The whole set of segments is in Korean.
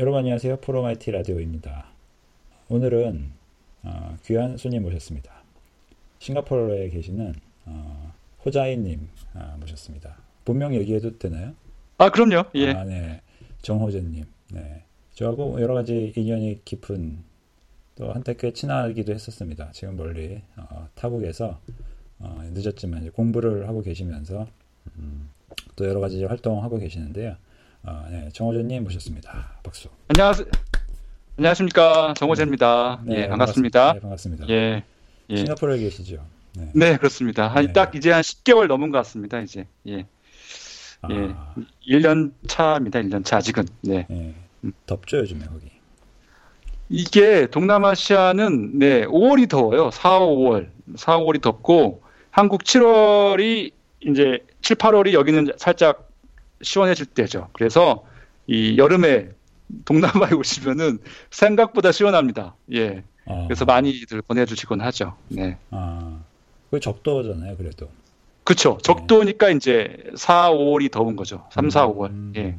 여러분 안녕하세요. 프로마이티 라디오입니다. 오늘은 어, 귀한 손님 모셨습니다. 싱가포르에 계시는 어, 호자이님 아, 모셨습니다. 본명 얘기해도 되나요? 아, 그럼요. 예. 아, 네. 정호재님. 네. 저하고 여러 가지 인연이 깊은 또 한때 꽤 친하기도 했었습니다. 지금 멀리 어, 타국에서 어, 늦었지만 공부를 하고 계시면서 음, 또 여러 가지 활동하고 계시는데요. 어, 네, 정호재님 모셨습니다. 박수. 안녕하세요. 안녕하십니까. 정호재입니다. 네, 예, 반갑습니다. 네, 반갑습니다. 예. 예. 싱가포르에 계시죠? 네. 네, 그렇습니다. 한, 네. 딱 이제 한 10개월 넘은 것 같습니다, 이제. 예. 아, 예. 1년 차입니다, 1년 차, 아직은. 네. 네. 덥죠 요즘에 거기. 이게 동남아시아는, 네, 5월이 더워요. 4, 5월. 4, 5월이 덥고, 한국 7월이, 이제 7, 8월이 여기는 살짝 시원해질 때죠. 그래서 이 여름에 동남아에 오시면은 생각보다 시원합니다. 예. 아, 그래서 많이들 보내주시곤 하죠. 네. 아, 그게 적도잖아요, 그래도. 그쵸. 적도니까 이제 4, 5월이 더운 거죠. 3, 4, 5월. 음. 예.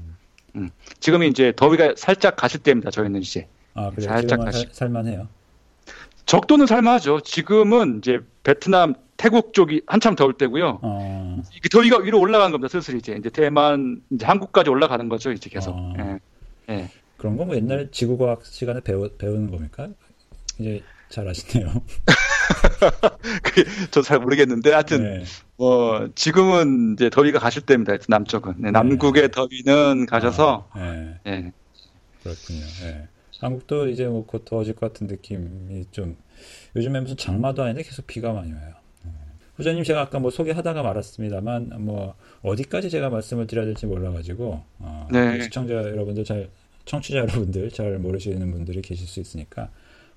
지금이 이제 더위가 살짝 가실 때입니다. 저희는 이제. 아, 그래 살짝. 살, 살만해요. 적도는 살만하죠. 지금은 이제 베트남, 태국 쪽이 한참 더울 때고요. 어, 이게 더위가 위로 올라간 겁니다. 슬슬 이제. 이제 대만, 이제 한국까지 올라가는 거죠. 이제 계속. 어. 예. 예. 그런 거 뭐 옛날 지구과학 시간에 배우, 배우는 겁니까? 이제 잘 아시네요. 저잘 모르겠는데 하여튼 네. 뭐 지금은 이제 더위가 가실 때입니다. 남쪽은. 네, 남국의 더위는 가셔서 아, 네, 예. 그렇군요. 네. 한국도 이제 뭐 곧 더워질 것 같은 느낌이 좀 요즘에 무슨 장마도 아닌데 계속 비가 많이 와요. 네. 후자님 제가 아까 뭐 소개하다가 말았습니다만 뭐 어디까지 제가 말씀을 드려야 될지 몰라가지고 어, 네. 시청자 여러분들 잘 청취자 여러분들 잘 모르시는 분들이 계실 수 있으니까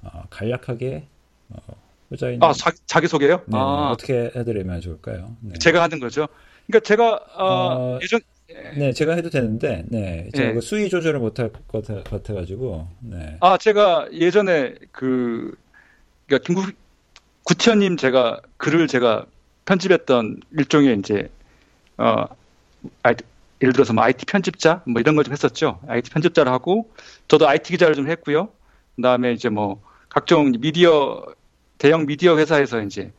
어, 간략하게 어, 후자님 아, 자, 자기 소개요? 네, 아, 어떻게 해드리면 좋을까요? 네. 제가 하는 거죠. 그러니까 제가 어, 어, 예전 네, 제가 해도 되는데, 네, 제가 네. 그 수위 조절을 못할 것 같아- 같아가지고, 네, 아 제가 예전에 그 그러니까 김구 구티현님 제가 글을 제가 편집했던 일종의 이제 어 아이, 예를 들어서 뭐 IT 편집자 뭐 이런 걸 좀 했었죠. IT 편집자를 하고 저도 IT 기자를 좀 했고요. 그다음에 이제 뭐 각종 미디어 대형 미디어 회사에서 이제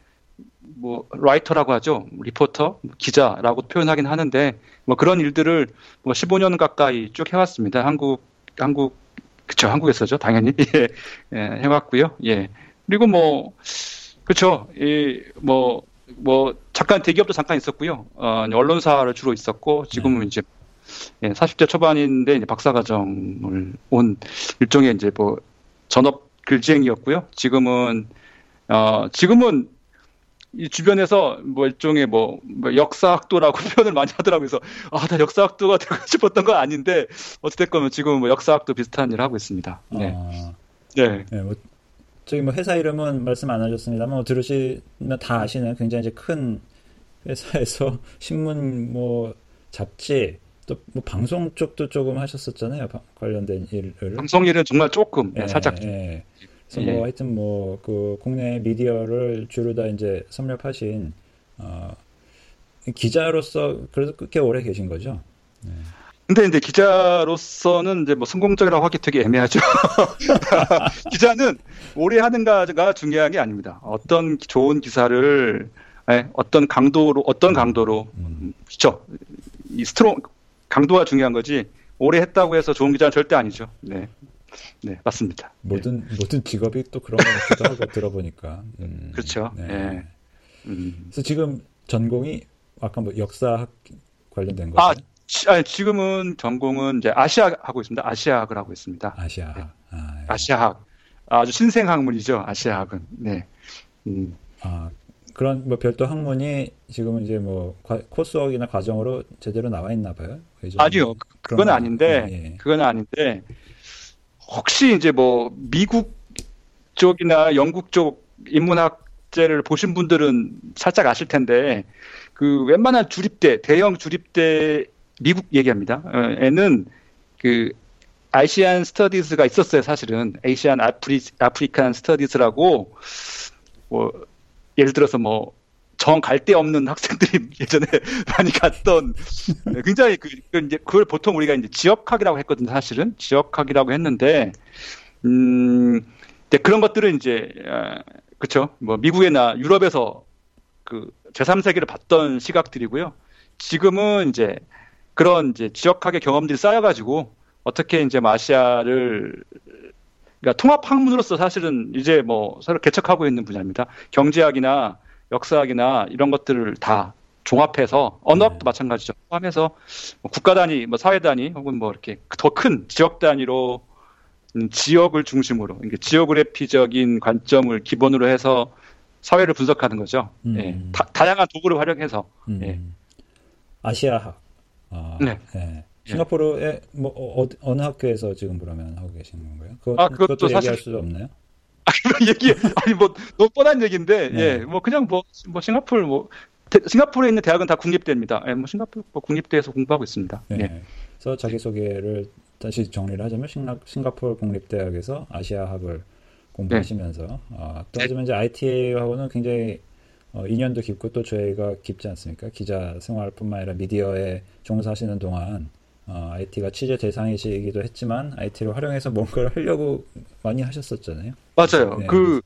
뭐 writer라고 하죠. 리포터, 기자라고 표현하긴 하는데 뭐 그런 일들을 뭐 15년 가까이 쭉 해왔습니다. 한국 한국 그쵸 한국에서죠 당연히 예, 예, 해왔고요. 예 그리고 뭐 그쵸 이뭐뭐 뭐 잠깐 대기업도 잠깐 있었고요. 어, 언론사를 주로 있었고 지금은 이제 예, 40대 초반인데 이제 박사과정을 온 일종의 이제 뭐 전업 글쟁이였고요. 지금은 어 지금은 이 주변에서 뭐 일종의 뭐, 뭐 역사학도라고 표현을 많이 하더라고요. 그래서 아, 나 역사학도가 되고 싶었던 건 아닌데 어찌됐건 지금 뭐 역사학도 비슷한 일을 하고 있습니다. 네. 아, 네. 네, 뭐 저기 뭐 회사 이름은 말씀 안 하셨습니다만 뭐 들으시면 다 아시는 굉장히 이제 큰 회사에서 신문 뭐 잡지 또 뭐 방송 쪽도 조금 하셨었잖아요. 바- 관련된 일을. 방송 일은 정말 조금 네, 예, 살짝 예. 그래서 예. 뭐 하여튼 뭐 그 국내 미디어를 주로 다 이제 섭렵하신 어, 기자로서 그래도 꽤 오래 계신 거죠. 근데 이제 기자로서는 이제 뭐 성공적이라고 하기 되게 애매하죠. 기자는 오래 하는가가 중요한 게 아닙니다. 어떤 좋은 기사를 예, 어떤 강도로 어떤 강도로 음. 그렇죠. 이 strong 강도가 중요한 거지. 오래 했다고 해서 좋은 기자는 절대 아니죠. 네, 네 맞습니다. 모든 모든 직업이 또 그런 것 같기도 하고 들어보니까. 음, 그렇죠. 네. 예. 음. 그래서 지금 전공이 아까 뭐 역사학 관련된 아, 거죠? 치- 아니, 지금은 전공은 이제 아시아 하고 있습니다. 아시아학을 하고 있습니다. 아시아학. 아, 예. 아시아학 아주 신생 학문이죠. 아시아학은. 네. 음. 아, 그런 뭐 별도 학문이 지금은 이제 뭐 과- coursework이나 과정으로 제대로 나와 있나 봐요. 아니요, 그- 그건 거- 아닌데, 예, 예. 그건 아닌데, 혹시 이제 뭐, 미국 쪽이나 영국 쪽 인문학제를 보신 분들은 살짝 아실 텐데, 그 웬만한 주립대, 대형 주립대, 미국 얘기합니다. 어, 에는 그, Asian studies가 있었어요, 사실은. Asian Afri, African studies라고, 뭐, 예를 들어서 뭐, 정 갈 데 없는 학생들이 예전에 많이 갔던 네, 굉장히 그, 그 이제 그걸 보통 우리가 이제 지역학이라고 했거든요. 사실은 지역학이라고 했는데 음 이제 그런 것들은 이제 아, 그렇죠. 뭐 미국이나 유럽에서 그 제3세계를 봤던 시각들이고요. 지금은 이제 그런 이제 지역학의 경험들이 쌓여가지고 어떻게 이제 마시아를 그러니까 통합 학문으로서 사실은 이제 뭐 서로 개척하고 있는 분야입니다. 경제학이나 역사학이나 이런 것들을 다 종합해서 언어학도 네. 마찬가지죠. 포함해서 뭐 국가 단위, 뭐 사회 단위 혹은 뭐 이렇게 더 큰 지역 단위로 음, 지역을 중심으로 그러니까 지오그래피적인 관점을 기본으로 해서 사회를 분석하는 거죠. 음. 예. 다, 양한 도구를 활용해서. 음. 예. 아시아학. 아, 네. 예. 싱가포르에 뭐 어, 어느 학교에서 지금 그러면 하고 계신 건가요? 그거, 아, 그것도, 그것도 얘기할 수 없나요? 아, 얘기 아니 뭐 너무 뻔한 얘기인데 네. 예, 뭐 그냥 뭐, 뭐 싱가포르 뭐 대, 싱가포르에 있는 대학은 다 국립대입니다. 예, 뭐 싱가포르 뭐 국립대에서 공부하고 있습니다. 네. 예. 그래서 자기 소개를 다시 정리를 하자면 싱가, 싱가포르 국립대학에서 아시아학을 공부하시면서 네. 어, 또 하지만 이제 IT하고는 굉장히 어, 인연도 깊고 또 저희가 깊지 않습니까? 기자 생활뿐만 아니라 미디어에 종사하시는 동안 어, IT가 취재 대상이시기도 했지만 IT를 활용해서 뭔가를 하려고 많이 하셨었잖아요. 맞아요. 네. 그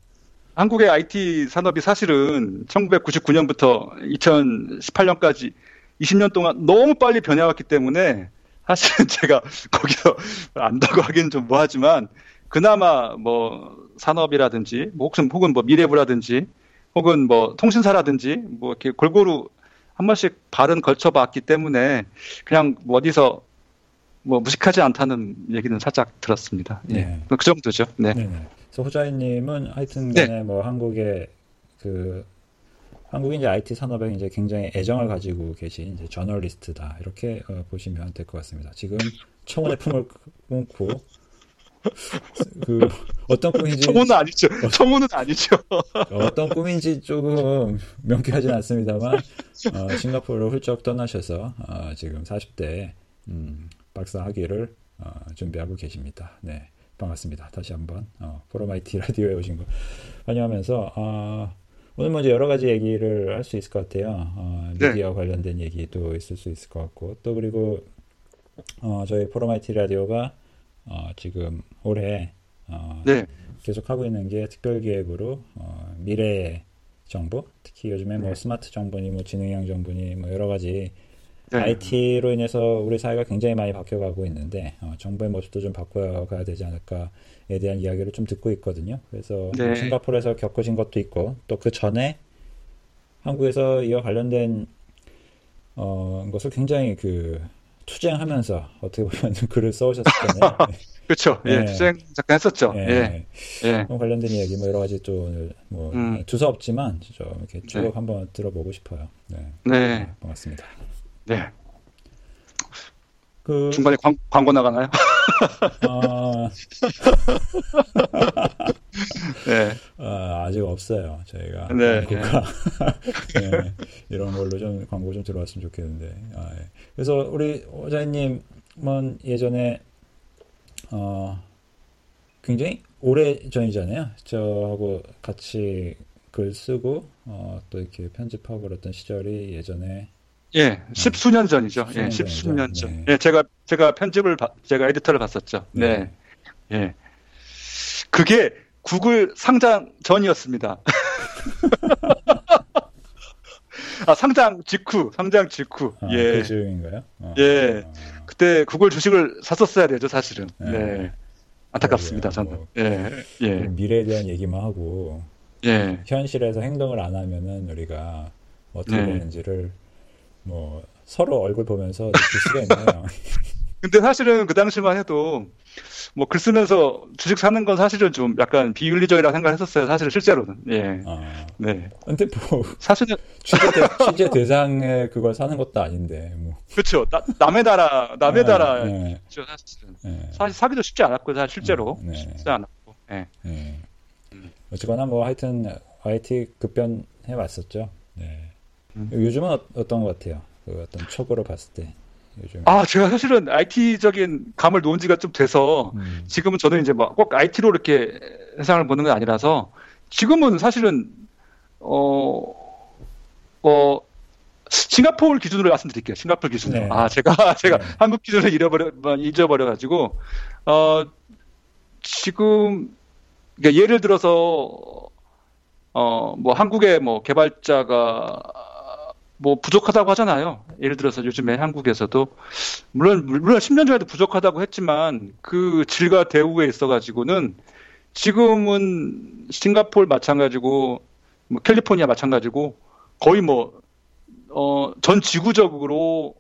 한국의 IT 산업이 사실은 1999년부터 2018년까지 20년 동안 너무 빨리 변해왔기 때문에 사실은 제가 거기서 안다고 하기는 좀 뭐하지만 그나마 뭐 산업이라든지 뭐 혹은 혹은 뭐 미래부라든지 혹은 뭐 통신사라든지 뭐 이렇게 골고루 한 번씩 발은 걸쳐봤기 때문에 그냥 뭐 어디서 뭐 무식하지 않다는 얘기는 살짝 들었습니다. 예. 네. 그 정도죠. 네. 네. 그래서 호자이님은 하여튼 간에 네. 뭐 한국의 그 한국인 이제 IT 산업에 이제 굉장히 애정을 가지고 계신 이제 저널리스트다 이렇게 어, 보시면 될 것 같습니다. 지금 청원의 품을 끊고 그 어떤 꿈인지 청혼은 아니죠. 청혼은 아니죠. 어떤 꿈인지 조금 명쾌하지는 않습니다만 어, 싱가포르를 훌쩍 떠나셔서 어, 지금 40대 음, 박사 학위를 어, 준비하고 계십니다. 네, 반갑습니다. 다시 한번 어, 포로마이티 라디오에 오신 거 환영하면서 어, 오늘 먼저 여러 가지 얘기를 할 수 있을 것 같아요. 어, 네. 미디어 네. 관련된 얘기도 있을 수 있을 것 같고 또 그리고 어, 저희 포로마이티 라디오가 어, 지금 올해 어, 네. 계속 하고 있는 게 특별 기획으로 어, 미래의 정보, 특히 요즘에 뭐 네. 스마트 정보니 뭐 지능형 정보니 뭐 여러 가지 네. IT로 인해서 우리 사회가 굉장히 많이 바뀌어가고 있는데 어, 정부의 모습도 좀 바꿔가야 되지 않을까에 대한 이야기를 좀 듣고 있거든요. 그래서 네. 싱가포르에서 겪으신 것도 있고 또 그 전에 한국에서 이와 관련된 어, 것을 굉장히 그 투쟁하면서 어떻게 보면 글을 써오셨잖아요. 그렇죠. 예, 네. 투쟁 잠깐 했었죠. 네. 예. 예. 관련된 이야기 뭐 여러 가지 또뭐 음. 두서없지만 좀 이렇게 쭉 네. 한번 들어보고 싶어요. 네. 네. 반갑습니다. 네. 그 중간에 광, 광고 나가나요? 어... 네. 아, 아직 없어요. 저희가 네. 광고가 네. 이런 걸로 좀 광고 좀 들어왔으면 좋겠는데. 아, 예. 그래서 우리 호자님은 예전에 어 굉장히 오래 전이잖아요. 저하고 같이 글 쓰고 어, 또 이렇게 편집하고 그랬던 시절이 예전에 예, 십수년 전이죠. 예, 십수년 전. 네. 예, 제가 제가 편집을 제가 에디터를 봤었죠. 네. 네. 예. 그게 구글 상장 전이었습니다. 아, 상장 직후, 상장 직후. 아, 예. 그 즈음인가요? 어. 예. 아. 그때 구글 주식을 샀었어야 되죠, 사실은. 네. 네. 안타깝습니다, 저는. 뭐, 예. 예. 미래에 대한 얘기만 하고. 예. 현실에서 행동을 안 하면은 우리가 어떻게 네. 되는지를 뭐 서로 얼굴 보면서 느낄 수가 있네요. 근데 사실은 그 당시만 해도 뭐 글 쓰면서 주식 사는 건 사실은 좀 약간 비윤리적이라 생각했었어요. 사실은 실제로는. 예. 아, 네. 근데 뭐 사실은 취재, 대, 취재 대상에 그걸 사는 것도 아닌데 뭐. 그렇죠. 나, 남의 나라 남의 네, 나라 네. 그렇죠, 사실은. 네. 사실 사기도 쉽지 않았고 사실 실제로 네. 쉽지 않았고. 예. 네. 음. 어쨌거나 뭐 하여튼 IT 급변해 왔었죠. 네. 음. 요즘은 어, 떤 것 같아요? 그 어떤 촉으로 봤을 때. 요즘. 아, 제가 사실은 IT적인 감을 놓은 지가 좀 돼서 음. 지금은 저는 이제 뭐꼭 IT로 이렇게 세상을 보는 건 아니라서 지금은 사실은 어 어, 싱가포르 기준으로 말씀드릴게요. 싱가포르 기준으로. 네. 아, 제가, 제가 네. 한국 기준을 잃어버려, 잊어버려가지고, 어, 지금, 그러니까 예를 들어서, 어, 뭐 한국의 뭐 개발자가 뭐 부족하다고 하잖아요. 예를 들어서 요즘에 한국에서도 물론 물론 10년 전에도 부족하다고 했지만 그 질과 대우에 있어 가지고는 지금은 싱가폴 마찬가지고 뭐 캘리포니아 마찬가지고 거의 뭐 어, 전 지구적으로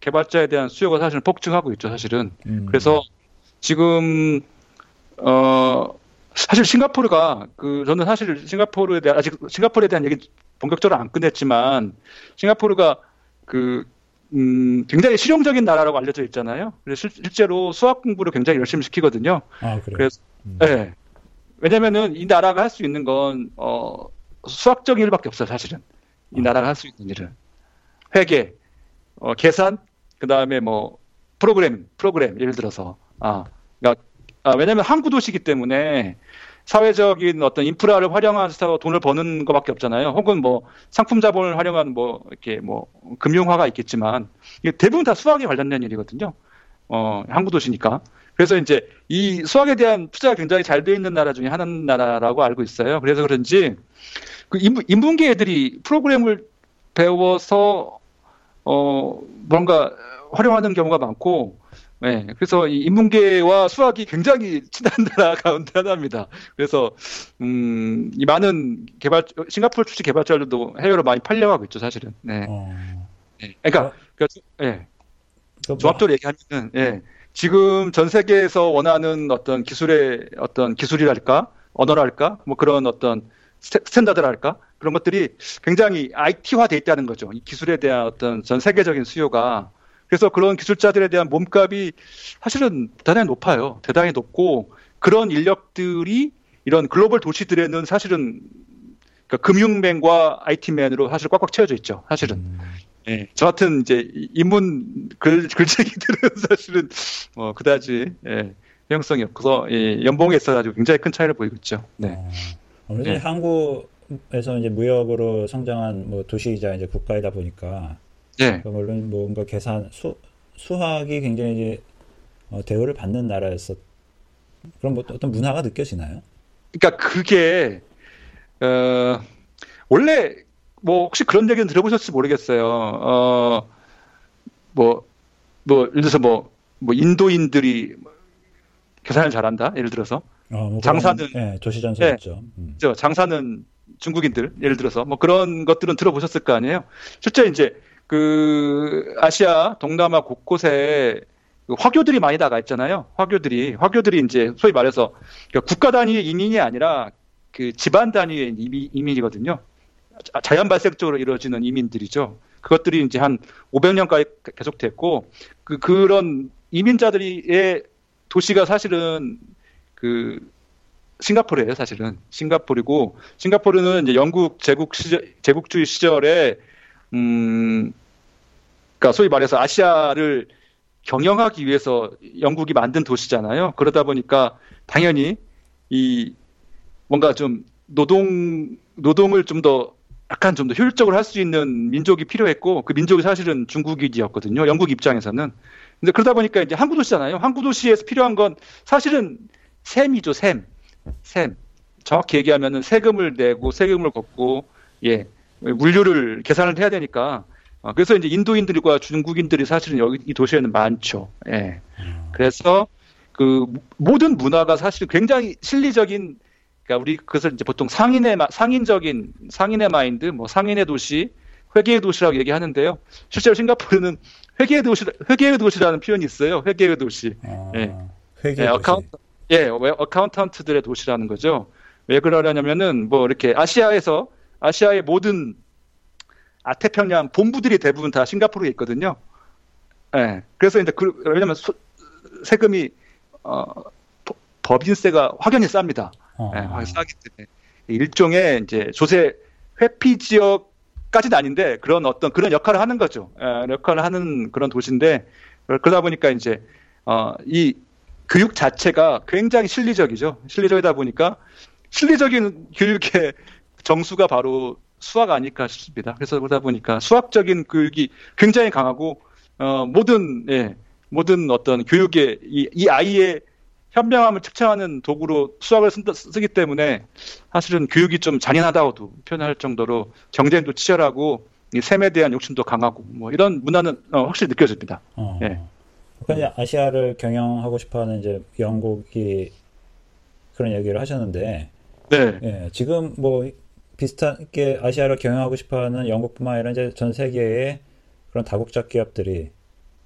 개발자에 대한 수요가 사실은 폭증하고 있죠, 사실은. 음. 그래서 지금 어 사실 싱가포르가 그 저는 사실 싱가포르에 대한 아직 싱가포르에 대한 얘기 본격적으로 안 끝냈지만 싱가포르가 그 음, 굉장히 실용적인 나라라고 알려져 있잖아요. 그래서 실, 제로 수학 공부를 굉장히 열심히 시키거든요. 아, 그래요? 그래서 음. 네. 왜냐면은 이 나라가 할 수 있는 건 어, 수학적인 일밖에 없어요, 사실은. 이 아. 나라가 할 수 있는 일은 회계, 어, 계산, 그 다음에 뭐 프로그램, 프로그램 예를 들어서 아, 그러니까 아, 왜냐하면 항구 도시기 때문에 사회적인 어떤 인프라를 활용해서 돈을 버는 것밖에 없잖아요. 혹은 뭐 상품 자본을 활용한 뭐 이렇게 뭐 금융화가 있겠지만 대부분 다 수학에 관련된 일이거든요. 어, 항구 도시니까. 그래서 이제 이 수학에 대한 투자가 굉장히 잘 돼 있는 나라 중에 하나라고 알고 있어요. 그래서 그런지 그 인문, 인문계 애들이 프로그램을 배워서 어 뭔가 활용하는 경우가 많고 네, 그래서 이 인문계와 수학이 굉장히 친한 나라 가운데 하나입니다. 그래서 음, 이 많은 개발 싱가포르 출신 개발자들도 해외로 많이 팔려가고 있죠, 사실은. 네. 어... 네. 그러니까, 어... 그러니까 예. 뭐... 조합적으로 얘기하면은 예. 지금 전 세계에서 원하는 어떤 기술의 어떤 기술이랄까, 언어랄까, 뭐 그런 어떤 스탠다드랄까 그런 것들이 굉장히 IT화돼 있다는 거죠. 이 기술에 대한 어떤 전 세계적인 수요가 그래서 그런 기술자들에 대한 몸값이 사실은 대단히 높아요. 대단히 높고 그런 인력들이 이런 글로벌 도시들에는 사실은 그러니까 금융맨과 IT맨으로 사실 꽉꽉 채워져 있죠. 사실은. 음. 예, 저 같은 이제 인문 글, 글쟁이들은 사실은 뭐 그다지 예, 형성이 없어서 예, 연봉에 있어 가지고 굉장히 큰 차이를 보이고 있죠. 네. 어, 네. 한국에서 이제 무역으로 성장한 뭐 도시이자 이제 국가이다 보니까 네. 그 물론 뭔가 계산 수 수학이 굉장히 이제 어, 대우를 받는 나라였었. 그럼 뭐 어떤 문화가 느껴지나요? 그러니까 그게 어, 원래 뭐 혹시 그런 얘기는 들어보셨을지 모르겠어요. 어, 뭐, 뭐, 예를 들어서 뭐, 뭐, 인도인들이 계산을 잘한다? 예를 들어서. 어, 뭐 장사는. 네, 도시전설 네, 있죠. 음. 장사는 중국인들, 예를 들어서. 뭐 그런 것들은 들어보셨을 거 아니에요? 실제 이제 그 아시아, 동남아 곳곳에 그 화교들이 많이 나가 있잖아요. 화교들이 화교들이 이제 소위 말해서 그러니까 국가 단위의 이민이 아니라 그 집안 단위의 이민, 이거든요 자연 발생적으로 이루어지는 이민들이죠. 그것들이 이제 한 500년까지 계속됐고 그 그런 이민자들의 도시가 사실은 그 싱가포르예요, 사실은. 싱가포르고 싱가포르는 이제 영국 제국 시절 제국주의 시절에 음, 그러니까 소위 말해서 아시아를 경영하기 위해서 영국이 만든 도시잖아요. 그러다 보니까 당연히 이 뭔가 좀 노동 노동을 좀 더 약간 좀 더 효율적으로 할 수 있는 민족이 필요했고 그 민족이 사실은 중국이었거든요. 영국 입장에서는. 근데 그러다 보니까 이제 항구 도시잖아요. 항구 도시에서 필요한 건 사실은 셈이죠, 셈. 셈. 정확히 얘기하면은 세금을 내고 세금을 걷고 예. 물류를 계산을 해야 되니까 어, 그래서 이제 인도인들과 중국인들이 사실은 여기 이 도시에는 많죠. 예. 그래서 그 모든 문화가 사실 굉장히 실리적인 그러니까 우리 그것을 이제 보통 상인의 상인적인 상인의 마인드, 뭐 상인의 도시, 회계의 도시라고 얘기하는데요. 실제로 싱가포르는 회계의 도시, 회계의 도시라는 표현이 있어요. 회계의 도시. 아, 예. 회계의 예, 도시. account, 예, accountant들의 도시라는 거죠. 왜 그러냐면은 뭐 이렇게 아시아에서 아시아의 모든 아태평양 본부들이 대부분 다 싱가포르에 있거든요. 예. 그래서 이제 그, 왜냐면 수, 세금이 어, 법인세가 확연히 쌉니다. 어. 예, 싸기 때문에 일종의 이제 조세 회피 지역까지는 아닌데 그런 어떤 그런 역할을 하는 거죠. 예, 역할을 하는 그런 도시인데 그러다 보니까 이제 어, 이 교육 자체가 굉장히 실리적이죠. 실리적이다 보니까 실리적인 교육의 정수가 바로 수학 아닐까 싶습니다. 그래서 그러다 보니까 수학적인 교육이 굉장히 강하고 어, 모든 예, 모든 어떤 교육에 이, 이 아이의 현명함을 측정하는 도구로 수학을 쓴, 쓰기 때문에 사실은 교육이 좀 잔인하다고도 표현할 정도로 경쟁도 치열하고 이 셈에 대한 욕심도 강하고 뭐 이런 문화는 어, 확실히 느껴집니다. 어. 예. 그러니까 아시아를 경영하고 싶어하는 이제 영국이 그런 얘기를 하셨는데, 네. 예, 지금 뭐 비슷하게 아시아를 경영하고 싶어하는 영국뿐만 아니라 이제 전 세계의 그런 다국적 기업들이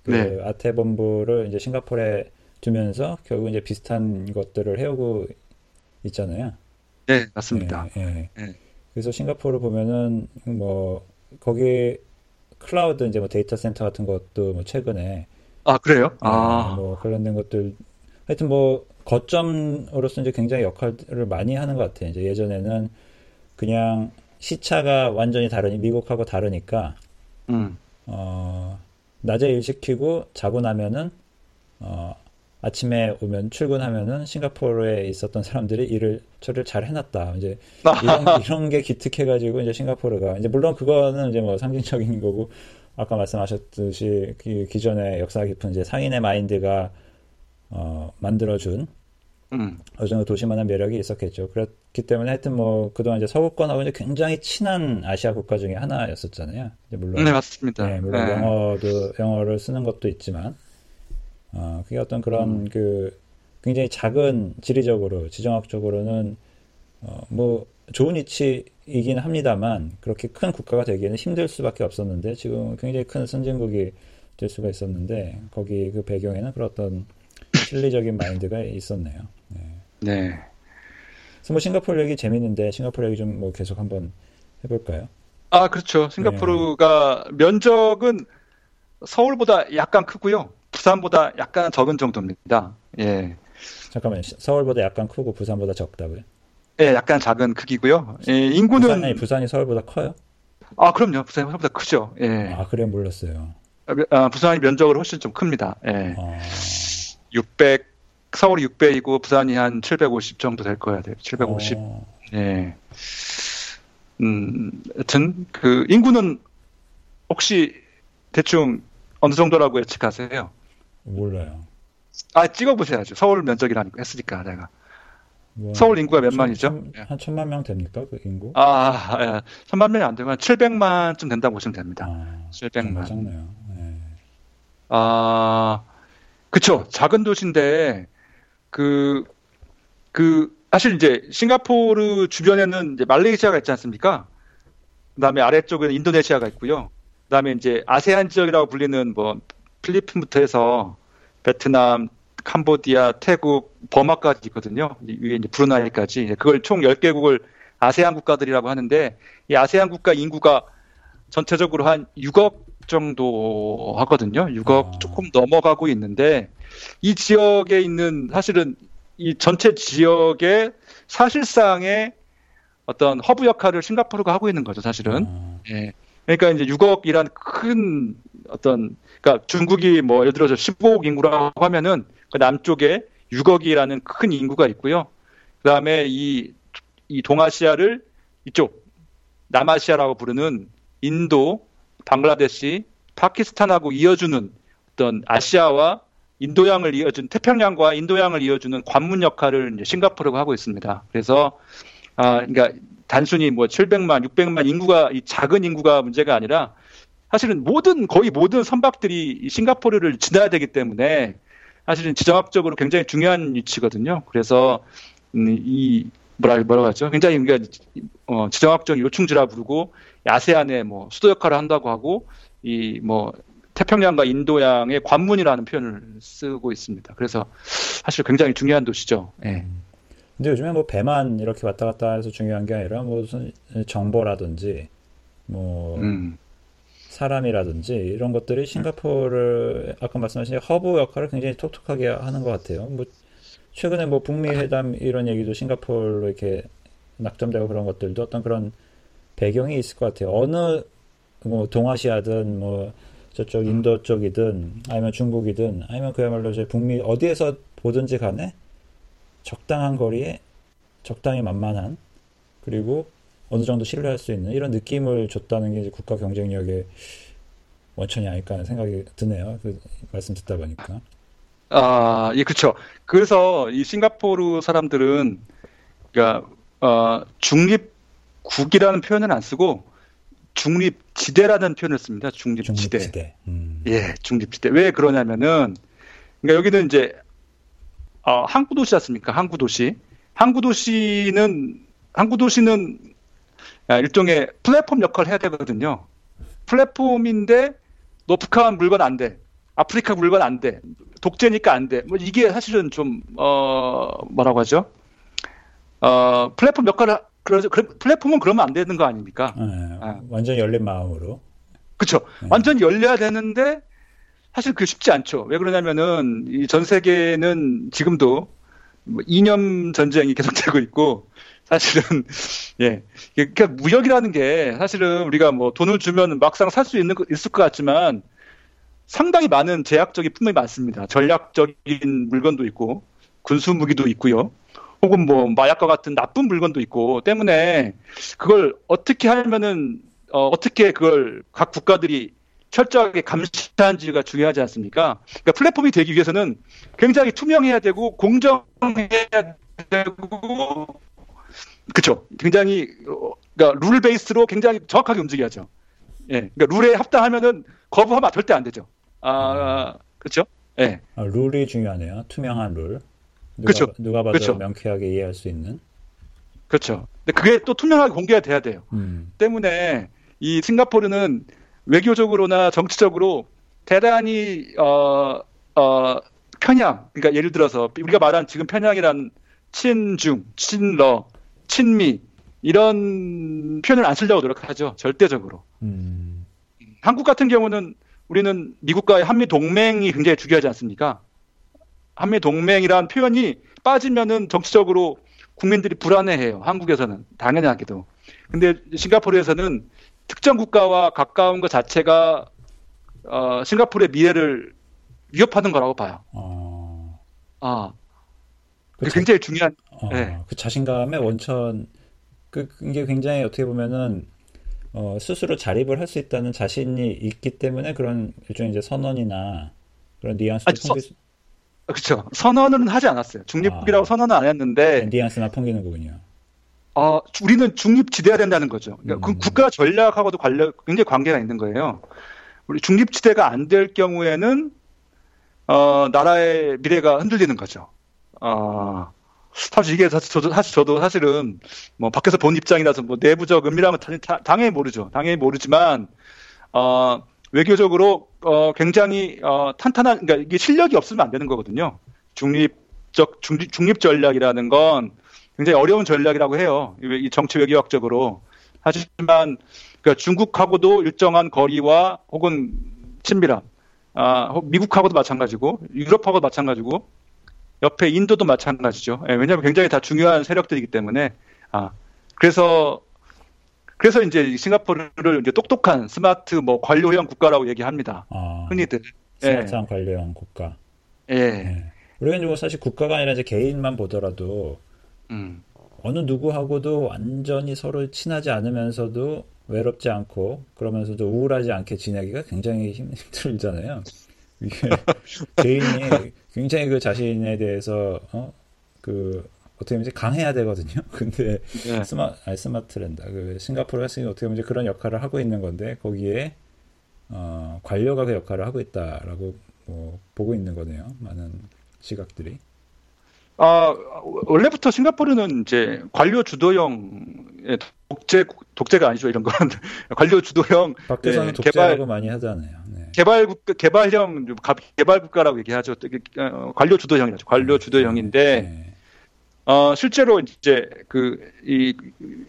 그 네. 아태 본부를 이제 싱가포르에 두면서 결국 이제 비슷한 것들을 해오고 있잖아요. 네, 맞습니다. 예, 예. 네. 그래서 싱가포르 보면은 뭐 거기 클라우드 이제 뭐 데이터 센터 같은 것도 뭐 최근에 아 그래요? 아, 뭐 관련된 것들 하여튼 뭐 거점으로서 이제 굉장히 역할을 많이 하는 것 같아요. 이제 예전에는 그냥 시차가 완전히 다르니 미국하고 다르니까 음. 어, 낮에 일 시키고 자고 나면은 어, 아침에 오면 출근하면은 싱가포르에 있었던 사람들이 일을 처리를 잘 해놨다. 이제 이런, 이런 게 기특해가지고 이제 싱가포르가 이제 물론 그거는 이제 뭐 상징적인 거고 아까 말씀하셨듯이 그 기존의 역사 깊은 이제 상인의 마인드가 어, 만들어준 음. 어느 정도 도시만한 매력이 있었겠죠. 그렇기 때문에 하여튼 뭐 그동안 이제 서구권하고 이제 굉장히 친한 아시아 국가 중에 하나였었잖아요. 물론 네 맞습니다. 네, 물론 네. 영어도 영어를 쓰는 것도 있지만 어, 그게 어떤 그런 음. 그 굉장히 작은 지리적으로 지정학적으로는 어, 뭐 좋은 위치이긴 합니다만 그렇게 큰 국가가 되기에는 힘들 수밖에 없었는데 지금 굉장히 큰 선진국이 될 수가 있었는데 거기 그 배경에는 그런 어떤 실리적인 마인드가 있었네요. 네. 네. 그래서 뭐 싱가포르 얘기 재밌는데 싱가포르 얘기 좀 뭐 계속 한번 해볼까요? 아 그렇죠. 싱가포르가 네. 면적은 서울보다 약간 크고요. 부산보다 약간 적은 정도입니다. 예. 잠깐만요. 서울보다 약간 크고 부산보다 적다고요? 예, 약간 작은 크기고요. 예, 인구는 부산이, 부산이 서울보다 커요? 아, 그럼요. 부산이 서울보다 크죠. 예. 아, 그래 몰랐어요. 아, 부산이 면적으로 훨씬 좀 큽니다. 예. 아... 600 서울이 600이고 부산이 한 750 정도 될 거야 돼요. 750. 어... 예. 음, 여튼 그 인구는 혹시 대충 어느 정도라고 예측하세요? 몰라요. 아 찍어보셔야죠. 서울 면적이라니까 했으니까 내가. 뭐, 서울 인구가 몇 천, 만이죠? 천, 예. 한 천만 명 됩니까 그 인구? 아, 예. 천만 명이 안 되면 700만쯤 된다고 보시면 됩니다. 아, 700만. 작네요. 예. 아, 그쵸. 작은 도시인데 그, 그, 사실 이제 싱가포르 주변에는 이제 말레이시아가 있지 않습니까? 그 다음에 아래쪽에는 인도네시아가 있고요. 그 다음에 이제 아세안 지역이라고 불리는 뭐 필리핀부터 해서 베트남, 캄보디아, 태국, 버마까지 있거든요. 위에 이제 브루나이까지. 그걸 총 10개국을 아세안 국가들이라고 하는데 이 아세안 국가 인구가 전체적으로 한 6억 정도 하거든요. 6억 아. 조금 넘어가고 있는데 이 지역에 있는 사실은 이 전체 지역의 사실상의 어떤 허브 역할을 싱가포르가 하고 있는 거죠, 사실은. 아. 예. 그러니까 이제 6억이란 큰 어떤 그러니까 중국이 뭐 예를 들어서 15억 인구라고 하면은 그 남쪽에 6억이라는 큰 인구가 있고요. 그다음에 이, 이 동아시아를 이쪽 남아시아라고 부르는 인도, 방글라데시, 파키스탄하고 이어주는 어떤 아시아와 인도양을 이어준 태평양과 인도양을 이어주는 관문 역할을 이제 싱가포르가 하고 있습니다. 그래서 아 그러니까 단순히 뭐 700만, 600만 인구가 이 작은 인구가 문제가 아니라 사실은 모든 거의 모든 선박들이 싱가포르를 지나야 되기 때문에 사실은 지정학적으로 굉장히 중요한 위치거든요. 그래서 음, 이 뭐라 뭐라고 하죠? 굉장히 우리가 어, 지정학적 요충지라 부르고 아세안의 뭐 수도 역할을 한다고 하고 이 뭐 태평양과 인도양의 관문이라는 표현을 쓰고 있습니다. 그래서 사실 굉장히 중요한 도시죠. 예. 근데 요즘에 뭐 배만 이렇게 왔다 갔다 해서 중요한 게 아니라 뭐 무슨 정보라든지 뭐 음. 사람이라든지 이런 것들이 싱가포르 아까 말씀하신 허브 역할을 굉장히 톡톡하게 하는 것 같아요. 뭐 최근에 뭐 북미 회담 이런 얘기도 싱가포르로 이렇게 낙점되고 그런 것들도 어떤 그런 배경이 있을 것 같아요. 어느 뭐 동아시아든 뭐 저쪽 인도 쪽이든 아니면 중국이든 아니면 그야말로 이제 북미 어디에서 보든지 간에 적당한 거리에 적당히 만만한 그리고 어느 정도 신뢰할 수 있는 이런 느낌을 줬다는 게 이제 국가 경쟁력의 원천이 아닐까 하는 생각이 드네요. 그 말씀 듣다 보니까. 아, 예, 그렇죠. 그래서 이 싱가포르 사람들은 그러니까 어, 중립 국이라는 표현은 안 쓰고 중립지대라는 표현을 씁니다. 중립지대. 중립지대. 음. 예, 중립지대. 왜 그러냐면은 그러니까 여기는 이제 어, 항구 도시 않습니까? 항구 도시. 항구 도시는 항구 도시는 일종의 플랫폼 역할을 해야 되거든요. 플랫폼인데 너 북한 물건 안 돼. 아프리카 물건 안 돼. 독재니까 안 돼. 뭐 이게 사실은 좀, 어, 뭐라고 하죠? 어, 플랫폼 역할을, 그러죠. 플랫폼은 그러면 안 되는 거 아닙니까? 네, 아. 완전 열린 마음으로. 그쵸. 네. 완전 열려야 되는데, 사실 그게 쉽지 않죠. 왜 그러냐면은, 이 전 세계는 지금도 뭐 이념 전쟁이 계속되고 있고, 사실은 예 그러니까 무역이라는 게 사실은 우리가 뭐 돈을 주면 막상 살 수 있는 있을 것 같지만 상당히 많은 제약적인 품목이 많습니다. 전략적인 물건도 있고 군수 무기도 있고요. 혹은 뭐 마약과 같은 나쁜 물건도 있고 때문에 그걸 어떻게 하면은 어, 어떻게 그걸 각 국가들이 철저하게 감시하는지가 중요하지 않습니까? 그러니까 플랫폼이 되기 위해서는 굉장히 투명해야 되고 공정해야 되고 그렇죠. 굉장히 어, 그러니까 룰 베이스로 굉장히 정확하게 움직여야죠. 예, 그러니까 룰에 합당하면은 거부하면 절대 안 되죠. 아, 그렇죠. 예. 아, 룰이 중요하네요. 투명한 룰. 누가, 그렇죠. 누가 봐도 그쵸. 명쾌하게 이해할 수 있는. 그렇죠. 근데 그게 또 투명하게 공개가 돼야 돼요. 음. 때문에 이 싱가포르는 외교적으로나 정치적으로 대단히 어, 어, 편향. 그러니까 예를 들어서 우리가 말한 지금 편향이란 친중, 친러, 친미 이런 표현을 안 쓰려고 노력하죠. 절대적으로. 음. 한국 같은 경우는 우리는 미국과의 한미 동맹이 굉장히 중요하지 않습니까? 한미 동맹이란 표현이 빠지면은 정치적으로 국민들이 불안해해요. 한국에서는 당연하게도. 근데 싱가포르에서는 특정 국가와 가까운 것 자체가 어, 싱가포르의 미래를 위협하는 거라고 봐요. 어... 아, 그 굉장히 중요한. 어, 네. 그 자신감의 원천 그 이게 굉장히 어떻게 보면은 어, 스스로 자립을 할 수 있다는 자신이 있기 때문에 그런 일종의 이제 선언이나 그런 뉘앙스도 아, 풍기... 그렇죠. 선언은 하지 않았어요. 중립국이라고 아, 선언은 안 했는데 뉘앙스나 풍기는 거군요. 어, 우리는 중립지대야 된다는 거죠. 그러니까 그 음. 그 국가 전략하고도 관련 굉장히 관계가 있는 거예요. 우리 중립지대가 안 될 경우에는 어, 나라의 미래가 흔들리는 거죠. 어, 사실 이게 사실 저도, 사실 저도 사실은 뭐 밖에서 본 입장이라서 뭐 내부적 은밀함은 당연히 모르죠. 당연히 모르지만 어, 외교적으로 어, 굉장히 어, 탄탄한 그러니까 이게 실력이 없으면 안 되는 거거든요. 중립적 중립, 중립 전략이라는 건 굉장히 어려운 전략이라고 해요. 이 정치 외교학적으로. 하지만 그러니까 중국하고도 일정한 거리와 혹은 친밀함, 아, 미국하고도 마찬가지고 유럽하고도 마찬가지고 옆에 인도도 마찬가지죠. 예, 왜냐하면 굉장히 다 중요한 세력들이기 때문에 아 그래서 그래서 이제 싱가포르를 이제 똑똑한 스마트 뭐 관료형 국가라고 얘기합니다. 아, 흔히들 스마트한 예. 관료형 국가. 예. 예. 우리가 이제 뭐 사실 국가가 아니라 이제 개인만 보더라도 음. 어느 누구하고도 완전히 서로 친하지 않으면서도 외롭지 않고 그러면서도 우울하지 않게 지내기가 굉장히 힘들잖아요. 이게 개인이 굉장히 그 자신에 대해서 어? 그 어떻게 보면 강해야 되거든요. 근데 네. 스마 아니 스마트랜다. 그 싱가포르 같은 어떻게 보면 그런 역할을 하고 있는 건데 거기에 어, 관료가 그 역할을 하고 있다라고 뭐 보고 있는 거네요. 많은 시각들이. 아 원래부터 싱가포르는 이제 관료 주도형 독재 독재가 아니죠 이런 건 관료 주도형 독재라고 개발, 많이 하잖아요. 개발 국가, 개발형, 개발 국가라고 얘기하죠. 어, 관료 주도형이죠. 관료 네. 주도형인데, 네. 어, 실제로 이제 그, 이,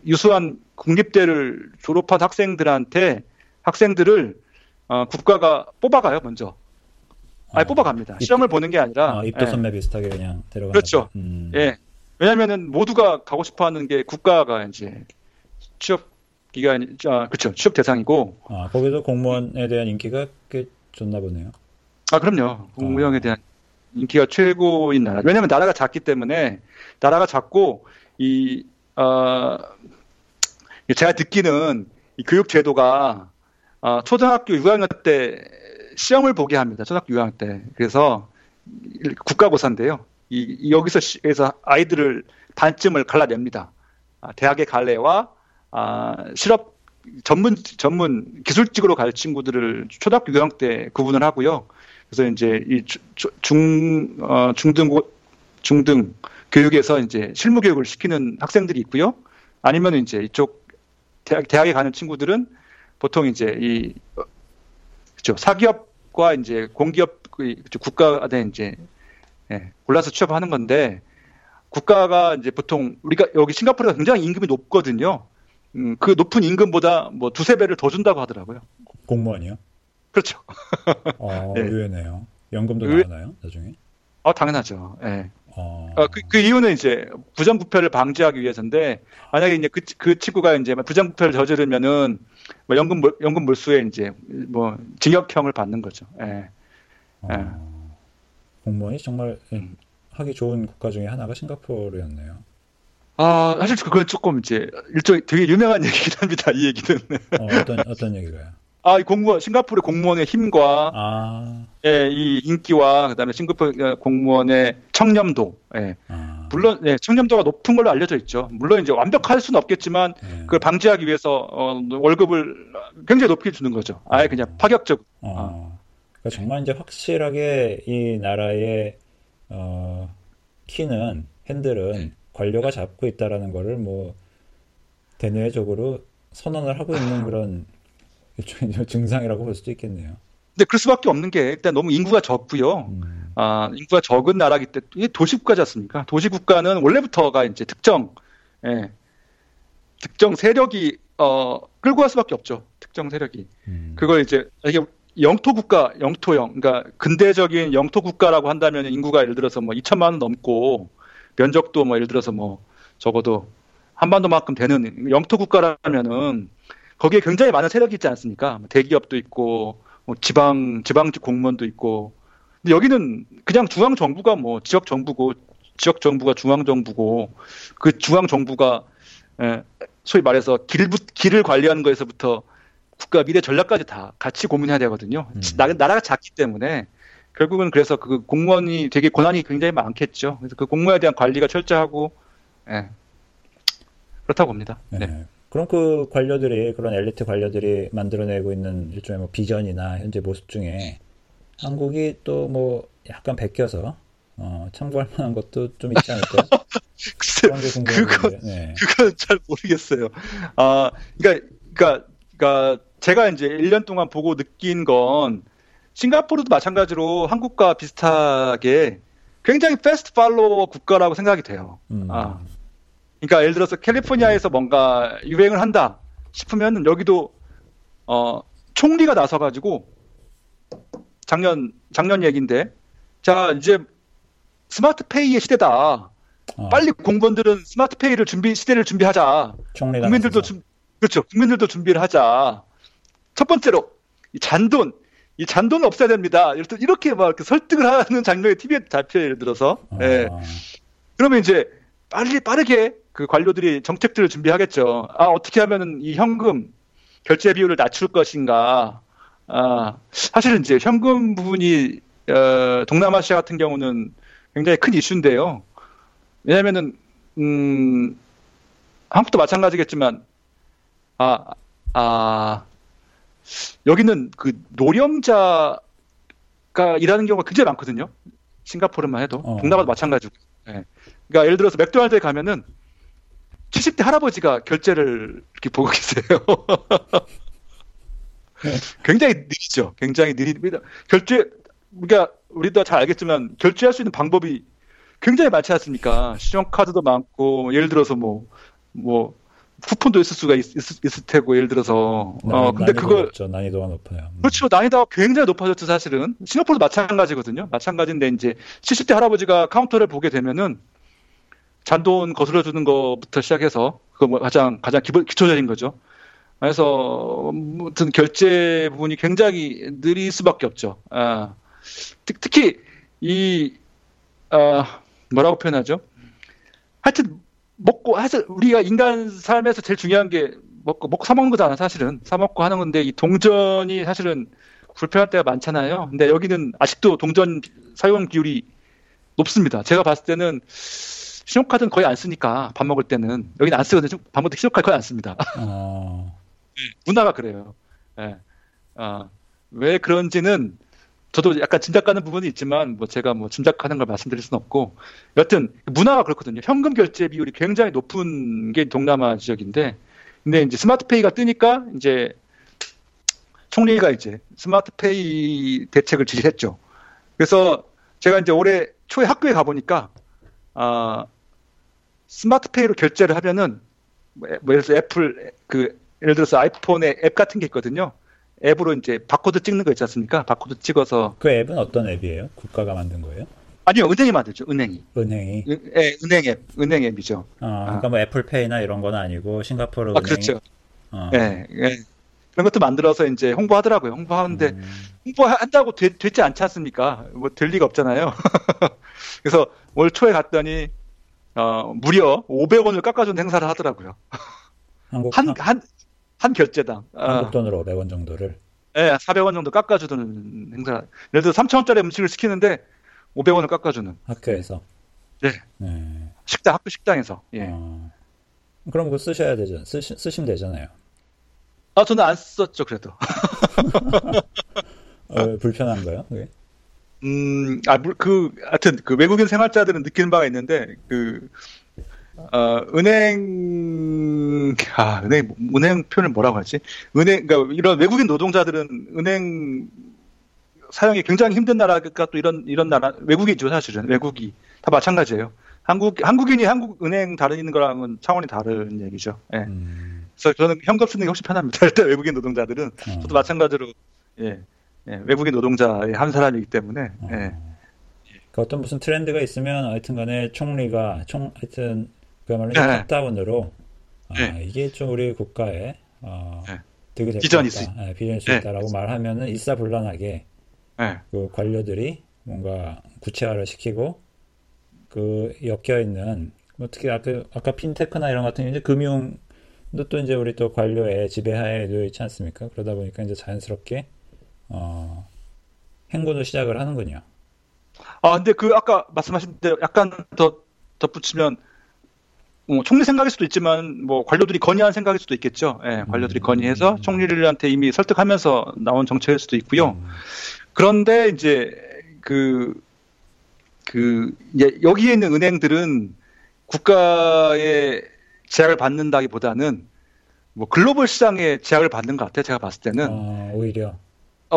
유수한 국립대를 졸업한 학생들한테, 학생들을, 어, 국가가 뽑아가요, 먼저. 아니, 아, 뽑아갑니다. 입, 시험을 보는 게 아니라. 아, 입도 예. 선배 예. 비슷하게 그냥 데려가. 그렇죠. 음. 예. 왜냐면은 모두가 가고 싶어 하는 게 국가가 이제 취업 기간이 아 그렇죠 취업 대상이고 아 거기서 공무원에 대한 인기가 꽤 좋나 보네요. 아 그럼요 공무원에 아. 대한 인기가 최고인 나라. 왜냐하면 나라가 작기 때문에 나라가 작고 이 어, 제가 듣기는 이 교육 제도가 어, 초등학교 6학년 때 시험을 보게 합니다. 초등학교 6학년 때. 그래서 국가고사인데요. 이, 이 여기서 에서 아이들을 반쯤을 갈라냅니다. 아, 대학에 갈래와 아, 실업 전문 전문 기술직으로 갈 친구들을 초등학교 6학년 때 구분을 하고요. 그래서 이제 이 중 어, 중등 중등 교육에서 이제 실무 교육을 시키는 학생들이 있고요. 아니면 이제 이쪽 대학, 대학에 가는 친구들은 보통 이제 이 그죠 사기업과 이제 공기업 그 국가에 이제 예, 골라서 취업하는 건데 국가가 이제 보통 우리가 여기 싱가포르가 굉장히 임금이 높거든요. 음, 그 높은 임금보다 뭐 두세 배를 더 준다고 하더라고요. 공무원이요? 그렇죠. 어, 네. 의외네요. 연금도 의외... 나오나요, 나중에? 어, 당연하죠. 예. 네. 어... 어, 그, 그, 이유는 이제 부정부패를 방지하기 위해서인데 만약에 이제 그, 그 친구가 이제 부정부패를 저지르면은 뭐 연금 연금 몰수에 이제 뭐 징역형을 받는 거죠. 예. 어... 예. 공무원이 정말 하기 좋은 국가 중에 하나가 싱가포르였네요. 아 사실 그건 조금 이제 일종 되게 유명한 얘기긴 합니다. 이 얘기는. 어, 어떤 어떤 얘기가요? 아, 공무원, 싱가포르 공무원의 힘과, 아. 예, 이 인기와, 그 다음에 싱가포르 공무원의 청렴도, 예. 아. 물론, 예, 청렴도가 높은 걸로 알려져 있죠. 물론 이제 완벽할 수는 없겠지만, 예. 그걸 방지하기 위해서, 어, 월급을 굉장히 높게 주는 거죠. 아예 그냥 파격적. 어. 아. 그러니까 정말 이제 확실하게 이 나라의, 어, 키는, 핸들은 관료가 잡고 있다라는 거를 뭐, 대내적으로 선언을 하고 있는 그런 일종의 증상이라고 볼 수도 있겠네요. 근데 그럴 수밖에 없는 게 일단 너무 인구가 적고요. 음. 아, 인구가 적은 나라기 때문에 도시국가지 않습니까? 도시국가는 원래부터가 이제 특정, 예, 특정 세력이 어, 끌고 갈 수밖에 없죠. 특정 세력이. 음. 그걸 이제 이게 영토 국가, 영토형, 그러니까 근대적인 영토 국가라고 한다면 인구가 예를 들어서 뭐 2천만 원 넘고 면적도 뭐 예를 들어서 뭐 적어도 한반도만큼 되는 영토 국가라면은 거기에 굉장히 많은 세력이 있지 않습니까? 뭐 대기업도 있고 뭐 지방 지방직 공무원도 있고. 근데 여기는 그냥 중앙 정부가 뭐 지역 정부고 지역 정부가 중앙 정부고 그 중앙 정부가 예, 소위 말해서 길 길을 관리하는 거에서부터 국가 미래 전략까지 다 같이 고민해야 되거든요. 음. 나, 나라가 작기 때문에 결국은 그래서 그 공무원이 되게 권한이 굉장히 많겠죠. 그래서 그 공무원에 대한 관리가 철저하고 예, 그렇다고 봅니다. 네. 네. 그럼 그 관료들이 그런 엘리트 관료들이 만들어내고 있는 일종의 뭐 비전이나 현재 모습 중에 한국이 또 뭐 약간 베껴서 어, 참고할 만한 것도 좀 있지 않을까요? 글쎄, 그거 네. 그건 잘 모르겠어요. 아, 그러니까 그러니까 그러니까 제가 이제 1년 동안 보고 느낀 건 싱가포르도 마찬가지로 한국과 비슷하게 굉장히 패스트 팔로워 국가라고 생각이 돼요. 음. 아, 그러니까 예를 들어서 캘리포니아에서 뭔가 유행을 한다 싶으면 여기도 어 총리가 나서 가지고 작년 작년 얘기인데 자 이제 스마트페이의 시대다. 어. 빨리 공무원들은 스마트페이를 준비 시대를 준비하자. 국민들도 준, 그렇죠. 국민들도 준비를 하자. 첫 번째로 이 잔돈 이 잔돈을 없애야 됩니다. 이렇게 막 이렇게 설득을 하는 장면이 TV에 잡혀 예를 들어서. 어. 예. 그러면 이제 빨리 빠르게 그 관료들이 정책들을 준비하겠죠. 아, 어떻게 하면은 이 현금 결제 비율을 낮출 것인가. 아, 사실은 이제 현금 부분이 어, 동남아시아 같은 경우는 굉장히 큰 이슈인데요. 왜냐면은 음, 한국도 마찬가지겠지만 아, 아, 여기는 그 노령자가 일하는 경우가 굉장히 많거든요. 싱가포르만 해도 어. 동남아도 마찬가지고. 네. 그러니까 예를 들어서 맥도날드에 가면은 70대 할아버지가 결제를 이렇게 보고 계세요. 굉장히 느리죠. 굉장히 느립니다. 결제, 우리가, 우리도 잘 알겠지만, 결제할 수 있는 방법이 굉장히 많지 않습니까? 신용카드도 많고, 예를 들어서 뭐, 뭐, 쿠폰도 있을 수가 있, 있을 테고, 예를 들어서. 네, 어, 근데 그걸. 높죠. 난이도가 높아요. 음. 그렇죠. 난이도가 굉장히 높아졌죠, 사실은. 싱가포르도 마찬가지거든요. 마찬가지인데, 이제 70대 할아버지가 카운터를 보게 되면은, 잔돈 거슬러 주는 것부터 시작해서 그거 뭐 가장 가장 기본 기초적인 거죠. 그래서 무튼 결제 부분이 굉장히 느릴 수밖에 없죠. 아, 특히 이 아, 뭐라고 표현하죠? 하여튼 먹고 하여튼 우리가 인간 삶에서 제일 중요한 게 먹고 먹고 사 먹는 거잖아 사실은 사 먹고 하는 건데 이 동전이 사실은 불편할 때가 많잖아요. 근데 여기는 아직도 동전 사용 비율이 높습니다. 제가 봤을 때는 신용카드는 거의 안 쓰니까 밥 먹을 때는 여기는 안 쓰거든요. 밥 먹을 때 신용카드 거의 안 씁니다. 어... 문화가 그래요. 예. 어, 왜 그런지는 저도 약간 짐작가는 부분이 있지만 뭐 제가 뭐 짐작하는 걸 말씀드릴 수는 없고 여튼 문화가 그렇거든요. 현금 결제 비율이 굉장히 높은 게 동남아 지역인데 근데 이제 스마트페이가 뜨니까 이제 총리가 이제 스마트페이 대책을 지시했죠. 그래서 제가 이제 올해 초에 학교에 가보니까 아 스마트페이로 결제를 하면은 뭐, 뭐 예를 들어서 애플 그 예를 들어서 아이폰에 앱 같은 게 있거든요. 앱으로 이제 바코드 찍는 거 있지 않습니까? 바코드 찍어서 그 앱은 어떤 앱이에요? 국가가 만든 거예요? 아니요, 은행이 만들죠. 은행이. 은행이. 은, 예, 은행 앱, 은행 앱이죠. 아, 그러니까 아. 뭐 애플페이나 이런 건 아니고 싱가포르 아, 그렇죠. 어. 예, 예. 그런 것도 만들어서 이제 홍보하더라고요. 홍보하는데 음. 홍보한다고 되, 지 않지 않습니까? 뭐 될 리가 없잖아요. 그래서 올 초에 갔더니 어, 무려 500원을 깎아준 행사를 하더라고요. 한국, 한, 한, 한 결제당. 한국 어. 돈으로 500원 정도를. 네, 400원 정도 깎아주는 행사. 예를 들어 3,000원짜리 음식을 시키는데 500원을 깎아주는. 학교에서. 네. 네. 식당, 학교 식당에서. 예. 어. 그럼 그거 쓰셔야 되죠. 쓰시, 쓰시면 되잖아요. 아, 저는 안 썼죠, 그래도. 어, 불편한가요? 그게? 음, 아, 그, 하여튼, 그 외국인 생활자들은 느끼는 바가 있는데, 그, 어, 은행, 아, 은행, 은행 표현을 뭐라고 하지? 은행, 그러니까 이런 외국인 노동자들은 은행 사용이 굉장히 힘든 나라가 또 이런, 이런 나라, 외국이죠, 사실은. 외국이. 다 마찬가지예요. 한국, 한국인이 한국 은행 다니는 거랑은 차원이 다른 얘기죠. 예. 음. 그래서 저는 현금 쓰는 게 훨씬 편합니다. 일단 외국인 노동자들은. 어. 저도 마찬가지로, 예. 예, 외국인 노동자의 한 사람이기 때문에. 어. 예. 그 어떤 무슨 트렌드가 있으면 하여튼 간에 총리가 총 하여튼 그야말로 네. 탑다운으로 아, 네. 이게 좀 우리 국가에 어, 네. 되게 될 비전이 수, 네, 비전일 수 네. 있다라고 말하면은 일사불란하게 네. 그 관료들이 뭔가 구체화를 시키고 그 엮여 있는 뭐 특히 아까, 아까 핀테크나 이런 같은 이제 금융도 또 이제 우리 또 관료의 지배하에 놓여 있지 않습니까? 그러다 보니까 이제 자연스럽게 어, 행보도 시작을 하는군요. 아, 근데 그 아까 말씀하신 대로 약간 더 덧붙이면 뭐 총리 생각일 수도 있지만 뭐 관료들이 건의한 생각일 수도 있겠죠. 예, 관료들이 음. 건의해서 총리들한테 이미 설득하면서 나온 정책일 수도 있고요. 음. 그런데 이제 그, 그, 예, 여기에 있는 은행들은 국가의 제약을 받는다기 보다는 뭐 글로벌 시장에 제약을 받는 것 같아요. 제가 봤을 때는. 아, 오히려.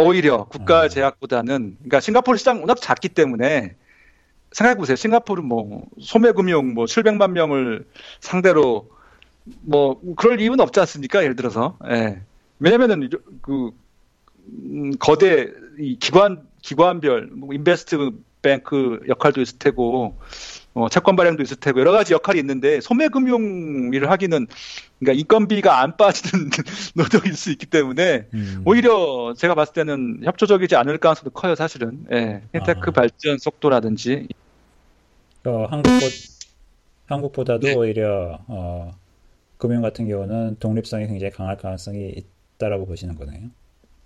오히려 국가 아. 제약보다는 그러니까 싱가포르 시장 워낙 작기 때문에 생각해 보세요. 싱가포르 뭐 소매금융 뭐 700만 명을 상대로 뭐 그럴 이유는 없지 않습니까? 예를 들어서. 예. 왜냐면은 그 음, 거대 이 기관 기관별 뭐 인베스트 뱅크 역할도 있을 테고 어, 채권 발행도 있을 테고 여러 가지 역할이 있는데 소매금융 일을 하기는 그러니까 인건비가 안 빠지는 노동일 수 있기 때문에 음. 오히려 제가 봤을 때는 협조적이지 않을 가능성도 커요 사실은 예, 핀테크 아. 발전 속도라든지 어, 한국보, 한국보다도 네. 오히려 어, 금융 같은 경우는 독립성이 굉장히 강할 가능성이 있다라고 보시는 거네요.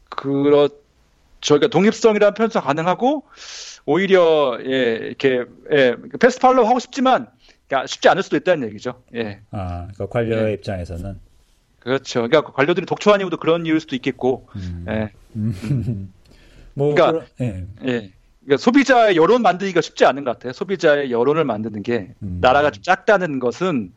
그렇 죠. 그러니까 독립성이라는 표현도 가능하고 오히려 예, 이렇게 예, fast follow 하고 싶지만 그러니까 쉽지 않을 수도 있다는 얘기죠. 예. 아, 그러니까 관료의 예. 입장에서는 그렇죠. 그러니까 관료들이 독초한 이유도 그런 이유일 수도 있겠고. 음. 예. 음. 뭐 그러니까 그러, 예. 예. 그러니까 소비자의 여론 만들기가 쉽지 않은 것 같아요. 소비자의 여론을 만드는 게 음. 나라가 좀 작다는 것은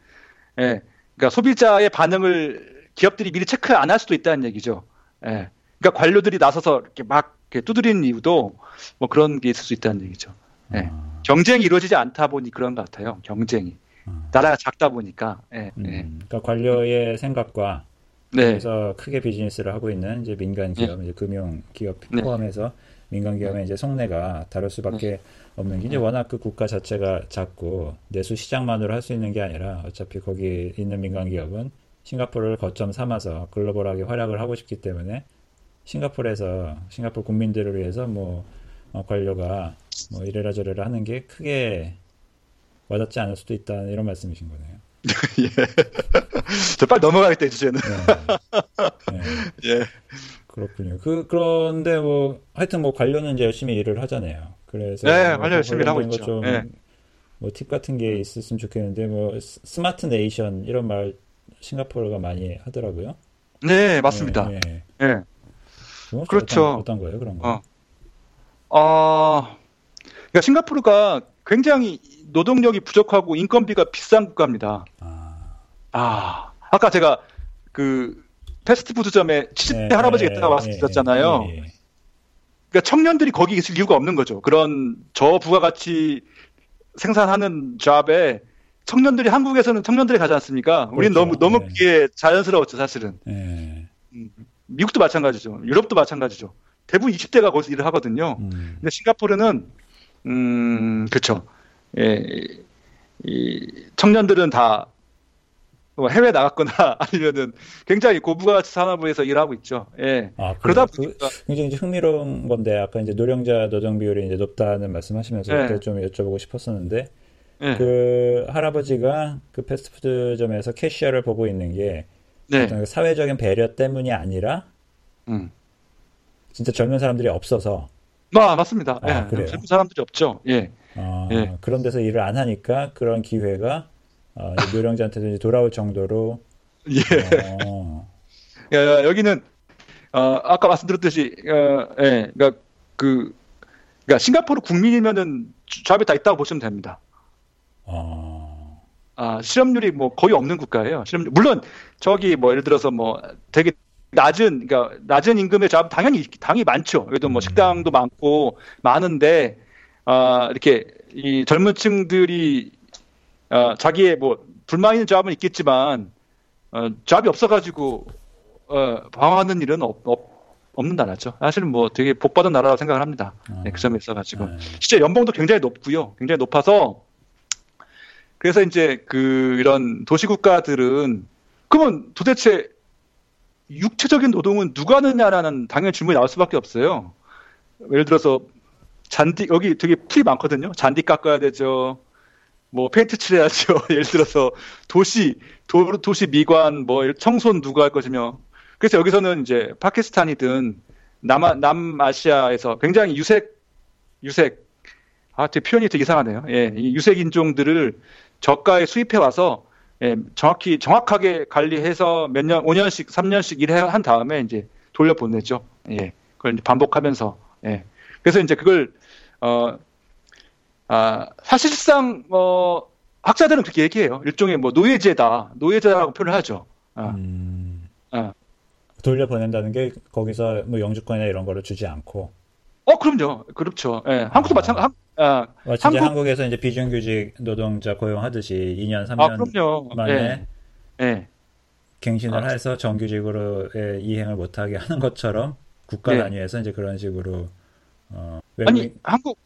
예, 그러니까 소비자의 반응을 기업들이 미리 체크 안 할 수도 있다는 얘기죠. 예, 그러니까 관료들이 나서서 이렇게 막 두드리는 이유도 뭐 그런 게 있을 수 있다는 얘기죠. 예, 아. 경쟁이 이루어지지 않다 보니 그런 것 같아요. 경쟁이 아. 나라가 작다 보니까. 예, 음. 예. 그러니까 관료의 생각과 네. 그래서 크게 비즈니스를 하고 있는 이제 민간 기업, 네. 이제 금융 기업 네. 포함해서 네. 민간 기업의 이제 속내가 다를 수밖에 네. 없는 게 이제 워낙 그 국가 자체가 작고 내수 시장만으로 할 수 있는 게 아니라 어차피 거기 있는 민간 기업은 싱가포르를 거점 삼아서 글로벌하게 활약을 하고 싶기 때문에 싱가포르에서 싱가포르 국민들을 위해서 뭐 어, 관료가 뭐 이래라 저래라 하는 게 크게 와닿지 않을 수도 있다 이런 말씀이신 거네요. 예. 저 빨리 넘어가겠다 이제는. 네. 네. 예. 그렇군요. 그 그런데 뭐 하여튼 뭐 관련은 이제 열심히 일을 하잖아요. 그래서 네, 관련 열심히 하고 있죠. 좀 네. 뭐팁 같은 게 있었으면 좋겠는데 뭐 스마트 네이션 이런 말 싱가포르가 많이 하더라고요. 네, 맞습니다. 네. 네. 네. 그렇죠. 어떤, 어떤, 거예요, 그런 거? 어, 어 그러니까 싱가포르가 굉장히 노동력이 부족하고 인건비가 비싼 국가입니다. 아, 아 아까 제가 그 패스트푸드점에 70대 네, 할아버지가 있다가 말씀드렸잖아요. 네, 네, 그러니까 청년들이 거기 있을 이유가 없는 거죠. 그런 저 부가가치 생산하는 잡에 청년들이 한국에서는 청년들이 가지 않습니까? 우리는 그렇죠. 너무 너무 네. 그게 자연스러웠죠, 사실은. 미국도 마찬가지죠. 유럽도 마찬가지죠. 대부분 20대가 거기서 일을 하거든요. 음. 근데 싱가포르는 음, 그렇죠. 예, 이 청년들은 다 해외 나갔거나 아니면은 굉장히 고부가치 산업부에서 일하고 있죠. 예. 아, 그러다 그 보니까 그, 굉장히 흥미로운 건데 아까 이제 노령자 노동 비율이 이제 높다는 말씀하시면서 예. 그때 좀 여쭤보고 싶었었는데 예. 그 할아버지가 그 패스트푸드점에서 캐시어를 보고 있는 게 네. 그 사회적인 배려 때문이 아니라 음. 진짜 젊은 사람들이 없어서 아 맞습니다. 아, 예. 젊은 사람들이 없죠. 예. 아, 예. 그런 데서 일을 안 하니까 그런 기회가 어, 묘령자한테도 돌아올 정도로. 예. 어. 야, 여기는 어, 아까 말씀드렸듯이 어, 예, 그러니까 그 그러니까 싱가포르 국민이면은 잡이 다 있다고 보시면 됩니다. 어. 아, 실업률이 뭐 거의 없는 국가예요. 실업률 물론 저기 뭐 예를 들어서 뭐 되게 낮은 그러니까 낮은 임금의 잡 당연히 당이 많죠. 여기도 뭐 음. 식당도 많고 많은데 아, 이렇게 이 젊은 층들이 어, 자기의 뭐 불만 있는 잡은 있겠지만 어, 잡이 없어가지고 어, 방황하는 일은 없, 없, 없는 나라죠. 사실은 뭐 되게 복 받은 나라라고 생각을 합니다. 아, 네, 그 점에 있어가지고 네. 실제 연봉도 굉장히 높고요. 굉장히 높아서 그래서 이제 그 이런 도시국가들은 그러면 도대체 육체적인 노동은 누가 하느냐라는 당연히 질문이 나올 수밖에 없어요. 예를 들어서 잔디 여기 되게 풀이 많거든요. 잔디 깎아야 되죠. 뭐 페인트 칠해야죠. 예를 들어서 도시 도, 도시 미관 뭐 청소는 누가 할 것이며 그래서 여기서는 이제 파키스탄이든 남아 남아시아에서 굉장히 유색 유색 아, 제 표현이 되게 이상하네요. 예, 이 유색 인종들을 저가에 수입해 와서 예, 정확히 정확하게 관리해서 몇 년, 5년씩, 3년씩 일한 다음에 이제 돌려보내죠. 예, 그걸 이제 반복하면서 예. 그래서 이제 그걸 어 아, 사실상 어, 학자들은 그렇게 얘기해요. 일종의 뭐 노예제다, 노예제라고 표현을 하죠. 아. 음... 아. 돌려보낸다는 게 거기서 뭐 영주권이나 이런 거를 주지 않고. 어, 그럼요. 그렇죠. 예. 한국도 아. 마찬가지. 아, 어, 진짜 한국... 에서 이제 비정규직 노동자 고용하듯이 2년, 3년 아, 만에 예. 예. 갱신을 아, 해서 정규직으로 이행을 못하게 하는 것처럼 국가 예. 단위에서 이제 그런 식으로 어, 외국인... 아니 한국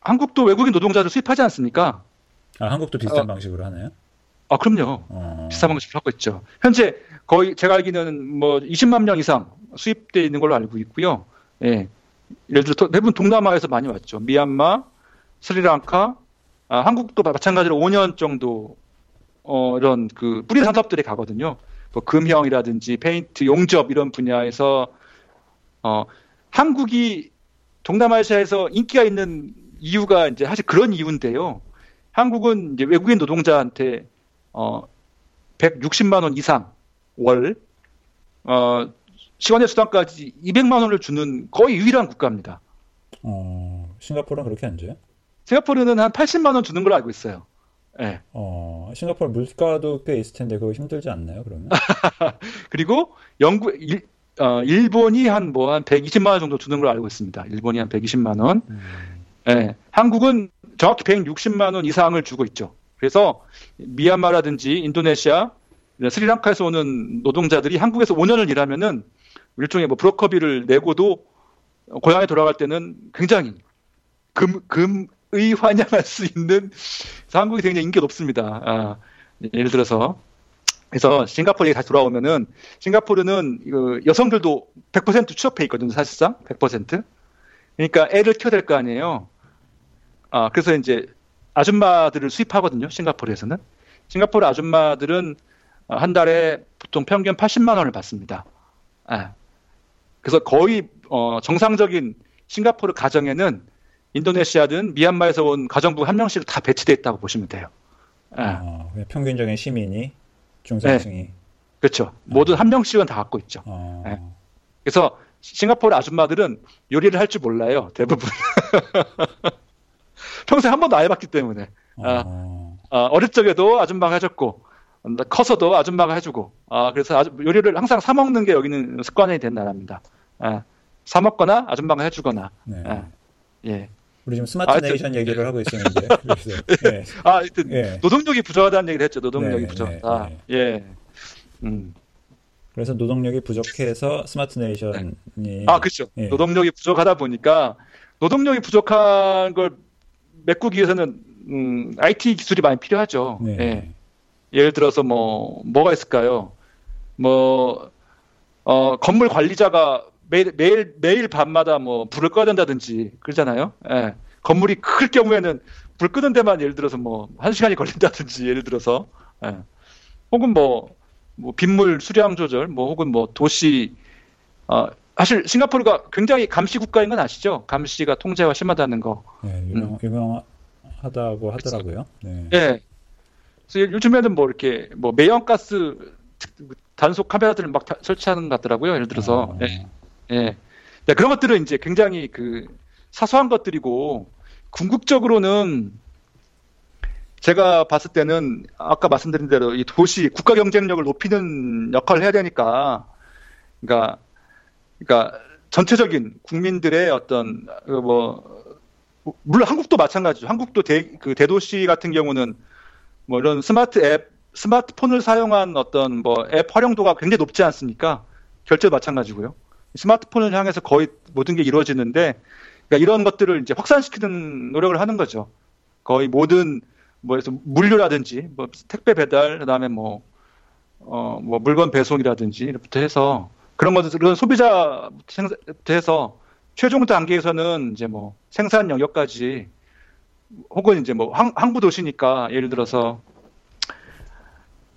한국도 외국인 노동자를 수입하지 않습니까? 아, 한국도 비슷한 어, 방식으로 하나요? 아, 그럼요. 어... 비슷한 방식으로 하고 있죠. 현재 거의 제가 알기는 뭐 20만 명 이상 수입돼 있는 걸로 알고 있고요. 예. 예를 들어 대부분 동남아에서 많이 왔죠. 미얀마, 스리랑카, 아, 한국도 마찬가지로 5년 정도 어, 이런 그 뿌리 산업들이 가거든요. 뭐 금형이라든지 페인트, 용접 이런 분야에서 어, 한국이 동남아시아에서 인기가 있는 이유가 이제 사실 그런 이유인데요. 한국은 이제 외국인 노동자한테 어 160만 원 이상 월 어, 시간의 수당까지 200만 원을 주는 거의 유일한 국가입니다. 어, 싱가포르는 그렇게 안 줘요? 싱가포르는 한 80만 원 주는 걸로 알고 있어요. 네. 어, 싱가포르 물가도 꽤 있을 텐데 그거 힘들지 않나요, 그러면? 그리고 영국 일, 어, 일본이 한뭐 한 120만 원 정도 주는 걸로 알고 있습니다. 일본이 한 120만 원. 음. 네. 한국은 정확히 160만 원 이상을 주고 있죠. 그래서 미얀마라든지 인도네시아, 스리랑카에서 오는 노동자들이 한국에서 5년을 일하면은 일종의 뭐 브로커비를 내고도 고향에 돌아갈 때는 굉장히 금, 금 의 환영할 수 있는 한국이 굉장히 인기가 높습니다. 아, 예를 들어서 그래서 싱가포르에 다시 돌아오면은 싱가포르는 그 여성들도 100% 취업해 있거든요, 사실상 100%. 그러니까 애를 키워야 될 거 아니에요. 아, 그래서 이제 아줌마들을 수입하거든요, 싱가포르에서는. 싱가포르 아줌마들은 한 달에 보통 평균 80만 원을 받습니다. 예. 그래서 거의 어, 정상적인 싱가포르 가정에는 인도네시아든 미얀마에서 온 가정부 한 명씩 다 배치돼 있다고 보시면 돼요. 예. 어, 평균적인 시민이 중산층이 네. 그렇죠. 모두 한 명씩은 다 갖고 있죠. 어... 예. 그래서 싱가포르 아줌마들은 요리를 할 줄 몰라요. 대부분. 평생 한 번도 안 해봤기 때문에. 어... 아, 아, 어릴 적에도 아줌마가 해줬고, 커서도 아줌마가 해주고, 아, 그래서 아주, 요리를 항상 사먹는 게 여기는 습관이 된 나라입니다. 아, 사먹거나 아줌마가 해주거나. 네. 아, 예. 우리 지금 스마트 아, nation 얘기를 하고 있었는데. 그래서, 예. 아, 하여튼, 예. 노동력이 부족하다는 얘기를 했죠. 노동력이 네, 부족하다. 네, 네. 예. 음. 그래서 노동력이 부족해서 smart nation이 아 그렇죠. 예. 노동력이 부족하다 보니까 노동력이 부족한 걸 메꾸기 위해서는 음, IT 기술이 많이 필요하죠. 네. 예. 예를 들어서 뭐 뭐가 있을까요? 뭐 어, 건물 관리자가 매일 매일 매일 밤마다 뭐 불을 꺼야 된다든지 그러잖아요. 예. 건물이 클 경우에는 불 끄는 데만 예를 들어서 뭐 한 시간이 걸린다든지 예를 들어서 예. 혹은 뭐 뭐 빗물 수량 조절, 뭐 혹은 뭐 도시 어 사실 싱가포르가 굉장히 감시 국가인 건 아시죠? 감시가 통제가 심하다는 거. 네, 유명, 음. 유명하다고 하더라고요. 네. 네. 그래서 요즘에는 뭐 이렇게 뭐 매연가스 단속 카메라들을 막 설치하는 것 같더라고요. 예를 들어서. 아. 네. 네. 네. 그런 것들은 이제 굉장히 그 사소한 것들이고 궁극적으로는 제가 봤을 때는 아까 말씀드린 대로 이 도시 국가 경쟁력을 높이는 역할을 해야 되니까 그러니까 그러니까 전체적인 국민들의 어떤 그뭐 물론 한국도 마찬가지죠. 한국도 대, 그 대도시 같은 경우는 뭐 이런 스마트 앱 스마트폰을 사용한 어떤 뭐 앱 활용도가 굉장히 높지 않습니까? 결제도 마찬가지고요. 스마트폰을 향해서 거의 모든 게 이루어지는데 그러니까 이런 것들을 이제 확산시키는 노력을 하는 거죠. 거의 모든 뭐해서 물류라든지 뭐 택배 배달 그다음에 뭐 어, 뭐 물건 배송이라든지 이렇게 해서 그런 것들은 소비자부터 해서 최종 단계에서는 이제 뭐 생산 영역까지 혹은 이제 뭐 항, 항구 도시니까 예를 들어서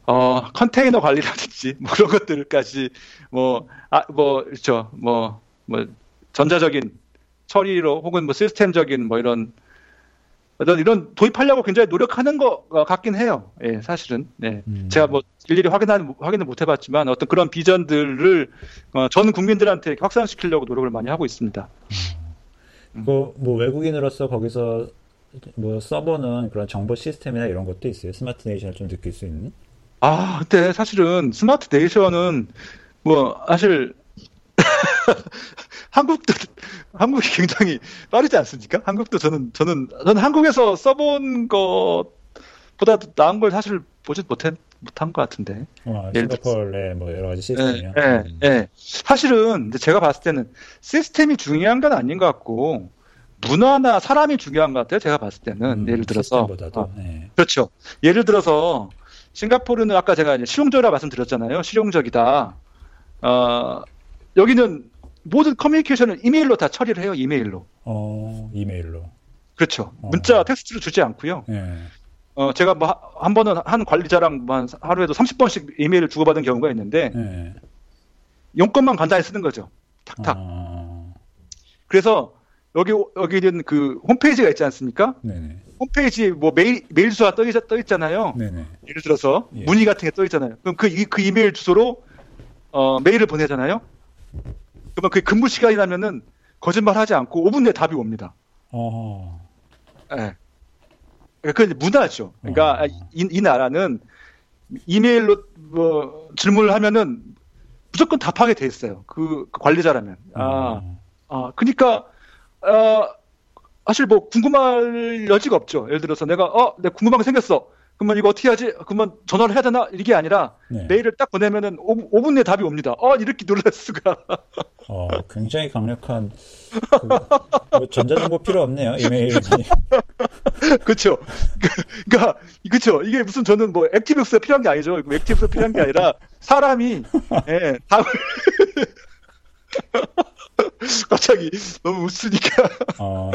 어 컨테이너 관리라든지 뭐 그런 것들까지 뭐 아뭐 아, 뭐, 그렇죠 뭐뭐 뭐 전자적인 처리로 혹은 뭐 시스템적인 뭐 이런 어떤 이런 도입하려고 굉장히 노력하는 것 같긴 해요. 예, 사실은. 네. 음. 제가 뭐 일일이 확인한, 확인을 못 해봤지만 어떤 그런 비전들을 어, 전 국민들한테 확산시키려고 노력을 많이 하고 있습니다. 음. 뭐, 뭐 외국인으로서 거기서 뭐 써보는 그런 정보 시스템이나 이런 것도 있어요. 스마트 네이션을 좀 느낄 수 있는? 아, 근데 사실은 스마트 네이션은 뭐 사실 한국도 한국이 굉장히 빠르지 않습니까? 한국도 저는 저는 저는 한국에서 써본 것보다 나은 걸 사실 보지 못한 못한 것 같은데. 와, 싱가포르의 뭐 여러 가지 시스템이요. 네, 네, 음. 네. 사실은 제가 봤을 때는 시스템이 중요한 건 아닌 것 같고 문화나 사람이 중요한 것 같아요. 제가 봤을 때는 음, 예를 들어서 어, 네. 그렇죠. 예를 들어서 싱가포르는 아까 제가 실용적이라 말씀드렸잖아요. 실용적이다. 어, 여기는 모든 커뮤니케이션을 이메일로 다 처리를 해요. 이메일로. 어, 이메일로. 그렇죠. 어. 문자 텍스트로 주지 않고요. 네. 어, 제가 뭐 한 번은 한 관리자랑 한 하루에도 30번씩 이메일을 주고받은 경우가 있는데 네. 용건만 간단히 쓰는 거죠. 탁탁. 어. 그래서 여기 여기는 그 홈페이지가 있지 않습니까? 네네. 홈페이지 뭐 메일 메일 주소가 떠, 떠 있잖아요. 네네. 예를 들어서 예. 문의 같은 게 떠 있잖아요. 그럼 그, 그 이메일 주소로 어, 메일을 보내잖아요. 그러면 그 근무 시간이 나면은 거짓말 하지 않고 5분 내에 답이 옵니다. 어. 네. 그 문화죠. 그러니까 어. 이, 이, 나라는 이메일로 뭐 질문을 하면은 무조건 답하게 돼 있어요. 그, 그 관리자라면. 아, 어. 아, 그러니까 어, 사실 뭐 궁금할 여지가 없죠. 예를 들어서 내가 어, 내 궁금한 게 생겼어. 그러면 이거 어떻게 하지? 그러면 전화를 해야 되나? 이게 아니라 네. 메일을 딱 보내면은 5, 5분 내에 답이 옵니다. 어, 이렇게 놀랄 수가. 어, 굉장히 강력한 그, 뭐 전자정보 필요 없네요. 이메일이. 그렇죠. 그러니까 그렇죠. 이게 무슨 저는 뭐 ActiveX가 필요한 게 아니죠. ActiveX가 필요한 게 아니라 사람이 예, 답을 갑자기 너무 웃으니까. 어,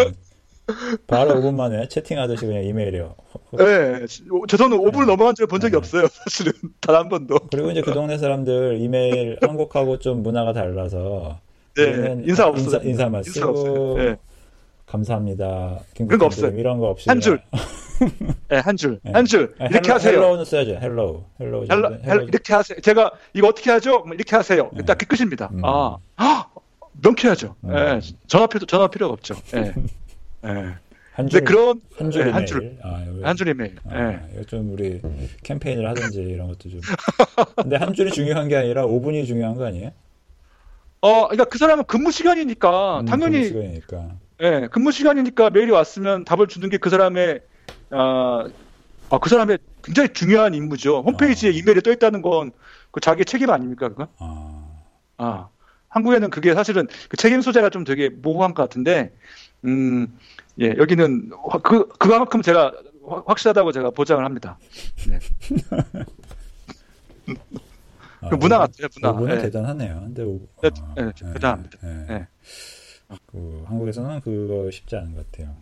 바로 5분 만에 채팅하듯이 그냥 이메일이요. 네, 저는 5분을 넘어간 적을 본 적이 네. 없어요. 사실은 단 한 번도. 그리고 이제 그 동네 사람들 이메일 한국하고 좀 문화가 달라서 네, 인사 없어요. 인사, 인사만 쓰고 네. 감사합니다. 그런 거 없어요. 이런 거 없이 한 줄. 네, 한 줄. 네. 한 줄. 네, 이렇게 hello, 하세요. Hello는 써야죠. Hello. Hello. Hello, hello, 이렇게 하세요. 제가 이거 어떻게 하죠? 뭐 이렇게 하세요. 네. 딱 끝입니다. 음. 아, 명쾌하죠. 음. 네, 전화 필요 전화 필요가 없죠. 네. 네. 한 줄, 그런 한 줄, 네, 한 줄, 아, 한 줄의 메일. 아, 네. 이거 좀 우리 캠페인을 하든지 이런 것도 좀. 근데 한 줄이 중요한 게 아니라 5분이 중요한 거 아니에요? 어, 그러니까 그 사람은 근무 시간이니까 음, 당연히 근무 시간이니까. 예, 근무 시간이니까 메일이 왔으면 답을 주는 게 그 사람의 아, 아, 그 사람의 굉장히 중요한 임무죠. 홈페이지에 아. 이메일이 떠 있다는 건 그 자기 책임 아닙니까, 그건? 아. 아. 한국에는 그게 사실은 그 책임 소재가 좀 되게 모호한 것 같은데, 음, 예, 여기는 그, 그만큼 제가 확실하다고 제가 보장을 합니다. 네. 아, 그 문화 같아요, 문화. 문화 네. 대단하네요. 근데, 네, 네, 대단합니다. 네. 네. 그 한국에서는 그거 쉽지 않은 것 같아요.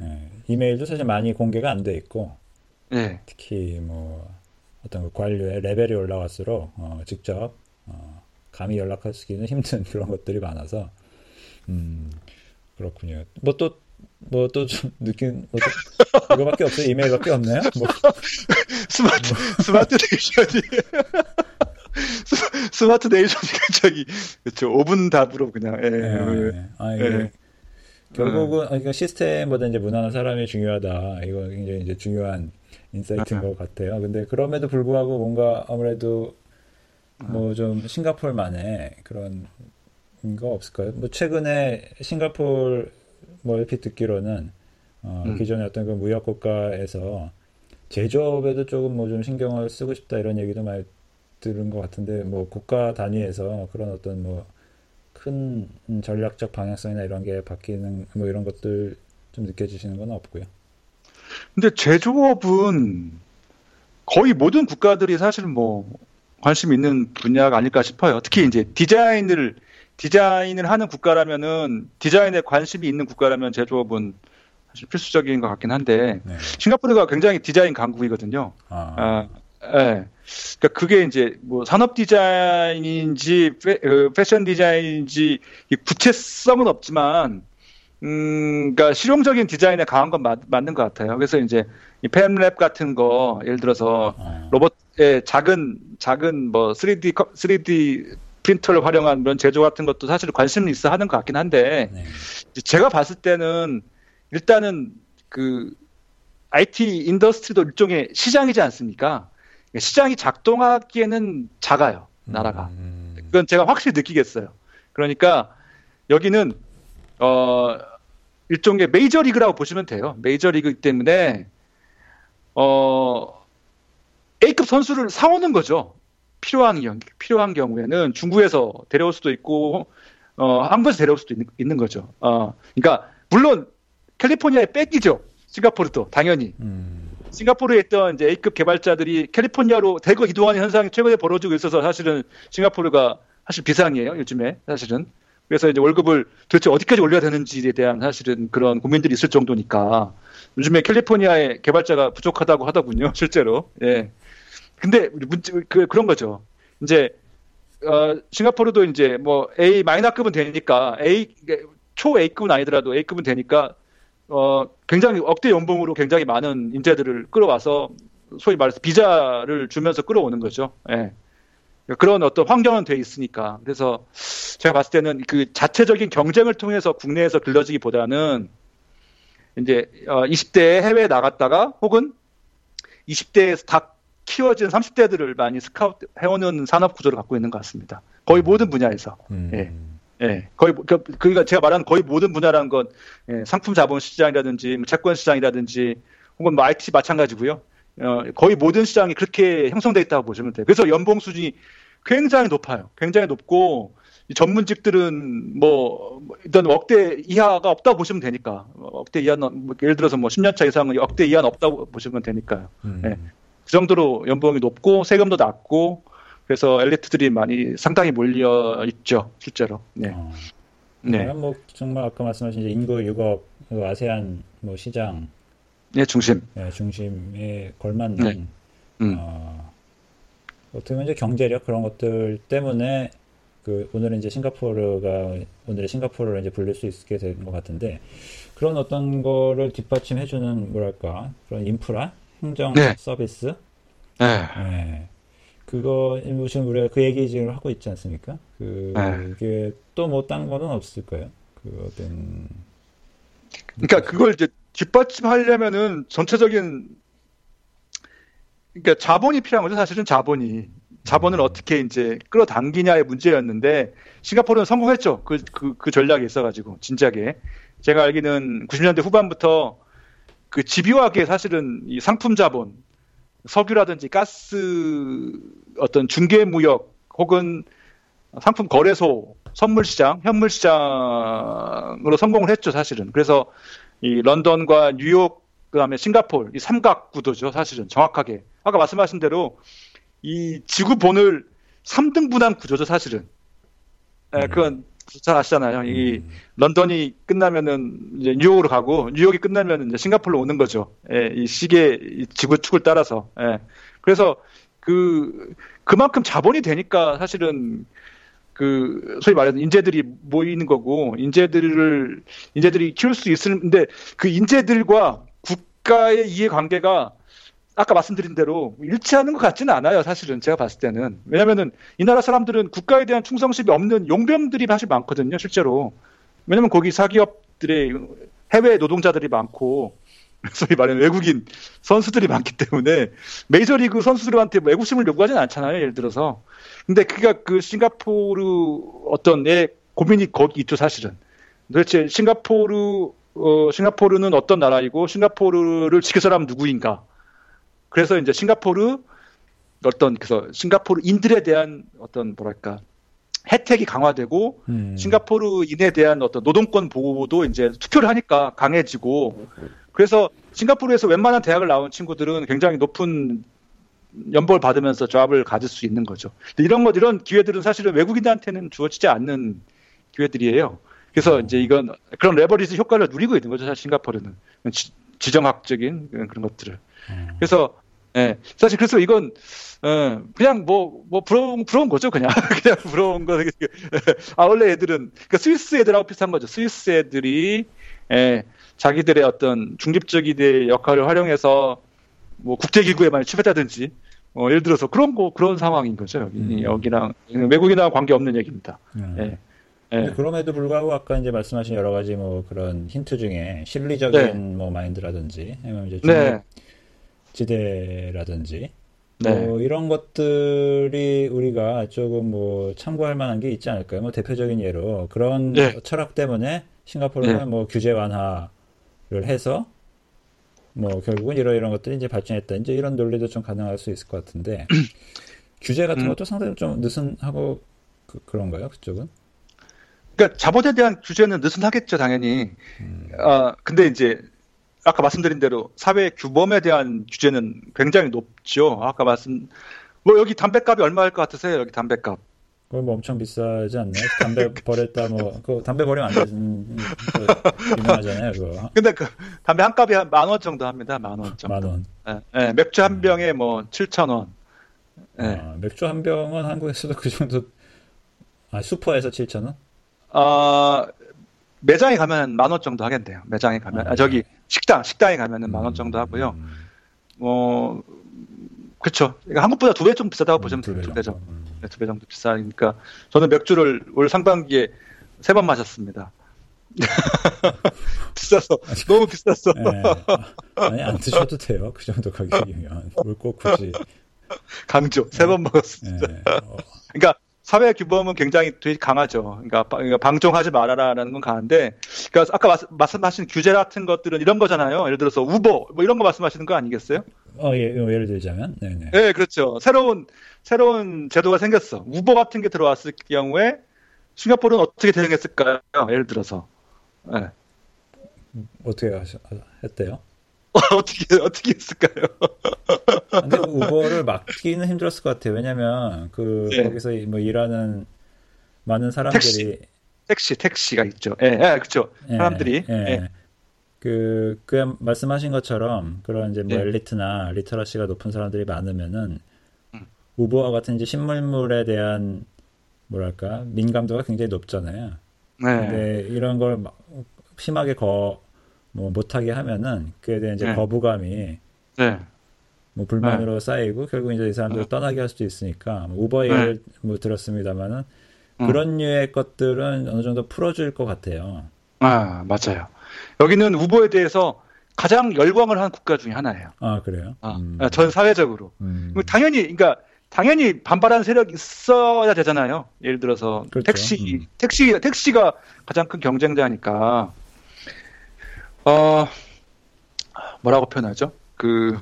네. 이메일도 사실 많이 공개가 안 돼 있고, 네. 특히 뭐 어떤 그 관료의 레벨이 올라갈수록 어, 직접 어, 감히 연락할 수 있는 힘든 그런 것들이 많아서, 음 그렇군요. 뭐 또 뭐 또 좀 느낀 뭐 또, 이거밖에 없어요. 이메일밖에 없나요? 뭐. smart smart nation이 smart nation이 굉장히 그렇죠. 5분 답으로 그냥. 예. 네, 네. 아, 이게 예. 결국은 아, 그러니까 시스템보다 이제 문화나 사람이 중요하다. 이거 굉장히 이제 중요한 insight인 것 같아요. 근데 그럼에도 불구하고 뭔가 아무래도 뭐 좀 싱가폴만의 그런 거 없을까요? 뭐 최근에 싱가폴 뭐 이렇게 듣기로는 어, 음. 기존의 어떤 그 무역 국가에서 제조업에도 조금 뭐 좀 신경을 쓰고 싶다 이런 얘기도 많이 들은 것 같은데 뭐 국가 단위에서 그런 어떤 뭐 큰 전략적 방향성이나 이런 게 바뀌는 뭐 이런 것들 좀 느껴지시는 건 없고요. 근데 제조업은 거의 모든 국가들이 사실 뭐 관심 있는 분야가 아닐까 싶어요. 특히 이제 디자인을 디자인을 하는 국가라면은 디자인에 관심이 있는 국가라면 제조업은 사실 필수적인 것 같긴 한데 네. 싱가포르가 굉장히 디자인 강국이거든요. 아, 아 예. 그러니까 그게 이제 뭐 산업 디자인인지 패, 어, 션 디자인인지 구체성은 없지만 음, 그러니까 실용적인 디자인에 강한 건 맞, 맞는 것 같아요. 그래서 이제 이 팸랩 같은 거 예를 들어서 아. 로봇의 작은 작은 뭐 3D 3D 프린터를 활용한 그런 제조 같은 것도 사실 관심 있어 하는 것 같긴 한데 네. 제가 봤을 때는 일단은 그 IT industry도 일종의 시장이지 않습니까? 시장이 작동하기에는 작아요, 나라가. 음. 그건 제가 확실히 느끼겠어요. 그러니까 여기는 어 일종의 메이저 리그라고 보시면 돼요. 메이저 리그 때문에 어 A급 선수를 사오는 거죠. 필요한 경 필요한 경우에는 중국에서 데려올 수도 있고 어 한국에서 데려올 수도 있는, 있는 거죠. 어 그러니까 물론 캘리포니아에 뺏기죠. 싱가포르도 당연히. 음. 싱가포르에 있던 이제 A급 개발자들이 캘리포니아로 대거 이동하는 현상이 최근에 벌어지고 있어서 사실은 싱가포르가 사실 비상이에요, 요즘에 사실은. 그래서 이제 월급을 도대체 어디까지 올려야 되는지에 대한 사실은 그런 고민들이 있을 정도니까 요즘에 캘리포니아에 개발자가 부족하다고 하더군요, 실제로. 예. 근데 그 그런 거죠. 이제 어 싱가포르도 이제 뭐 A 마이너급은 되니까 A 초 A급은 아니더라도 A급은 되니까 어, 굉장히 억대 연봉으로 굉장히 많은 인재들을 끌어와서 소위 말해서 비자를 주면서 끌어오는 거죠. 예. 그런 어떤 환경은 돼 있으니까. 그래서 제가 봤을 때는 그 자체적인 경쟁을 통해서 국내에서 길러지기보다는 이제 어 20대에 해외에 나갔다가 혹은 20대에서 다 키워진 30대들을 많이 스카우트 해오는 산업 구조를 갖고 있는 것 같습니다. 거의 모든 분야에서. 음. 예. 예, 거의 그, 그러니까 제가 말하는 거의 모든 분야라는 건 예, 상품 자본 시장이라든지 뭐 채권 시장이라든지 혹은 뭐 IT 마찬가지고요. 어, 거의 모든 시장이 그렇게 형성돼 있다고 보시면 돼요. 그래서 연봉 수준이 굉장히 높아요. 굉장히 높고 전문직들은 뭐 일단 억대 이하가 없다고 보시면 되니까 억대 이하는 뭐 예를 들어서 뭐 10년 차 이상은 억대 이하는 없다고 보시면 되니까요. 음. 예. 그 정도로 연봉이 높고 세금도 낮고 그래서 엘리트들이 많이 상당히 몰려 있죠, 실제로. 네. 어. 네. 뭐 정말 아까 말씀하신 인구 6억 그 아세안 뭐 시장 네, 중심. 네, 중심에 걸맞는 네. 음. 어, 어떻게 보면 이제 경제력 그런 것들 때문에 그 오늘은 이제 싱가포르가 오늘의 싱가포르를 이제 불릴 수 있게 된 것 같은데 그런 어떤 거를 뒷받침해주는 뭐랄까 그런 인프라 행정 네. 서비스 네. 네. 그거 뭐 지금 우리가 그 얘기 지금 하고 있지 않습니까? 그, 네. 그게 또 뭐 딴 거는 없을까요? 그 어떤 그러니까 그걸 이제 뒷받침하려면은 전체적인 그러니까 자본이 필요한 거죠. 사실은 자본이 자본을 음. 어떻게 이제 끌어당기냐의 문제였는데 싱가포르는 성공했죠. 그 그, 그 전략이 있어가지고 진작에 제가 알기는 90년대 후반부터 그 집요하게 사실은 이 상품 자본 석유라든지 가스 어떤 중개 무역 혹은 상품 거래소, 선물 시장, 현물 시장으로 성공을 했죠, 사실은. 그래서 이 런던과 뉴욕 그 다음에 싱가폴 이 삼각 구도죠, 사실은 정확하게. 아까 말씀하신 대로 이 지구 본을 3등분한 구조죠, 사실은. 예, 음. 그건 잘 아시잖아요. 이 음. 런던이 끝나면은 이제 뉴욕으로 가고 뉴욕이 끝나면은 이제 싱가폴로 오는 거죠. 예, 이 시계 이 지구축을 따라서. 예. 그래서 그 그만큼 자본이 되니까 사실은 그 소위 말해서 인재들이 모이는 거고 인재들을 인재들이 키울 수 있는데 그 인재들과 국가의 이해관계가 아까 말씀드린 대로 일치하는 것 같지는 않아요. 사실은 제가 봤을 때는 왜냐하면은 이 나라 사람들은 국가에 대한 충성심이 없는 용병들이 사실 많거든요. 실제로 왜냐면 거기 사기업들의 해외 노동자들이 많고 소위 말하는 외국인 선수들이 많기 때문에 메이저리그 선수들한테 외국심을 요구하지는 않잖아요. 예를 들어서 근데 그가 그 싱가포르 어떤 애 고민이 거기 있죠. 사실은 도대체 싱가포르 어, 싱가포르는 어떤 나라이고 싱가포르를 지킬 사람 누구인가 그래서 이제 싱가포르 어떤 그래서 싱가포르인들에 대한 어떤 뭐랄까 혜택이 강화되고 음. 싱가포르인에 대한 어떤 노동권 보호도 이제 투표를 하니까 강해지고 그래서 싱가포르에서 웬만한 대학을 나온 친구들은 굉장히 높은 연봉을 받으면서 잡을 가질 수 있는 거죠. 이런 것 이런 기회들은 사실은 외국인한테는 주어지지 않는 기회들이에요. 그래서 어. 이제 이건 그런 레버리지 효과를 누리고 있는 거죠. 사실 싱가포르는 지, 정학적인 그런 것들을. 음. 그래서 예, 사실 그래서 이건 어, 그냥 뭐, 뭐, 부러운, 부러운 거죠, 그냥. 그냥 부러운 거. 아, 원래 애들은, 그러니까 스위스 애들하고 비슷한 거죠. 스위스 애들이, 예, 자기들의 어떤 중립적인 역할을 활용해서, 뭐, 국제기구에 많이 출입했다든지, 어, 예를 들어서 그런 거, 그런 상황인 거죠, 여기. 음. 여기랑, 외국인하고 관계 없는 얘기입니다. 음. 예. 예. 그럼에도 불구하고 아까 이제 말씀하신 여러 가지 뭐 그런 힌트 중에 실리적인 네. 뭐 마인드라든지 아니면 이제 네. 지대라든지 네. 뭐 이런 것들이 우리가 조금 뭐 참고할 만한 게 있지 않을까요? 뭐 대표적인 예로 그런 네. 철학 때문에 싱가포르는 네. 뭐 규제 완화를 해서 뭐 결국은 이런 이런 것들이 이제 발전했다. 이제 이런 논리도 좀 가능할 수 있을 것 같은데 규제 같은 음. 것도 상당히 좀 느슨하고 그, 런가요 그쪽은? 그러니까 자본에 대한 규제는 느슨하겠죠, 당연히. 음. 아 근데 이제 아까 말씀드린 대로 사회 규범에 대한 규제는 굉장히 높죠. 아까 말씀 뭐 여기 담배값이 얼마일 것 같으세요? 여기 담배값. 그건 뭐 엄청 비싸지 않나요? 담배 버렸다 뭐 그 담배 버리면 안 되는 그 유명하잖아요, 그거. 근데 그 담배 한 값이 한 만 원 정도 합니다. 만 원 정도. 만 원. 예, 예, 맥주 한 병에 뭐 7천 원. 예. 아, 맥주 한 병은 한국에서도 그 정도 아, 슈퍼에서 7천 원? 아, 매장에 가면 만 원 정도 하겠네요. 매장에 가면 아, 아 저기 네. 식당 식당에 가면은 만 원 정도 하고요. 음. 뭐 그렇죠. 한국보다 두 배 좀 비싸다고 음, 보시면 돼요. 두배 정도. 음. 네, 두배 정도 비싸니까 저는 맥주를 올 상반기에 세 번 마셨습니다. 비싸서 너무 비쌌어. 네. 아니 안 드셔도 돼요. 그 정도 가격이면 뭘 꼭 굳이 강조 세 번 먹었습니다. 네. 어. 그러니까 사회 규범은 굉장히 되게 강하죠. 그러니까, 그러니까 방종하지 말아라라는 건 강한데, 그러니까 아까 말씀하신 규제 같은 것들은 이런 거잖아요. 예를 들어서 우버 뭐 이런 거 말씀하시는 거 아니겠어요? 어, 예, 어, 예를 들자면, 네네. 네, 그렇죠. 새로운 새로운 제도가 생겼어. 우버 같은 게 들어왔을 경우에 싱가포르는 어떻게 대응했을까요? 예를 들어서. 네. 어떻게 하셨, 했대요? 어떻게 어떻게 했을까요? 근데 우버를 막기는 힘들었을 것 같아요. 왜냐면 그 네. 거기서 뭐 일하는 많은 사람들이 택시. 택시, 택시가 있죠. 예, 예 그렇죠. 예, 사람들이. 예. 예. 그, 그 말씀하신 것처럼 그런 이제 뭐 예. 엘리트나 리터러시가 높은 사람들이 많으면은 음. 우버와 같은 이제 신물물에 대한 뭐랄까 민감도가 굉장히 높잖아요. 네. 근데 이런 걸 심하게 거, 뭐 못하게 하면은 그에 대한 이제 네. 거부감이 네. 뭐 불만으로 네. 쌓이고 결국 이제 이 사람들 네. 떠나게 할 수도 있으니까 뭐 우버 네. 뭐 들었습니다만은 음. 그런 류의 것들은 어느 정도 풀어줄 것 같아요. 아 맞아요. 여기는 우버에 대해서 가장 열광을 한 국가 중에 하나예요. 아 그래요? 아, 음. 전 사회적으로. 음. 당연히 그러니까 당연히 반발하는 세력이 있어야 되잖아요. 예를 들어서 그렇죠. 택시 음. 택시 택시가 가장 큰 경쟁자니까 어 뭐라고 표현하죠? 그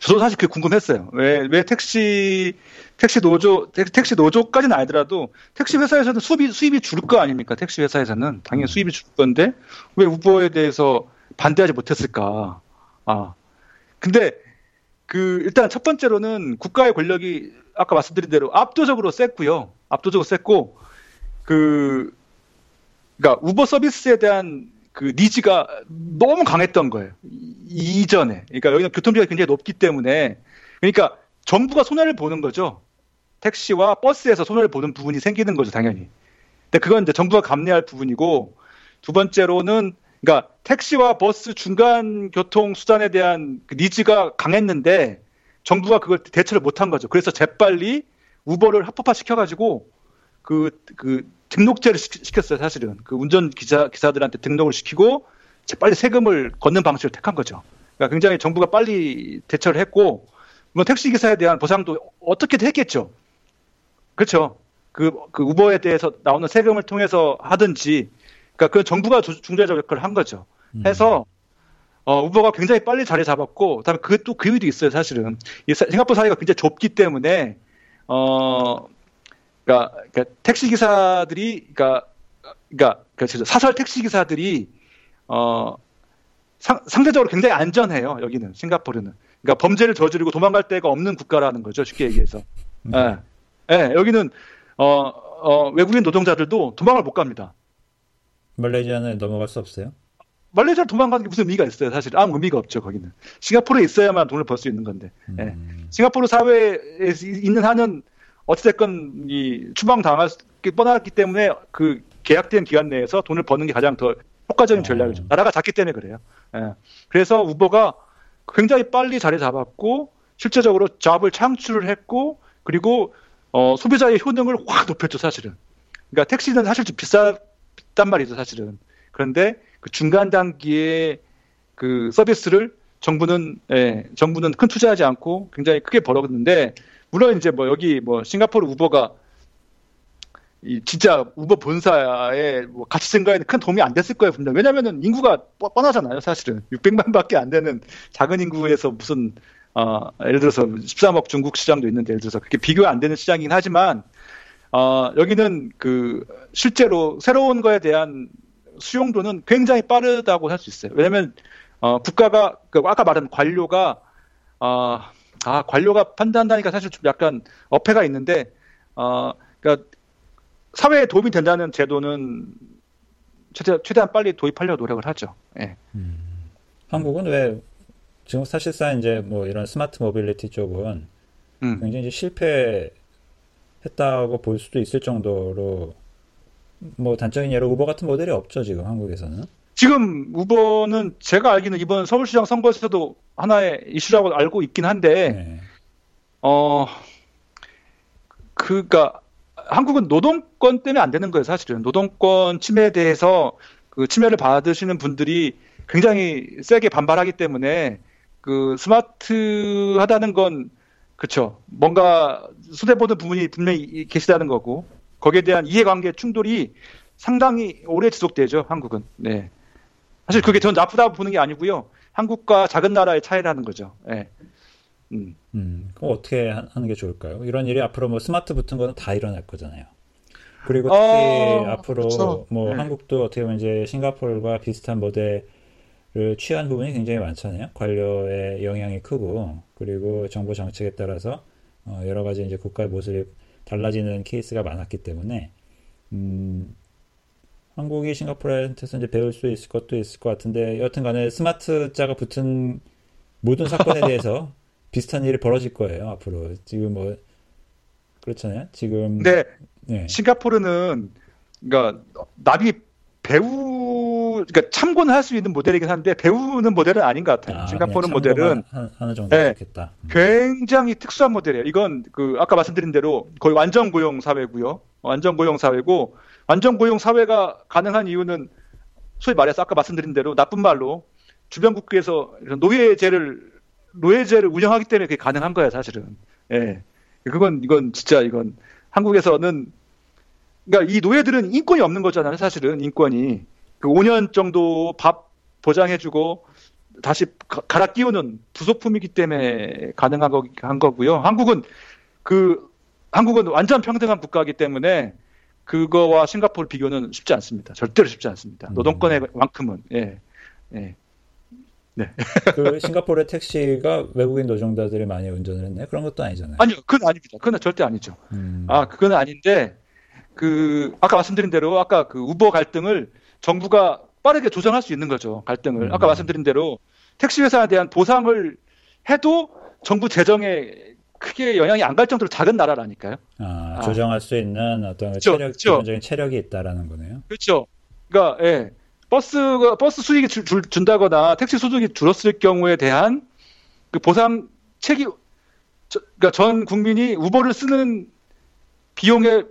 저도 사실 그게 궁금했어요. 왜, 왜 택시, 택시 노조, 택시 노조까지는 아니더라도 택시 회사에서는 수입이, 수입이 줄거 아닙니까? 택시 회사에서는. 당연히 수입이 줄 건데 왜 우버에 대해서 반대하지 못했을까? 아. 근데 그 일단 첫 번째로는 국가의 권력이 아까 말씀드린 대로 압도적으로 셌고요. 압도적으로 셌고 그 그러니까 우버 서비스에 대한 그 니즈가 너무 강했던 거예요. 이전에. 그러니까 여기는 교통비가 굉장히 높기 때문에 그러니까 정부가 손해를 보는 거죠. 택시와 버스에서 손해를 보는 부분이 생기는 거죠, 당연히. 근데 그건 이제 정부가 감내할 부분이고 두 번째로는 그러니까 택시와 버스 중간 교통 수단에 대한 그 니즈가 강했는데 정부가 그걸 대처를 못한 거죠. 그래서 재빨리 우버를 합법화 시켜가지고 그, 그 등록제를 시켰어요, 사실은. 그 운전 기사, 기사들한테 등록을 시키고 재빨리 세금을 걷는 방식을 택한 거죠. 그러니까 굉장히 정부가 빨리 대처를 했고, 뭐 택시 기사에 대한 보상도 어떻게든 했겠죠. 그렇죠. 그, 그 우버에 대해서 나오는 세금을 통해서 하든지 그러니까 그 정부가 중재자 역할을 한 거죠. 음. 해서 어, 우버가 굉장히 빨리 자리 잡았고, 그다음에 그것도 그 의도 있어요, 사실은. 이 싱가포르 사회가 굉장히 좁기 때문에 어, 그러니까, 그러니까 택시 기사들이, 그러니까, 그러니까, 그러니까 사설 택시 기사들이 어, 상, 상대적으로 굉장히 안전해요, 여기는 싱가포르는. 그러니까 범죄를 저지르고 도망갈 데가 없는 국가라는 거죠, 쉽게 얘기해서. 음. 예, 네. 여기는 어, 어, 외국인 노동자들도 도망을 못 갑니다. 말레이시아는 넘어갈 수 없어요? 말레이시아 도망가는 게 무슨 의미가 있어요, 사실. 아무 의미가 없죠, 거기는. 싱가포르에 있어야만 돈을 벌 수 있는 건데. 예. 음. 싱가포르 사회에 있는 한은 어찌됐건 이 추방 당할 게 뻔하기 때문에 그 계약된 기간 내에서 돈을 버는 게 가장 더 효과적인 전략이죠. 어. 나라가 작기 때문에 그래요. 예. 그래서 우버가 굉장히 빨리 자리 잡았고 실제적으로 잡을 창출을 했고 그리고 어, 소비자의 효능을 확 높였죠, 사실은. 그러니까 택시는 사실 좀 비싸 있단 말이죠, 사실은. 그런데 그 중간 단기에 그 서비스를 정부는 예, 정부는 큰 투자하지 않고 굉장히 크게 벌었는데 물론 이제 뭐 여기 뭐 싱가포르 우버가 이 진짜 우버 본사의 뭐 가치 증가에는 큰 도움이 안 됐을 거예요, 분명. 왜냐면은 인구가 뻔하잖아요, 사실은. 600만밖에 안 되는 작은 인구에서 무슨 어, 예를 들어서 13억 중국 시장도 있는데 예를 들어서 그게 비교 안 되는 시장이긴 하지만 어, 여기는 그 실제로 새로운 거에 대한 수용도는 굉장히 빠르다고 할 수 있어요. 왜냐하면 어, 국가가 그 아까 말한 관료가 어, 아 관료가 판단한다니까 사실 좀 약간 어폐가 있는데 어, 그러니까 사회에 도움이 된다는 제도는 최대, 최대한 빨리 도입하려고 노력을 하죠. 예. 음. 한국은 왜 지금 사실상 이제 뭐 이런 smart mobility 쪽은 음. 굉장히 이제 실패 했다고 볼 수도 있을 정도로 뭐 단적인 예로 우버 같은 모델이 없죠 지금 한국에서는. 지금 우버는 제가 알기는 이번 서울시장 선거에서도 하나의 이슈라고 알고 있긴 한데 네. 어 그니까 한국은 노동권 때문에 안 되는 거예요 사실은 노동권 침해에 대해서 그 침해를 받으시는 분들이 굉장히 세게 반발하기 때문에 그 스마트하다는 건 그렇죠. 뭔가 손해보는 부분이 분명히 계시다는 거고 거기에 대한 이해관계 충돌이 상당히 오래 지속되죠. 한국은. 네. 사실 그게 전 나쁘다고 보는 게 아니고요. 한국과 작은 나라의 차이라는 거죠. 네. 음. 음. 그럼 어떻게 하는 게 좋을까요? 이런 일이 앞으로 뭐 스마트 붙은 거는 다 일어날 거잖아요. 그리고 특히 어, 앞으로 그렇죠. 뭐 네. 한국도 어떻게 보면 이제 싱가포르와 비슷한 모델 를 취한 부분이 굉장히 많잖아요. 관료의 영향이 크고 그리고 정부 정책에 따라서 어, 여러 가지 이제 국가의 모습이 달라지는 케이스가 많았기 때문에 음, 한국이 싱가포르한테서 이제 배울 수 있을 것도 있을 것 같은데 여튼 간에 스마트 자가 붙은 모든 사건에 대해서 비슷한 일이 벌어질 거예요, 앞으로. 지금 뭐, 그렇잖아요. 지금. 네. 네. 싱가포르는, 그러니까, 나비 배우, 그러니까 참고는 할 수 있는 모델이긴 한데, 배우는 모델은 아닌 것 같아요. 아, 싱가포르 모델은. 하는 정도 네, 좋겠다. 음. 굉장히 특수한 모델이에요. 이건, 그, 아까 말씀드린 대로 거의 완전 고용 사회고요. 완전 고용 사회고, 완전 고용 사회가 가능한 이유는, 소위 말해서 아까 말씀드린 대로 나쁜 말로 주변 국가에서 노예제를 노예제를 운영하기 때문에 그게 가능한 거야 사실은. 예. 그건 이건 진짜 이건 한국에서는 그러니까 이 노예들은 인권이 없는 거잖아요 사실은 인권이 그 5년 정도 밥 보장해주고 다시 갈아 끼우는 부속품이기 때문에 가능한 거, 한 거고요. 한국은 그 한국은 완전 평등한 국가이기 때문에 그거와 싱가포르 비교는 쉽지 않습니다. 절대로 쉽지 않습니다. 음. 노동권의만큼은 예. 예. 네. 그 싱가포르 택시가 외국인 노동자들이 많이 운전을 했네. 그런 것도 아니잖아요. 아니요, 그건 아닙니다. 그건 절대 아니죠. 음. 아, 그건 아닌데 그 아까 말씀드린 대로 아까 그 우버 갈등을 정부가 빠르게 조정할 수 있는 거죠. 갈등을 음. 아까 말씀드린 대로 택시 회사에 대한 보상을 해도 정부 재정에 크게 영향이 안 갈 정도로 작은 나라라니까요. 아, 아. 조정할 수 있는 어떤 그렇죠, 체력, 그렇죠. 기본적인 체력이 있다라는 거네요. 그렇죠. 그러니까 예. 버스가 버스 수익이 줄, 줄, 준다거나 택시 소득이 줄었을 경우에 대한 그 보상 책임 저, 그러니까 전 국민이 우버를 쓰는 비용의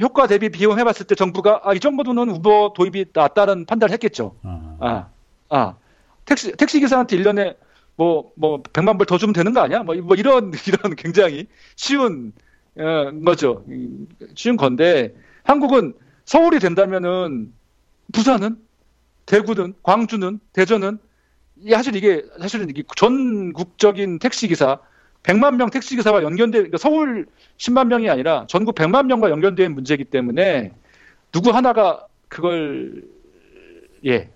효과 대비 비용 해봤을 때 정부가 아, 이 정도는 우버 도입이 낫다는 판단을 했겠죠. 아, 아, 아. 택시 택시 기사한테 1년에 뭐, 뭐, 100만 불 더 주면 되는 거 아니야? 뭐, 뭐 이런, 이런 굉장히 쉬운, 어, 거죠. 쉬운 건데, 한국은 서울이 된다면은, 부산은? 대구든 광주는 대전은 사실 이게 사실은 이게 전국적인 택시 기사 100만 명 택시 기사와 연결된 그러니까 서울 10만 명이 아니라 전국 100만 명과 연결된 문제이기 때문에 누구 하나가 그걸 예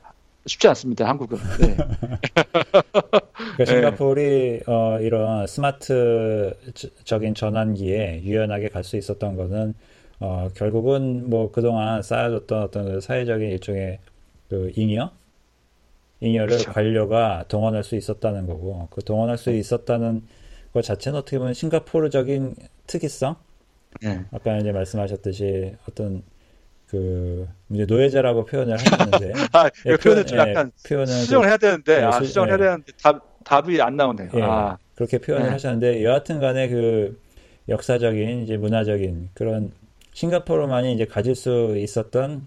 쉽지 않습니다 한국은. 네. 그러니까 싱가포르이 네. 어, 이런 스마트적인 전환기에 유연하게 갈 수 있었던 거는 어, 결국은 뭐 그동안 쌓여졌던 어떤 그 사회적인 일종의 그 잉여 잉여를 그렇죠. 관료가 동원할 수 있었다는 거고 그 동원할 수 있었다는 것 자체는 어떻게 보면 싱가포르적인 특이성 네. 아까 이제 말씀하셨듯이 어떤 그 이제 노예제라고 표현을 하셨는데 아, 예, 표현을 좀 예, 약간 표현을 수정을 해야 되는데 예, 아, 수정을 예. 해야 되는데 답 답이 안 나오네요. 예, 아. 그렇게 표현을 네. 하셨는데 여하튼간에 그 역사적인 이제 문화적인 그런 싱가포르만이 이제 가질 수 있었던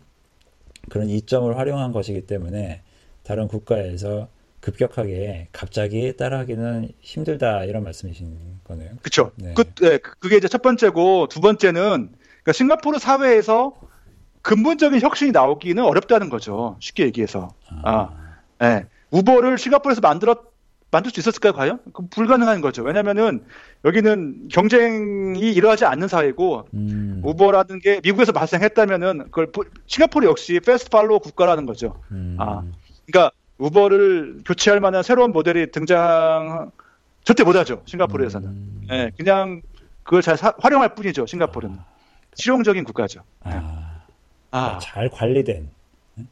그런 이점을 활용한 것이기 때문에 다른 국가에서 급격하게 갑자기 따라하기는 힘들다 이런 말씀이신 거네요. 그렇죠. 네. 그, 네, 그게 이제 첫 번째고 두 번째는 그러니까 싱가포르 사회에서 근본적인 혁신이 나오기는 어렵다는 거죠. 쉽게 얘기해서. 아, 아 네. 우버를 싱가포르에서 만들었 만들 수 있었을까요, 과연? 그 불가능한 거죠. 왜냐면은 여기는 경쟁이 일어나지 않는 사회고 음. 우버라는 게 미국에서 발생했다면은 그걸 싱가포르 역시 패스트 팔로우 국가라는 거죠. 음. 아, 그러니까 우버를 교체할 만한 새로운 모델이 등장 절대 못 하죠. 싱가포르에서는. 음. 네, 그냥 그걸 잘 사, 활용할 뿐이죠. 싱가포르는 아. 실용적인 국가죠. 아. 네. 아. 잘 관리된.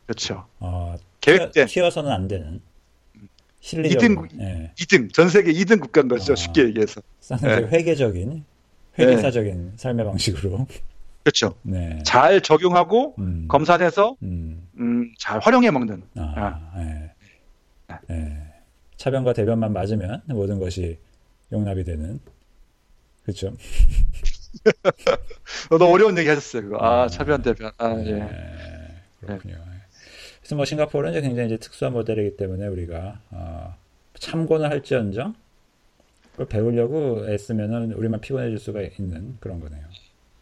그렇죠. 어, 계획된. 튀어서는 안 되는. 2등, 네. 2등, 전 세계 2등 국가인 거죠, 아, 쉽게 얘기해서. 네. 회계적인, 회계사적인 네. 삶의 방식으로. 그렇죠. 네. 잘 적용하고, 음. 검사해서, 음. 음, 잘 활용해 먹는. 아, 아. 네. 네. 차변과 대변만 맞으면 모든 것이 용납이 되는. 그렇죠. 너 어려운 얘기 하셨어요, 그거. 아, 아 차변, 대변. 아, 예. 네. 그렇군요. 그래서 뭐 싱가포르는 이제 굉장히 이제 특수한 모델이기 때문에 우리가 어, 참고는 할지언정 그걸 배우려고 애쓰면은 우리만 피곤해질 수가 있는 그런 거네요.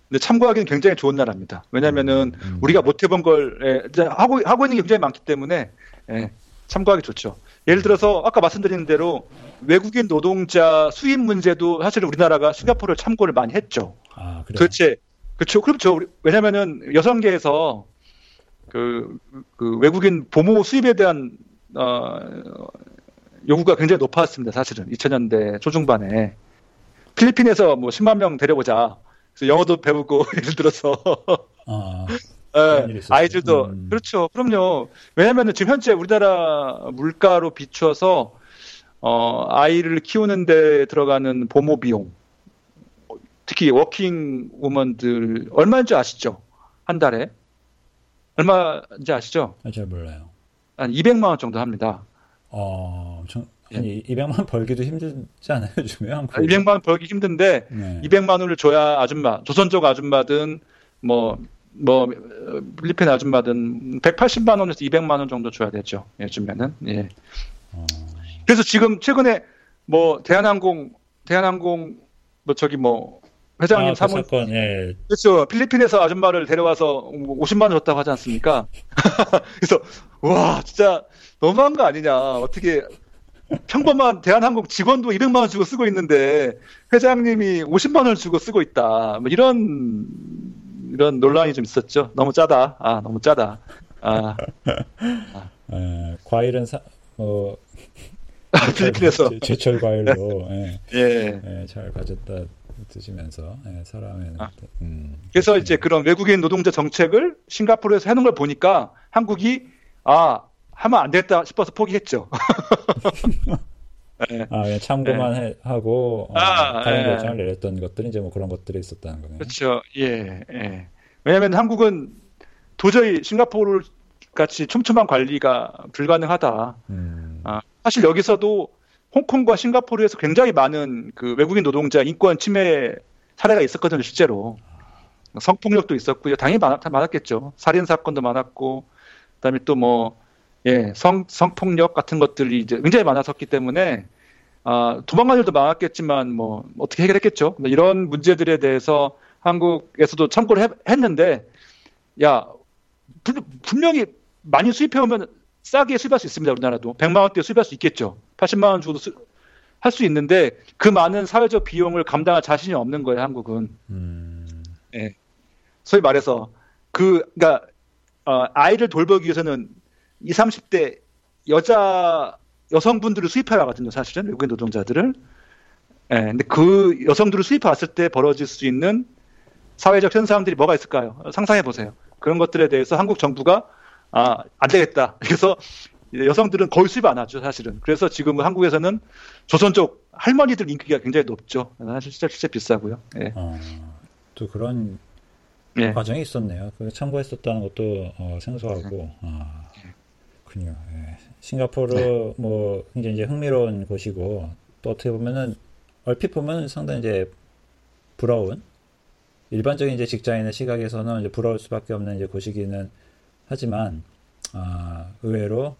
근데 참고하기는 굉장히 좋은 나라입니다. 왜냐면은 음, 음. 우리가 못 해본 걸 예, 하고 하고 있는 게 굉장히 많기 때문에 예, 참고하기 좋죠. 예를 들어서 아까 말씀드린 대로 외국인 노동자 수입 문제도 사실 우리나라가 싱가포르를 참고를 많이 했죠. 아, 도대체 그렇죠. 그렇죠. 왜냐면은 여성계에서 그, 그 외국인 보모 수입에 대한 어, 요구가 굉장히 높았습니다. 사실은 2000년대 초중반에 필리핀에서 뭐 10만 명 데려보자. 그래서 영어도 배우고 예를 들어서 아. 네, 아이들도 음. 그렇죠. 그럼요. 왜냐하면 지금 현재 우리나라 물가로 비추어서 어, 아이를 키우는데 들어가는 보모 비용, 특히 working woman들 얼마인지 아시죠? 한 달에 얼마인지 아시죠? 아, 잘 몰라요. 한 200만 원 정도 합니다. 어, 전, 아니, 예. 200만 원 벌기도 힘들지 않아요, 요즘에? 한국 200만 원 벌기 힘든데, 네. 200만 원을 줘야 아줌마, 조선족 아줌마든, 뭐, 뭐, 필리핀 아줌마든, 180만 원에서 200만 원 정도 줘야 되죠, 요즘에는. 예. 어... 그래서 지금 최근에 뭐, 대한항공, 대한항공, 뭐, 저기 뭐, 회장님 아, 그 사무 사건, 예. 그렇죠. 필리핀에서 아줌마를 데려와서 50만 원 줬다고 하지 않습니까? 그래서 와 진짜 너무한 거 아니냐. 어떻게 평범한 대한항공 직원도 200만 원 주고 쓰고 있는데 회장님이 50만 원을 주고 쓰고 있다. 뭐 이런 이런 논란이 좀 있었죠. 너무 짜다. 아 너무 짜다. 아, 아. 에, 과일은 사, 어, 필리핀에서 제철 과일로 예, 예. 예, 잘 가졌다 드시면서 예, 사람의 아. 음, 그래서 이제 그런 외국인 노동자 정책을 싱가포르에서 해놓은 걸 보니까 한국이 아 하면 안 됐다 싶어서 포기했죠. 네. 아, 그냥 참고만 네. 하고 어, 아, 다른 예. 결정을 내렸던 것들이 이제 뭐 그런 것들이 있었다는 거네요. 그렇죠. 예, 예. 왜냐하면 한국은 도저히 싱가포르 같이 촘촘한 관리가 불가능하다. 음. 아, 사실 여기서도 홍콩과 싱가포르에서 굉장히 많은 그 외국인 노동자 인권 침해 사례가 있었거든요, 실제로. 성폭력도 있었고요. 당연히 많았, 많았겠죠. 살인 사건도 많았고, 그다음에 또 뭐, 예, 성, 성폭력 같은 것들이 이제 굉장히 많았었기 때문에, 아, 도망간 일도 많았겠지만, 뭐, 어떻게 해결했겠죠. 뭐 이런 문제들에 대해서 한국에서도 참고를 해, 했는데, 야, 분명히 많이 수입해 오면 싸게 수입할 수 있습니다. 우리나라도 100만 원대 수입할 수 있겠죠. 80만 원 주고도 할 수 있는데 그 많은 사회적 비용을 감당할 자신이 없는 거예요. 한국은. 음. 예. 소위 말해서 그 그러니까 어, 아이를 돌보기 위해서는 20, 30대 여자 여성분들을 수입해 왔거든요. 사실은 외국인 노동자들을. 예. 근데 그 여성들을 수입해 왔을 때 벌어질 수 있는 사회적 현상들이 뭐가 있을까요? 상상해 보세요. 그런 것들에 대해서 한국 정부가 아, 안 되겠다. 그래서 여성들은 거의 수입 안 하죠, 사실은. 그래서 지금은 한국에서는 조선 쪽 할머니들 인기가 굉장히 높죠. 사실 진짜, 진짜 비싸고요. 예. 어, 또 그런 예. 과정이 있었네요. 그 참고했었다는 것도 어, 생소하고. 아, 그요 예. 싱가포르 네. 뭐 굉장히 이제 흥미로운 곳이고 또 어떻게 보면은 얼핏 보면 상당히 이제 부러운 일반적인 이제 직장인의 시각에서는 이제 부러울 수밖에 없는 이제 곳이기는 하지만 아, 의외로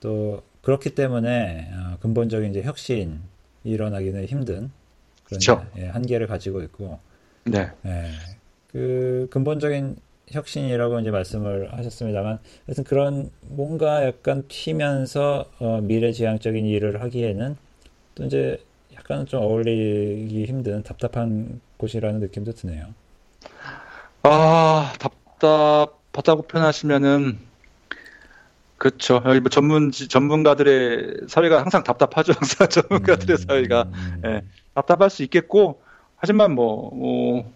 또 그렇기 때문에 아, 근본적인 이제 혁신이 일어나기는 힘든 그런 예, 한계를 가지고 있고 네. 예, 그 근본적인 혁신이라고 이제 말씀을 하셨습니다만 하여튼 그런 뭔가 약간 튀면서 어, 미래지향적인 일을 하기에는 또 이제 약간 좀 어울리기 힘든 답답한 곳이라는 느낌도 드네요. 아 답답 바다고 표현하시면은 그렇죠. 여기 뭐 전문 전문가들의 사회가 항상 답답하죠. 항상 전문가들의 음, 사회가 음. 예, 답답할 수 있겠고 하지만 뭐, 뭐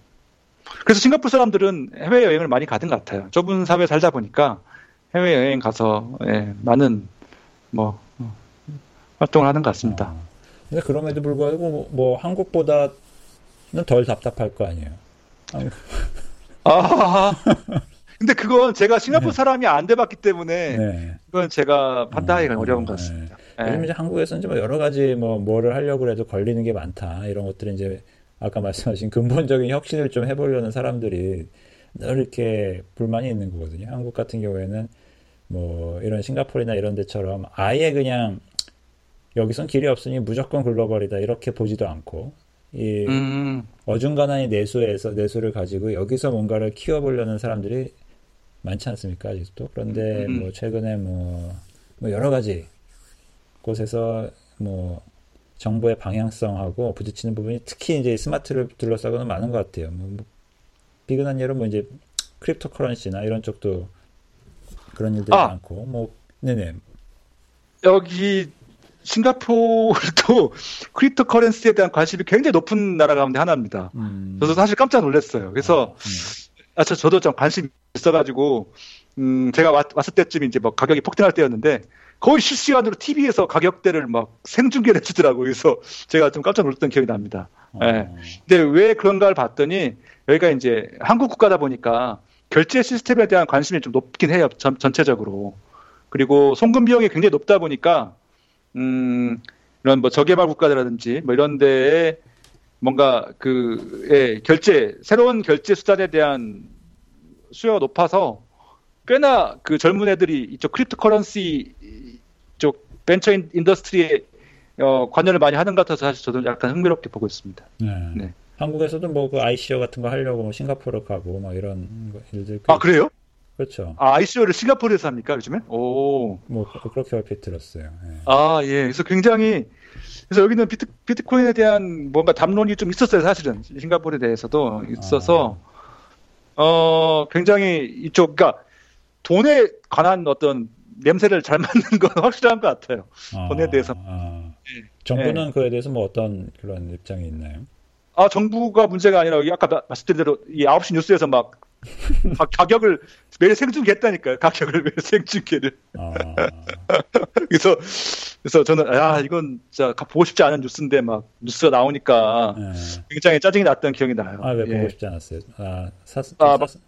그래서 싱가포르 사람들은 해외 여행을 많이 가든 것 같아요. 좁은 사회 살다 보니까 해외 여행 가서 예, 많은 뭐 활동을 하는 것 같습니다. 아, 근데 그럼에도 불구하고 뭐, 뭐 한국보다는 덜 답답할 거 아니에요. 아, 근데 그건 제가 싱가포르 네. 사람이 안 돼봤기 때문에 네. 그건 제가 판단하기가 어, 어려운 것 같습니다. 네. 왜냐면 이제 한국에서는 좀 여러 가지 뭐 뭐를 하려고 해도 걸리는 게 많다 이런 것들이 이제 아까 말씀하신 근본적인 혁신을 좀 해보려는 사람들이 늘 이렇게 불만이 있는 거거든요. 한국 같은 경우에는 뭐 이런 싱가포르나 이런 데처럼 아예 그냥 여기선 길이 없으니 무조건 글로벌이다 이렇게 보지도 않고 이 음. 어중간한 내수에서 내수를 가지고 여기서 뭔가를 키워보려는 사람들이 많지 않습니까 아직도 그런데 음. 뭐 최근에 뭐, 뭐 여러 가지 곳에서 뭐 정부의 방향성하고 부딪히는 부분이 특히 이제 smart를 둘러싸고는 많은 것 같아요. 뭐, 뭐 비근한 예로 뭐 이제 cryptocurrency나 이런 쪽도 그런 일들이 아. 많고 뭐 네네 여기 싱가포르도 cryptocurrency에 대한 관심이 굉장히 높은 나라 가운데 하나입니다. 음. 저도 사실 깜짝 놀랐어요. 그래서 아, 네. 아, 저, 저도 좀 관심 있어가지고, 음, 제가 왔, 왔을 때쯤 이제 뭐 가격이 폭등할 때였는데, 거의 실시간으로 TV에서 가격대를 막 생중계를 해주더라고요. 그래서 제가 좀 깜짝 놀랐던 기억이 납니다. 예. 어. 네. 근데 왜 그런가를 봤더니, 여기가 이제 항구 국가다 보니까 결제 시스템에 대한 관심이 좀 높긴 해요. 전, 전체적으로. 그리고 송금 비용이 굉장히 높다 보니까, 음, 이런 뭐 저개발 국가라든지 뭐 이런 데에 뭔가 그, 예, 결제, 새로운 결제 수단에 대한 수요가 높아서 꽤나 그 젊은 애들이 이쪽 cryptocurrency 쪽 벤처 in, industry에 어, 관여를 많이 하는 것 같아서 사실 저도 약간 흥미롭게 보고 있습니다. 네. 네. 한국에서도 뭐 그 ICO 같은 거 하려고 뭐 싱가포르 가고 막 이런 거- 일들 아, 그래요? 그렇죠. 아, ICO를 싱가포르에서 합니까, 요즘에? 오. 뭐 그- 그렇게 얼핏 들었어요. 예. 아, 예. 그래서 굉장히 그래서 여기는 비트, 비트코인에 대한 뭔가 담론이 좀 있었어요, 사실은. 싱가포르에 대해서도 있어서 어, 굉장히 이쪽 그러니까 돈에 관한 어떤 냄새를 잘 맡는 건 확실한 것 같아요. 아, 돈에 대해서. 아. 예. 정부는 그에 대해서 뭐 어떤 그런 입장이 있나요? 아, 정부가 문제가 아니라 아까 마- 말씀드린 대로 이 9시 뉴스에서 막 가, 가격을 매일 생중계했다니까요. 가격을 매일 생중계를. 아, 그래서 그래서 저는 야 이건 진짜 가- 보고 싶지 않은 뉴스인데 막 뉴스가 나오니까 예. 굉장히 짜증이 났던 기억이 나요. 아, 왜 예. 보고 싶지 않았어요? 아, 사, 아, 사,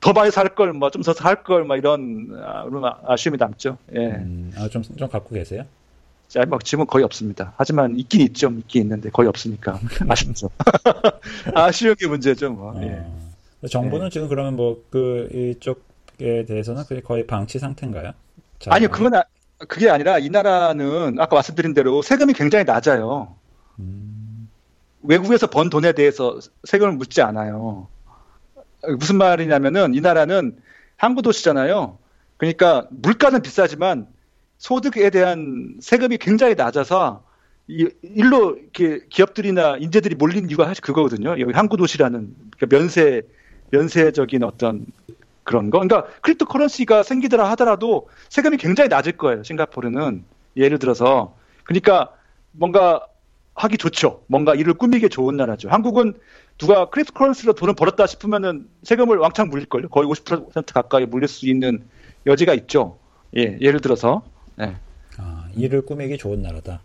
더 많이 살 걸, 뭐 좀 더 살 걸, 뭐 이런 아, 그런 아- 아쉬움이 남죠. 예. 음, 아, 좀, 좀 갖고 계세요? 자, 뭐 지금은 거의 없습니다. 하지만 있긴 있죠. 있긴 있는데 거의 없으니까 아쉽죠. 아쉬운 게 문제죠. 뭐. 어. 예. 정부는 지금 그러면 뭐 그 이쪽에 대해서는 거의 방치 상태인가요? 자, 아니요, 그건 아, 그게 아니라 이 나라는 아까 말씀드린 대로 세금이 굉장히 낮아요. 음, 외국에서 번 돈에 대해서 세금을 묻지 않아요. 무슨 말이냐면은 이 나라는 항구 도시잖아요. 그러니까 물가는 비싸지만 소득에 대한 세금이 굉장히 낮아서 이리로 이렇게 기업들이나 인재들이 몰린 이유가 사실 그거거든요. 여기 항구 도시라는 그러니까 면세 면세적인 어떤 그런 거. 그러니까 cryptocurrency가 생기더라 하더라도 세금이 굉장히 낮을 거예요. 싱가포르는 예를 들어서 그러니까 뭔가 하기 좋죠. 뭔가 일을 꾸미기 좋은 나라죠. 한국은 누가 cryptocurrency로 돈을 벌었다 싶으면은 세금을 왕창 물릴걸요. 거의 50% 가까이 물릴 수 있는 여지가 있죠. 예, 예를 들어서 예. 아, 일을 꾸미기 좋은 나라다.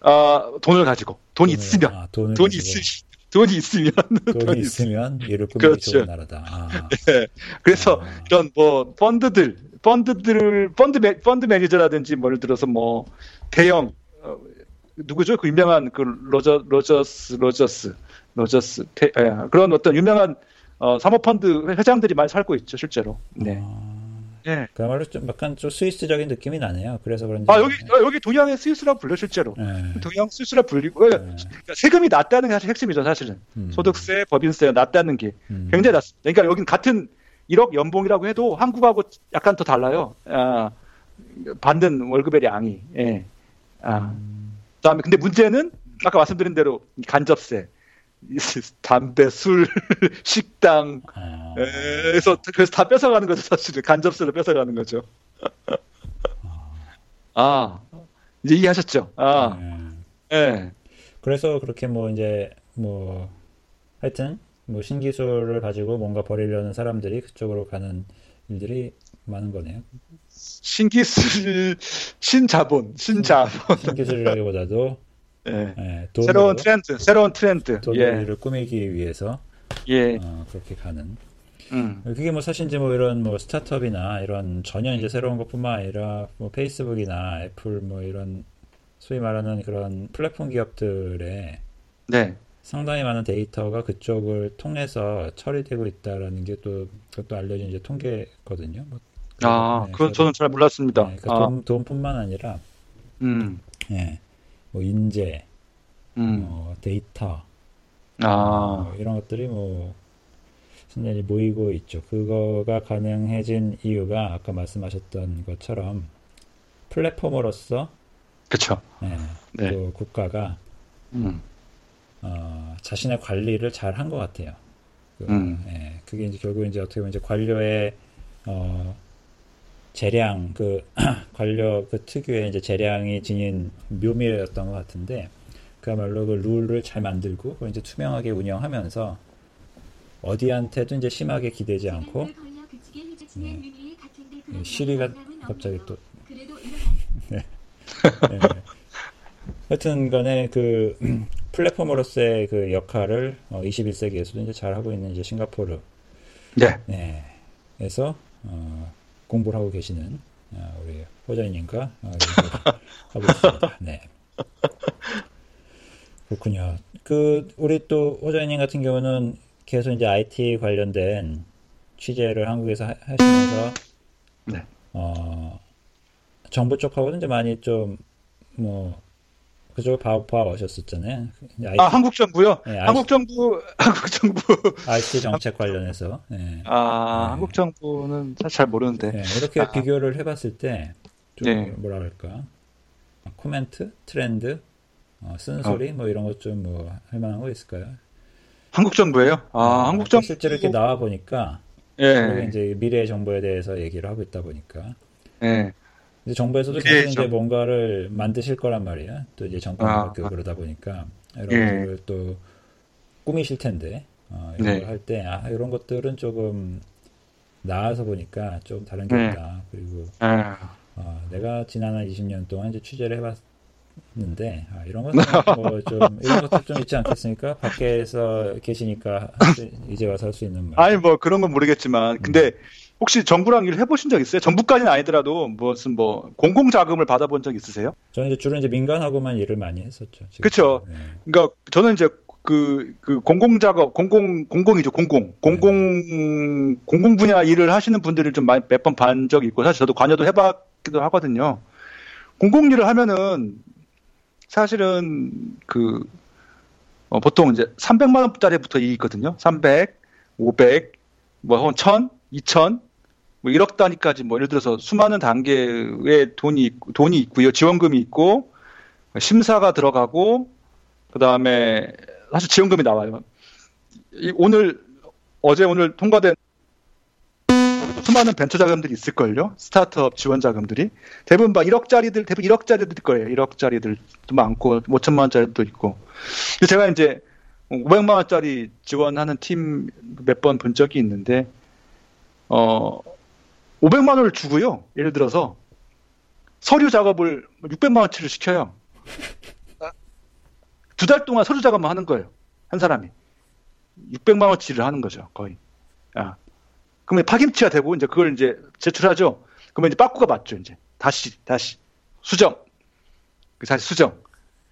아, 돈을 가지고 돈이 돈을- 있으면 아, 돈을 돈이 있으면 돈이 있으면 돈이 있으면 일을 꾸미기 그렇죠. 좋은 나라다. 아, 그래서 아. 이런 뭐 펀드들 펀드들을 펀드 매, 펀드 매니저라든지 뭐 예를 들어서 뭐 대형 어, 누구죠 그 유명한 그 로저 로저스 로저스 로저스 테, 예, 그런 어떤 유명한 어, 사모펀드 회장들이 많이 살고 있죠 실제로 네. 아, 예. 그야말로 좀 약간 좀 스위스적인 느낌이 나네요. 그래서 그런지. 아 여기 어, 여기 동양의 스위스라 불려 실제로 예. 동양 스위스라 불리고 예, 그러니까 세금이 낮다는 게 사실 핵심이죠 사실은 음, 소득세 법인세가 낮다는 게 음. 굉장히 낮습니다. 그러니까 여긴 같은 1억 연봉이라고 해도 한국하고 약간 더 달라요. 아, 받는 월급의 양이. 예. 아, 그다음에 근데 문제는 아까 말씀드린 대로 간접세, 담배, 술, 식당, 아, 에, 그래서 그래서 다 뺏어가는 거죠 사실은 간접세로 뺏어가는 거죠. 아, 이제 이해하셨죠? 아, 예. 예. 그래서 그렇게 뭐 이제 뭐 하여튼 뭐 신기술을 가지고 뭔가 벌이려는 사람들이 그쪽으로 가는 일들이 많은 거네요. 신기술, 신자본, 신자본. 신기술이라기보다도 예. 예, 새로운 트렌드, 새로운 트렌드. 돈으로 예, 꾸미기 위해서 예. 어, 그렇게 가는. 음. 그게 뭐 사실 이제 뭐 이런 뭐 스타트업이나 이런 전혀 이제 새로운 것뿐만 아니라 뭐 페이스북이나 애플 뭐 이런 소위 말하는 그런 플랫폼 기업들의 네. 상당히 많은 데이터가 그쪽을 통해서 처리되고 있다라는 게 또 그것도 알려진 이제 통계거든요. 뭐, 아, 네, 그건 저는 잘 몰랐습니다. 네, 그러니까 아, 돈, 돈뿐만 아니라 음, 예, 뭐 인재, 음, 뭐 데이터 아, 뭐 이런 것들이 뭐 순전히 모이고 있죠. 그거가 가능해진 이유가 아까 말씀하셨던 것처럼 플랫폼으로서 그쵸. 예, 네. 그 국가가 음, 어, 자신의 관리를 잘 한 것 같아요. 그, 음. 예, 그게 이제 결국 이제 어떻게 보면 이제 관료의 어, 재량 그 관료 그 특유의 이제 재량이 지닌 묘미였던 것 같은데 그야말로 그 룰을 잘 만들고 그걸 이제 투명하게 운영하면서 어디한테도 이제 심하게 기대지 않고 네. 시리가 갑자기 또 네. 네. 하여튼 간에 그 플랫폼으로서의 그 역할을 어, 21세기에서도 이제 잘 하고 있는 이제 싱가포르 네. 네. 에서 어, 공부를 하고 계시는 어, 우리 호자이님과 어, 하고 있습니다. 네. 그렇군요. 그 우리 또 호자이님 같은 경우는 계속 이제 IT 관련된 취재를 한국에서 하, 시면서 네. 어, 정부 쪽하고는 이제 많이 좀 뭐 그쪽을 봐오셨었잖아요. IT, 아 한국 정부요? 네, 한국 정부 한국 정부 IT 정책 관련해서. 네. 아 네. 한국 정부는 잘 모르는데. 네, 이렇게 아. 비교를 해봤을 때 좀 뭐라 그럴까 코멘트, 트렌드, 어, 쓴소리 어. 뭐 이런 것 좀 뭐 할만한 거 있을까요? 한국 정부예요? 아, 아 한국 정부 실제로 이렇게 나와 보니까 예. 이제 미래 정부에 대해서 얘기를 하고 있다 보니까. 예. 이제 정부에서도 계속 이제 뭔가를 만드실 거란 말이야. 또 이제 정권도 아, 바뀌고 그러다 보니까 이런 예. 또 꾸미실 텐데 어, 이런 네. 걸할 때 아, 이런 것들은 조금 나와서 보니까 좀 다른 게 네. 있다. 그리고 아. 어, 내가 지난 한 20년 동안 이제 취재를 해봤는데 아, 이런 것좀 이런 것도 좀 있지 않겠습니까? 밖에서 계시니까 수, 이제 와서 할 수 있는 말. 아니 뭐 그런 건 모르겠지만 근데 음. 혹시 정부랑 일을 해보신 적 있어요? 정부까지는 아니더라도 무슨 뭐 공공 자금을 받아본 적 있으세요? 저는 이제 주로 이제 민간하고만 일을 많이 했었죠. 그렇죠. 네. 그러니까 저는 이제 그, 그 공공 작업, 공공, 공공이죠, 공공. 공공, 네. 공공 분야 일을 하시는 분들을 좀 몇 번 반 적이 있고, 사실 저도 관여도 해봤기도 하거든요. 공공 일을 하면은 사실은 그, 어, 보통 이제 300만 원짜리부터 일이 있거든요. 300, 500, 뭐, 1000, 2000, 뭐 1억 단위까지 뭐 예를 들어서 수많은 단계의 돈이 돈이 있고요. 지원금이 있고 심사가 들어가고 그다음에 사실 지원금이 나와요. 오늘 어제 오늘 통과된 수많은 벤처 자금들이 있을걸요. 스타트업 지원 자금들이 대부분 막 1억짜리들 대부분 1억짜리들 거예요. 1억짜리들도 많고 5천만 원짜리도 있고. 제가 이제 500만 원짜리 지원하는 팀 몇 번 본 적이 있는데 어 500만 원을 주고요. 예를 들어서 서류 작업을 600만 원치를 시켜요. 두 달 동안 서류 작업만 하는 거예요. 한 사람이. 600만 원치를 하는 거죠. 거의. 아. 그러면 파김치가 되고 이제 그걸 이제 제출하죠. 그러면 이제 빠꾸가 맞죠. 이제 다시 다시 수정. 그 다시 수정.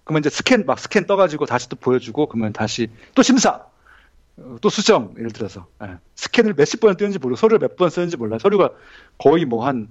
그러면 이제 스캔 막 스캔 떠가지고 다시 또 보여주고 그러면 다시 또 심사. 어, 또 수정 예를 들어서 예. 스캔을 몇십 번을 띄는지 모르고 서류를 몇 번 쓰는지 몰라요. 서류가 거의 뭐 한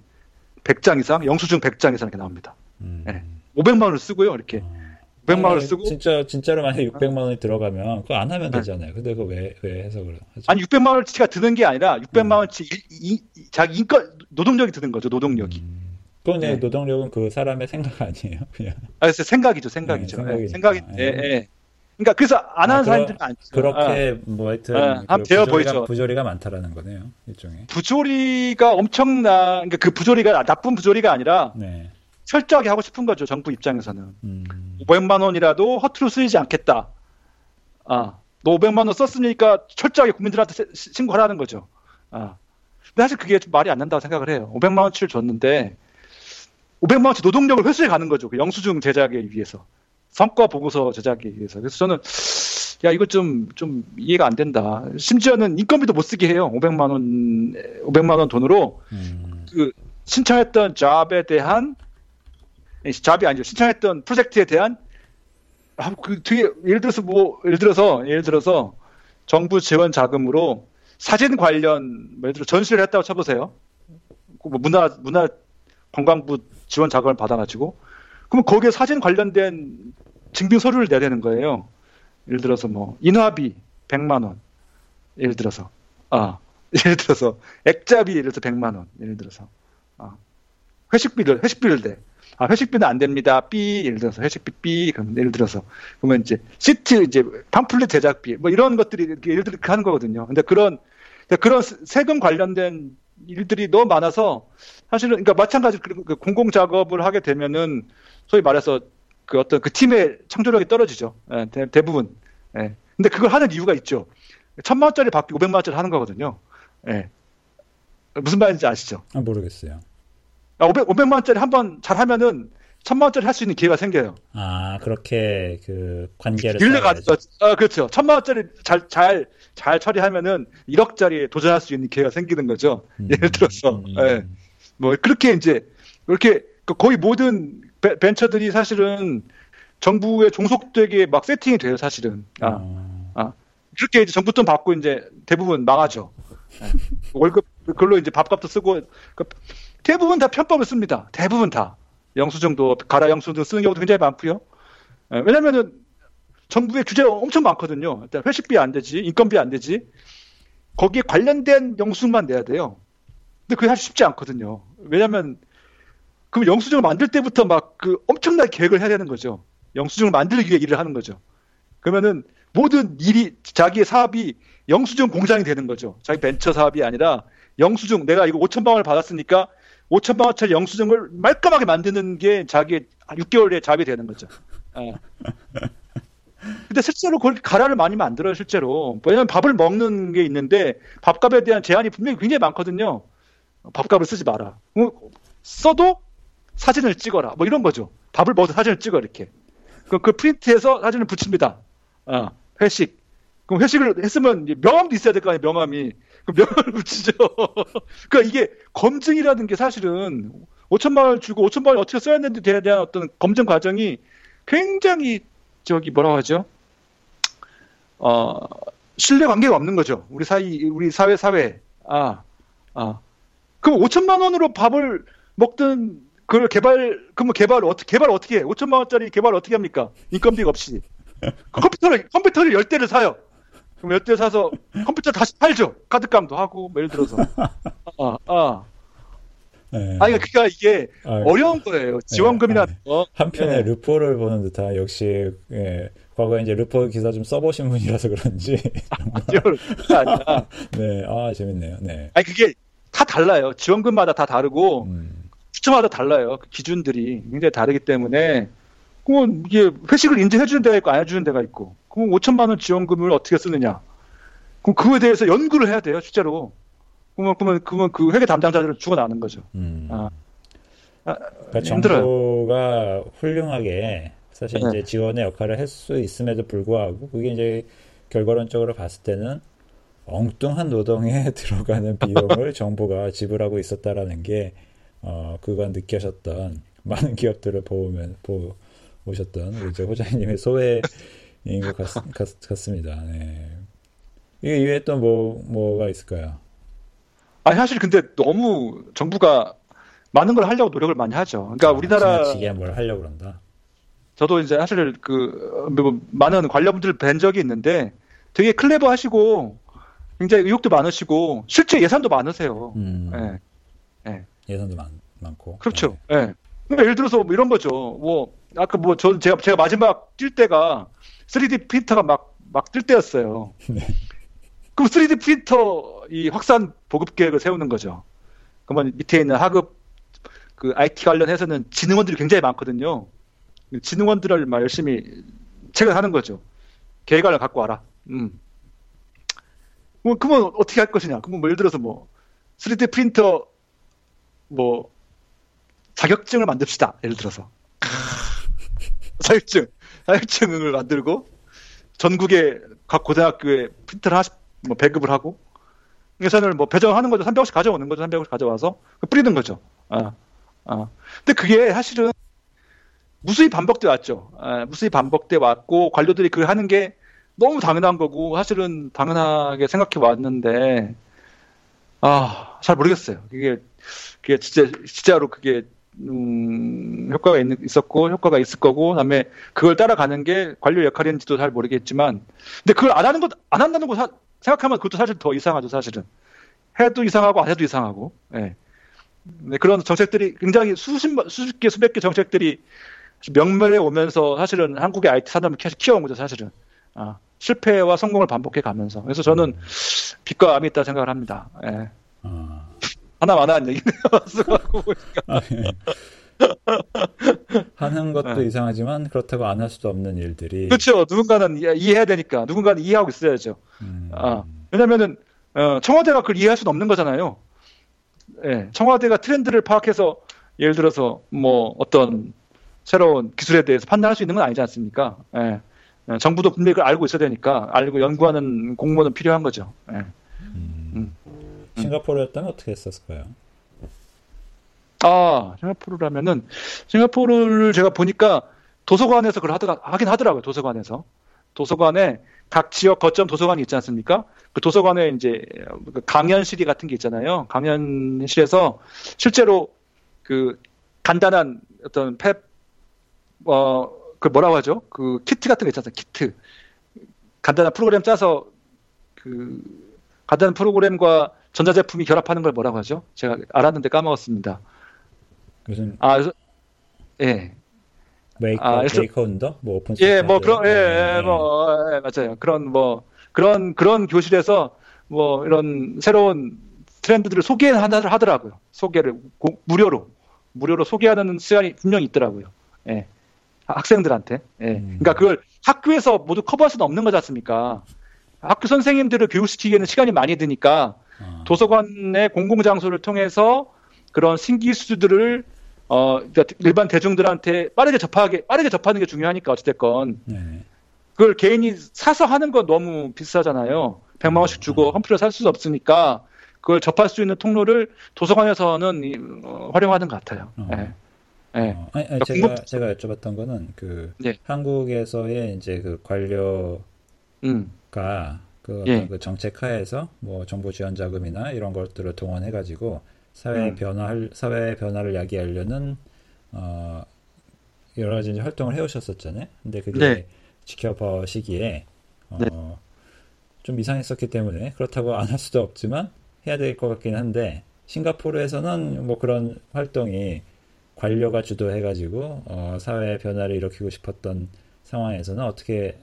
100장 이상, 영수증 100장 이상 이렇게 나옵니다. 음. 예. 500만 원을 쓰고요. 이렇게 어. 500만 원을 쓰고 진짜 진짜로 만약에 600만 원이 들어가면 그거 안 하면 네. 되잖아요. 근데 그거 왜 왜 해석을 하죠? 아니 600만 원치가 드는 게 아니라 600만 음. 원치 이, 이, 자기 인권 노동력이 드는 거죠. 노동력이. 음. 그건 네. 노동력은 그 사람의 생각 아니에요, 그냥. 아, 그래서 생각이죠, 생각이죠. 네, 생각이. 예, 예. 그러니까 그래서 안 하는 아, 사람들은 안 그렇게 아. 뭐 하여튼 아, 한 배워 보이죠. 부조리가 많다라는 거네요. 일종의. 부조리가 엄청나. 그러니까 그 부조리가 나쁜 부조리가 아니라 네. 철저하게 하고 싶은 거죠. 정부 입장에서는. 음. 500만 원이라도 허투루 쓰이지 않겠다. 아, 너 500만 원 썼으니까 철저하게 국민들한테 신고하라는 거죠. 아. 근데 사실 그게 좀 말이 안 난다고 생각을 해요. 500만 원치를 줬는데 500만 원치 노동력을 회수해 가는 거죠. 그 영수증 제작에 위해서. 성과 보고서 제작에 위해서. 그래서 저는 야 이거 좀좀 좀 이해가 안 된다. 심지어는 인건비도 못 쓰게 해요. 500만 원 500만 원 돈으로 음. 그 신청했던 잡에 대한 잡이 아니죠. 신청했던 프로젝트에 대한 아, 그 되게 예를 들어서 뭐 예를 들어서 예를 들어서 정부 지원 자금으로 사진 관련 뭐 예를 들어 전시를 했다고 쳐보세요. 뭐 문화 문화 관광부 지원 자금을 받아가지고 그러면 거기에 사진 관련된 증빙 서류를 내야 되는 거예요. 예를 들어서 뭐 인화비 100만 원. 예를 들어서 아 예를 들어서 액자비 예를 들어서 100만 원. 예를 들어서 아 회식비를 회식비를 대. 아 회식비는 안 됩니다. B 예를 들어서 회식비 B 그럼 예를 들어서 그러면 이제 시트 이제 팜플렛 제작비 뭐 이런 것들이 이렇게 예를 들어 하는 거거든요. 근데 그런 그런 세금 관련된 일들이 너무 많아서 사실은 그러니까 마찬가지로 그 공공 작업을 하게 되면은 소위 말해서 그 어떤 그 팀의 창조력이 떨어지죠. 예, 대, 부분 예. 근데 그걸 하는 이유가 있죠. 천만 원짜리 받기 500만 원짜리 하는 거거든요. 예. 무슨 말인지 아시죠? 아, 모르겠어요. 아, 500, 500만 원짜리 한 번 잘 하면은 천만 원짜리 할 수 있는 기회가 생겨요. 아, 그렇게 그 관계를 일레가 아, 그렇죠. 천만 원짜리 잘, 잘, 잘 처리하면은 1억짜리 도전할 수 있는 기회가 생기는 거죠. 음, 예를 들어서. 음. 예. 뭐, 그렇게 이제, 이렇게 그 거의 모든 베, 벤처들이 사실은 정부에 종속되게 막 세팅이 돼요, 사실은. 아, 어. 아. 그렇게 이제 정부 돈 받고 이제 대부분 망하죠. 예. 월급, 그걸로 이제 밥값도 쓰고, 그 대부분 다 편법을 씁니다. 대부분 다. 영수증도 가라 영수증 쓰는 경우도 굉장히 많고요. 예, 왜냐면은 정부의 규제가 엄청 많거든요. 일단 회식비 안 되지, 인건비 안 되지. 거기에 관련된 영수증만 내야 돼요. 근데 그게 사실 쉽지 않거든요. 왜냐면 그럼 영수증을 만들 때부터 막 그 엄청나게 계획을 해야 되는 거죠. 영수증을 만들기 위해 일을 하는 거죠. 그러면은 모든 일이 자기의 사업이 영수증 공장이 되는 거죠. 자기 벤처 사업이 아니라 영수증 내가 이거 5천만 원을 받았으니까 5천만 원짜리 영수증을 말끔하게 만드는 게 자기 6개월에 잡이 되는 거죠. 어. 근데 실제로 그렇게 가라를 많이 만들어요, 실제로. 왜냐면 밥을 먹는 게 있는데 밥값에 대한 제한이 분명히 굉장히 많거든요. 밥값을 쓰지 마라. 뭐, 써도 사진을 찍어라. 뭐 이런 거죠. 밥을 먹어서 사진을 찍어, 이렇게. 그, 그 프린트해서 사진을 붙입니다. 어, 회식. 그럼 회식을 했으면 명함도 있어야 될 거 아니에요, 명함이. 그 명함을 붙이죠. 그러니까 이게 검증이라는 게 사실은 5천만 원을 주고 5천만 원을 어떻게 써야 되는지에 대한 어떤 검증 과정이 굉장히 저기 뭐라고 하죠? 어, 신뢰 관계가 없는 거죠. 우리 사이, 우리 사회, 사회. 아, 아. 그럼 5천만 원으로 밥을 먹든 그걸 개발, 그러면 개발을 어떻게, 개발 어떻게 해? 5천만 원짜리 개발 어떻게 합니까? 인건비 없이. 컴퓨터를, 컴퓨터를 열 대를 사요. 그럼 몇대 사서 컴퓨터 다시 팔죠. 카드감도 하고, 뭐 예를 들어서. 아, 아. 네. 아니, 그니까 이게 아, 어려운 거예요. 지원금이나 네. 거. 한편에 네. 르포를 보는 듯한 역시, 예. 과거에 이제 르포 기사 좀 써보신 분이라서 그런지. 아니야. 네, 아, 재밌네요. 네. 아니, 그게 다 달라요. 지원금마다 다 다르고, 음. 부처마다 달라요. 그 기준들이 굉장히 다르기 때문에, 그건 이게 회식을 인증해 주는 데가 있고 안 해주는 데가 있고, 그럼 5천만 원 지원금을 어떻게 쓰느냐? 그럼 그거에 대해서 연구를 해야 돼요, 실제로. 그러면 그러면 그러면 그 회계 담당자들은 죽어나는 거죠. 음. 아. 아, 그러니까 정부가 훌륭하게 사실 네. 이제 지원의 역할을 할 수 있음에도 불구하고 그게 이제 결과론적으로 봤을 때는 엉뚱한 노동에 들어가는 비용을 정부가 지불하고 있었다라는 게 어, 그간 느끼셨던 많은 기업들을 보면 보 오셨던 이제 호장님의 소회 인것 같, 습니다 네. 이게 이외에 또 뭐, 뭐가 있을까요? 아 사실 근데 너무 정부가 많은 걸 하려고 노력을 많이 하죠. 그러니까 아, 우리나라 지게 뭘 하려고 그런다. 저도 이제 사실 그 뭐, 많은 관료분들 뵌 적이 있는데 되게 클레버 하시고 굉장히 의욕도 많으시고 실제 예산도 많으세요. 음. 네. 네. 예산도 많, 많고. 그렇죠. 네. 네. 그러니까 예를 들어서 뭐 이런 거죠. 뭐 아까 뭐 저 제가 제가 마지막 뛸 때가 3D 프린터가 막, 막 뜰 때였어요. 네. 그럼 3D 프린터 이 확산 보급 계획을 세우는 거죠. 그러면 밑에 있는 하급 그 IT 관련해서는 진흥원들이 굉장히 많거든요. 진흥원들을 막 열심히 책을 하는 거죠. 계획안을 갖고 와라. 음. 뭐, 그러면 어떻게 할 것이냐. 그러면 뭐 예를 들어서 뭐 3D 프린터 뭐 자격증을 만듭시다. 예를 들어서. 자격증. 자격증을 만들고 전국의 각 고등학교에 프린터를 하나씩 뭐 배급을 하고 예산을 뭐 배정하는 거죠. 300원씩 가져오는 거죠. 300원씩 가져와서 뿌리는 거죠. 아, 아. 근데 그게 사실은 무수히 반복돼 왔죠. 아, 무수히 반복돼 왔고 관료들이 그걸 하는 게 너무 당연한 거고 사실은 당연하게 생각해 왔는데 아, 잘 모르겠어요. 그게 그게 진짜 진짜로 그게 음, 효과가 있, 있었고 효과가 있을 거고 그다음에 그걸 따라가는 게 관료 역할인지도 잘 모르겠지만 근데 그걸 안 하는 것 안 한다는 거 사, 생각하면 그것도 사실 더 이상하죠 사실은 해도 이상하고 안 해도 이상하고 예. 네, 그런 정책들이 굉장히 수십 수십 개 수백 개 정책들이 명멸해 오면서 사실은 한국의 IT 산업을 계속 키워온 거죠 사실은 아, 실패와 성공을 반복해 가면서 그래서 저는 빛과 암이 있다 생각을 합니다. 예. 아. 하나만한 얘기네요. 아, 예. 하는 것도 네. 이상하지만 그렇다고 안 할 수도 없는 일들이 그렇죠. 누군가는 이해해야 되니까 누군가는 이해하고 있어야죠. 음. 아, 왜냐면은, 어, 청와대가 그걸 이해할 수는 없는 거잖아요. 예, 청와대가 트렌드를 파악해서 예를 들어서 뭐 어떤 새로운 기술에 대해서 판단할 수 있는 건 아니지 않습니까? 예. 예 정부도 분명히 그걸 알고 있어야 되니까 알고 연구하는 공무원은 필요한 거죠. 예. 음. 음. 싱가포르였다면 어떻게 했었을까요? 아, 싱가포르라면은 싱가포르를 제가 보니까 도서관에서 그걸 하더라, 하긴 하더라고요. 도서관에서. 도서관에 각 지역 거점 도서관이 있지 않습니까? 그 도서관에 이제 그 강연실이 같은 게 있잖아요. 강연실에서 실제로 그 간단한 어떤 펩, 어, 그 뭐라고 하죠? 그 키트 같은 거 있잖아요. 키트. 간단한 프로그램 짜서 그 간단한 프로그램과 전자제품이 결합하는 걸 뭐라고 하죠? 제가 알았는데 까먹었습니다. 무슨 아, 그래서 예. 메이커, 아, 메이커 운동? 뭐 오픈 예, 뭐 그런 예, 예, 네. 뭐 예, 맞아요. 그런 뭐 그런 그런 교실에서 뭐 이런 새로운 트렌드들을 소개하더라고요. 하더라고요. 소개를 고, 무료로 무료로 소개하는 시간이 분명히 있더라고요. 예. 학생들한테. 예. 음. 그러니까 그걸 학교에서 모두 커버할 수는 없는 거지 않습니까? 학교 선생님들을 교육시키기에는 시간이 많이 드니까 아. 도서관의 공공장소를 통해서 그런 신기수들을 어, 그러니까 일반 대중들한테 빠르게 접하게, 빠르게 접하는 게 중요하니까, 어찌됐건. 네. 그걸 개인이 사서 하는 건 너무 비싸잖아요. 100만 원씩 주고 험프를 살 수 없으니까, 그걸 접할 수 있는 통로를 도서관에서는 이, 어, 활용하는 것 같아요. 어. 네. 네. 어, 아니, 아니, 그러니까 제가. 제가 여쭤봤던 거는, 그, 네. 한국에서의 이제 그 관료가, 음. 그, 예. 그 정책 하에서 뭐 정부 지원 자금이나 이런 것들을 동원해 가지고 사회 음. 변화할 사회 변화를 야기하려는 어 여러 가지 활동을 해오셨었잖아요. 근데 그게 네. 지켜봐 시기에 어, 네. 좀 이상했었기 때문에 그렇다고 안 할 수도 없지만 해야 될 것 같긴 한데 싱가포르에서는 뭐 그런 활동이 관료가 주도해가지고 어, 사회 변화를 일으키고 싶었던 상황에서는 어떻게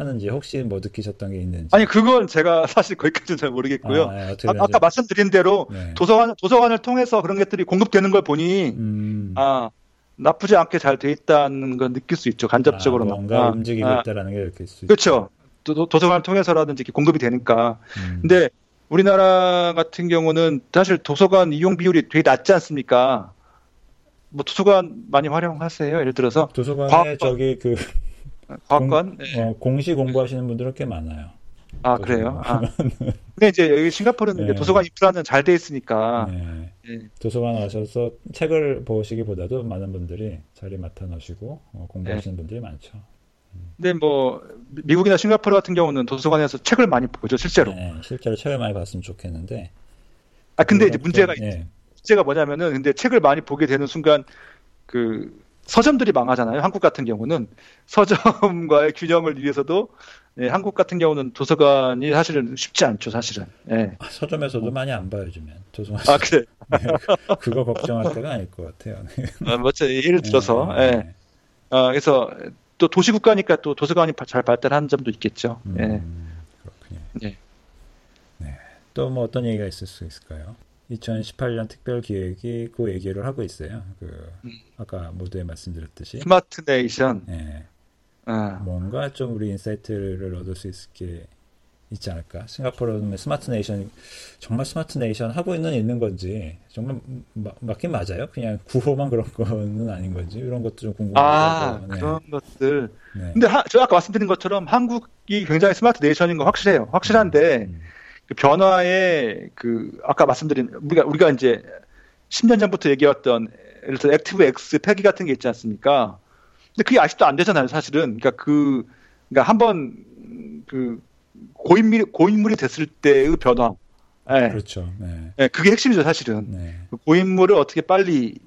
하는지 혹시 뭐 느끼셨던 게 있는지. 아니 그건 제가 사실 거기까지는 잘 모르겠고요. 아, 네, 아 까 말씀드린 대로 네. 도서관 도서관을 통해서 그런 것들이 공급되는 걸 보니 음. 아 나쁘지 않게 잘 돼 있다는 건 느낄 수 있죠. 간접적으로 아, 뭔가 아, 움직이고 아, 있다라는 게 느낄 수 그렇죠. 도, 도서관을 통해서라든지 공급이 되니까. 음. 근데 우리나라 같은 경우는 사실 도서관 이용 비율이 되게 낮지 않습니까? 뭐 도서관 많이 활용하세요? 예를 들어서 도서관에 과학... 저기 그 과학관? 공, 네. 어, 공시 공부하시는 분들은 꽤 많아요. 아 그래요? 아. 근데 이제 여기 싱가포르는 네. 도서관 인프라는 잘 돼 있으니까 네. 네. 도서관 와셔서 책을 보시기보다도 많은 분들이 자리 맡아 놓으시고 어, 공부하시는 네. 분들이 많죠. 음. 근데 뭐 미국이나 싱가포르 같은 경우는 도서관에서 책을 많이 보죠 실제로. 네, 실제로 책을 많이 봤으면 좋겠는데. 아 근데 이제 문제가 네. 문제가 뭐냐면은 근데 책을 많이 보게 되는 순간 그 서점들이 망하잖아요. 한국 같은 경우는 서점과의 균형을 위해서도 예, 한국 같은 경우는 도서관이 사실은 쉽지 않죠, 사실은. 예. 아, 서점에서도 어. 많이 안 봐요, 요즘엔. 도서관. 아, 그래. 네, 그거 걱정할 때가 아닐 것 같아요. 아, 뭐, 예를 들어서, 네, 예. 네. 아, 그래서 또 도시국가니까 또 도서관이 잘 발달한 점도 있겠죠. 음, 예. 그렇군요. 예. 네. 또 뭐 어떤 얘기가 있을 수 있을까요? 2018년 특별 기획이 그 얘기를 하고 있어요. 그 음. 아까 모두에 말씀드렸듯이 smart nation. 네. 아. 뭔가 좀 우리 insight를 얻을 수 있게 있지 않을까? 싱가포르는 smart nation 정말 smart nation 하고 있는 있는 건지 정말 마, 맞긴 맞아요. 그냥 구호만 그런 거는 아닌 건지 이런 것도 좀 궁금하고 아 네. 그런 것들. 네. 근데 하, 저 아까 말씀드린 것처럼 한국이 굉장히 smart nation인 건 확실해요. 확실한데. 음. 음. 그 변화의 그 아까 말씀드린 우리가 우리가 이제 10년 전부터 얘기했던 예를 들어 ActiveX 폐기 같은 게 있지 않습니까? 근데 그게 아직도 안 되잖아요, 사실은. 그러니까 그 그러니까 한번 그 고인물이 고인물이 됐을 때의 변화. 네. 그렇죠. 네. 네. 그게 핵심이죠, 사실은. 네. 그 고인물을 어떻게 빨리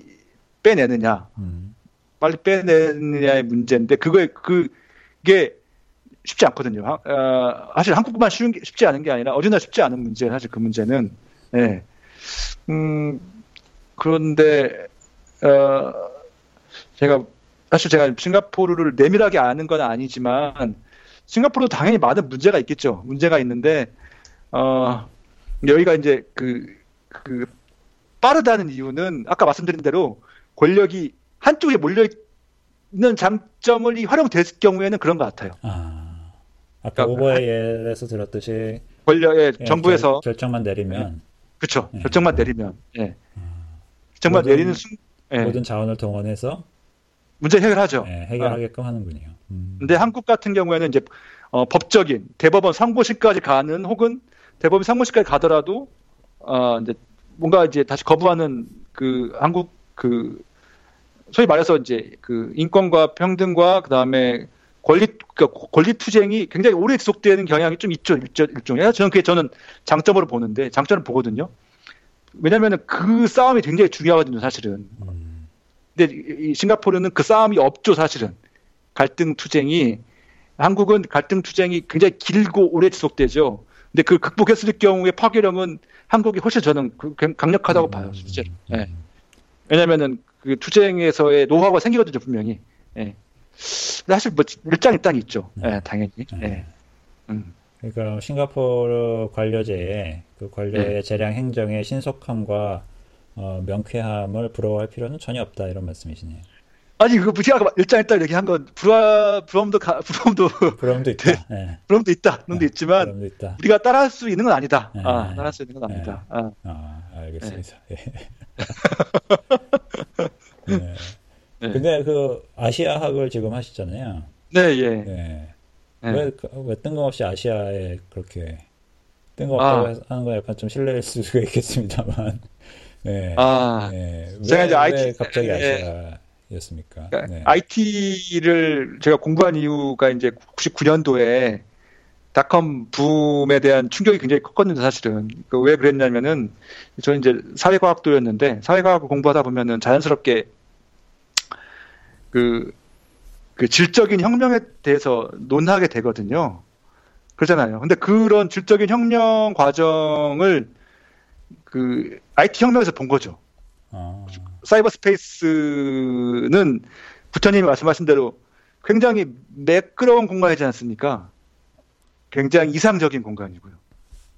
빼내느냐, 음. 빨리 빼내느냐의 문제인데 그거에 그게 쉽지 않거든요. 어, 사실 한국만 쉬운 게 쉽지 않은 게 아니라 어디나 쉽지 않은 문제 사실 그 문제는. 예. 음, 그런데 어, 제가 사실 제가 싱가포르를 내밀하게 아는 건 아니지만 싱가포르도 당연히 많은 문제가 있겠죠. 문제가 있는데 어, 여기가 이제 그, 그 빠르다는 이유는 아까 말씀드린 대로 권력이 한쪽에 몰려 있는 장점을 활용될 경우에는 그런 것 같아요. 아. 아까 그러니까, 오버의 예에서 들었듯이 권력의 예, 정부에서 결, 정만 내리면 그렇죠. 예. 결정만 내리면 예. 결정만 모든, 내리는 순 예. 모든 자원을 동원해서 문제 해결하죠. 예, 해결하게끔 아. 하는군요. 음. 근데 한국 같은 경우에는 이제 어, 법적인 대법원 상고심까지 가는 혹은 대법원 상고심까지 가더라도 어, 이제 뭔가 이제 다시 거부하는 그 한국 그 소위 말해서 이제 그 인권과 평등과 그 다음에 권리 그러니까 권리 투쟁이 굉장히 오래 지속되는 경향이 좀 있죠 일종, 일종의 저는 그게 저는 장점으로 보는데 장점을 보거든요. 왜냐하면 그 싸움이 굉장히 중요하거든요 사실은. 근데 이 싱가포르는 그 싸움이 없죠 사실은 갈등 투쟁이 한국은 갈등 투쟁이 굉장히 길고 오래 지속되죠. 근데 그 극복했을 경우에 파괴력은 한국이 훨씬 저는 그 강력하다고 봐요 실제로. 예. 왜냐면은 그 투쟁에서의 노하우가 생기거든요 분명히. 예. 사실 뭐 일장 일단 있죠. 네. 예, 당연히. 네. 예. 음. 그러니까 싱가포르 관료제의 그 관료의 네. 재량 행정의 신속함과 어, 명쾌함을 부러워할 필요는 전혀 없다 이런 말씀이시네요. 아니 그거 제가 일장일단 얘기한 건 불화 부러움도 가, 부러움도 부러움도 있다. 네. 부러움도 있다. 부러움도 네. 있지만 부러움도 있다. 우리가 따라할 수 있는 건 아니다. 네. 아, 따라할 수 있는 건 아니다. 아. 아, 알겠습니다. 네. 네. 근데 그 아시아학을 지금 하시잖아요. 네, 예. 네. 네. 왜, 그, 왜 뜬금없이 아시아에 그렇게 뜬금없다고 아. 하는 건 약간 좀 실례일 수가 있겠습니다만. 네. 아, 네. 제가 왜, 이제 IT 갑자기 예. 아시아였습니까? 그러니까 네. IT를 제가 공부한 이유가 이제 99년도에 닷컴 붐에 대한 충격이 굉장히 컸거든요, 사실은. 그 왜 그랬냐면은, 저는 이제 사회과학도였는데, 사회과학을 공부하다 보면은 자연스럽게 그, 그 질적인 혁명에 대해서 논하게 되거든요. 그러잖아요. 근데 그런 질적인 혁명 과정을 그 IT 혁명에서 본 거죠. 아. 사이버 스페이스는 부처님이 말씀하신 대로 굉장히 매끄러운 공간이지 않습니까? 굉장히 이상적인 공간이고요.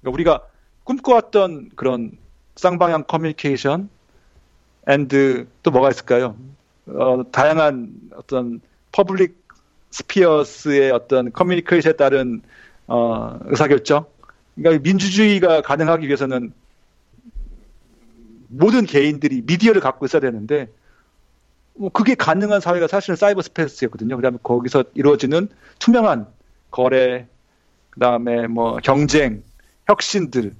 그러니까 우리가 꿈꿔왔던 그런 쌍방향 커뮤니케이션 and 또 뭐가 있을까요? 어, 다양한 어떤 public spheres의 어떤 커뮤니케이션에 따른 어, 의사결정. 그러니까 민주주의가 가능하기 위해서는 모든 개인들이 미디어를 갖고 있어야 되는데 뭐 그게 가능한 사회가 사실은 사이버 스페이스였거든요. 그다음에 거기서 이루어지는 투명한 거래, 그다음에 뭐 경쟁, 혁신들.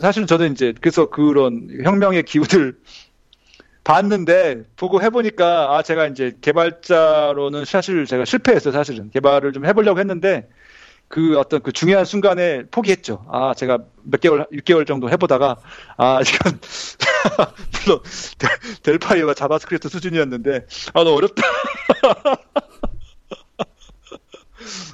사실은 저는 이제 그래서 그런 혁명의 기회를 봤는데 보고 해보니까 아 제가 이제 개발자로는 사실 제가 실패했어요 사실은 개발을 좀 해보려고 했는데 그 어떤 그 중요한 순간에 포기했죠. 아 제가 몇 개월 6개월 정도 해보다가 아 지금 물론 Delphi가 JavaScript 수준이었는데 아 너무 어렵다.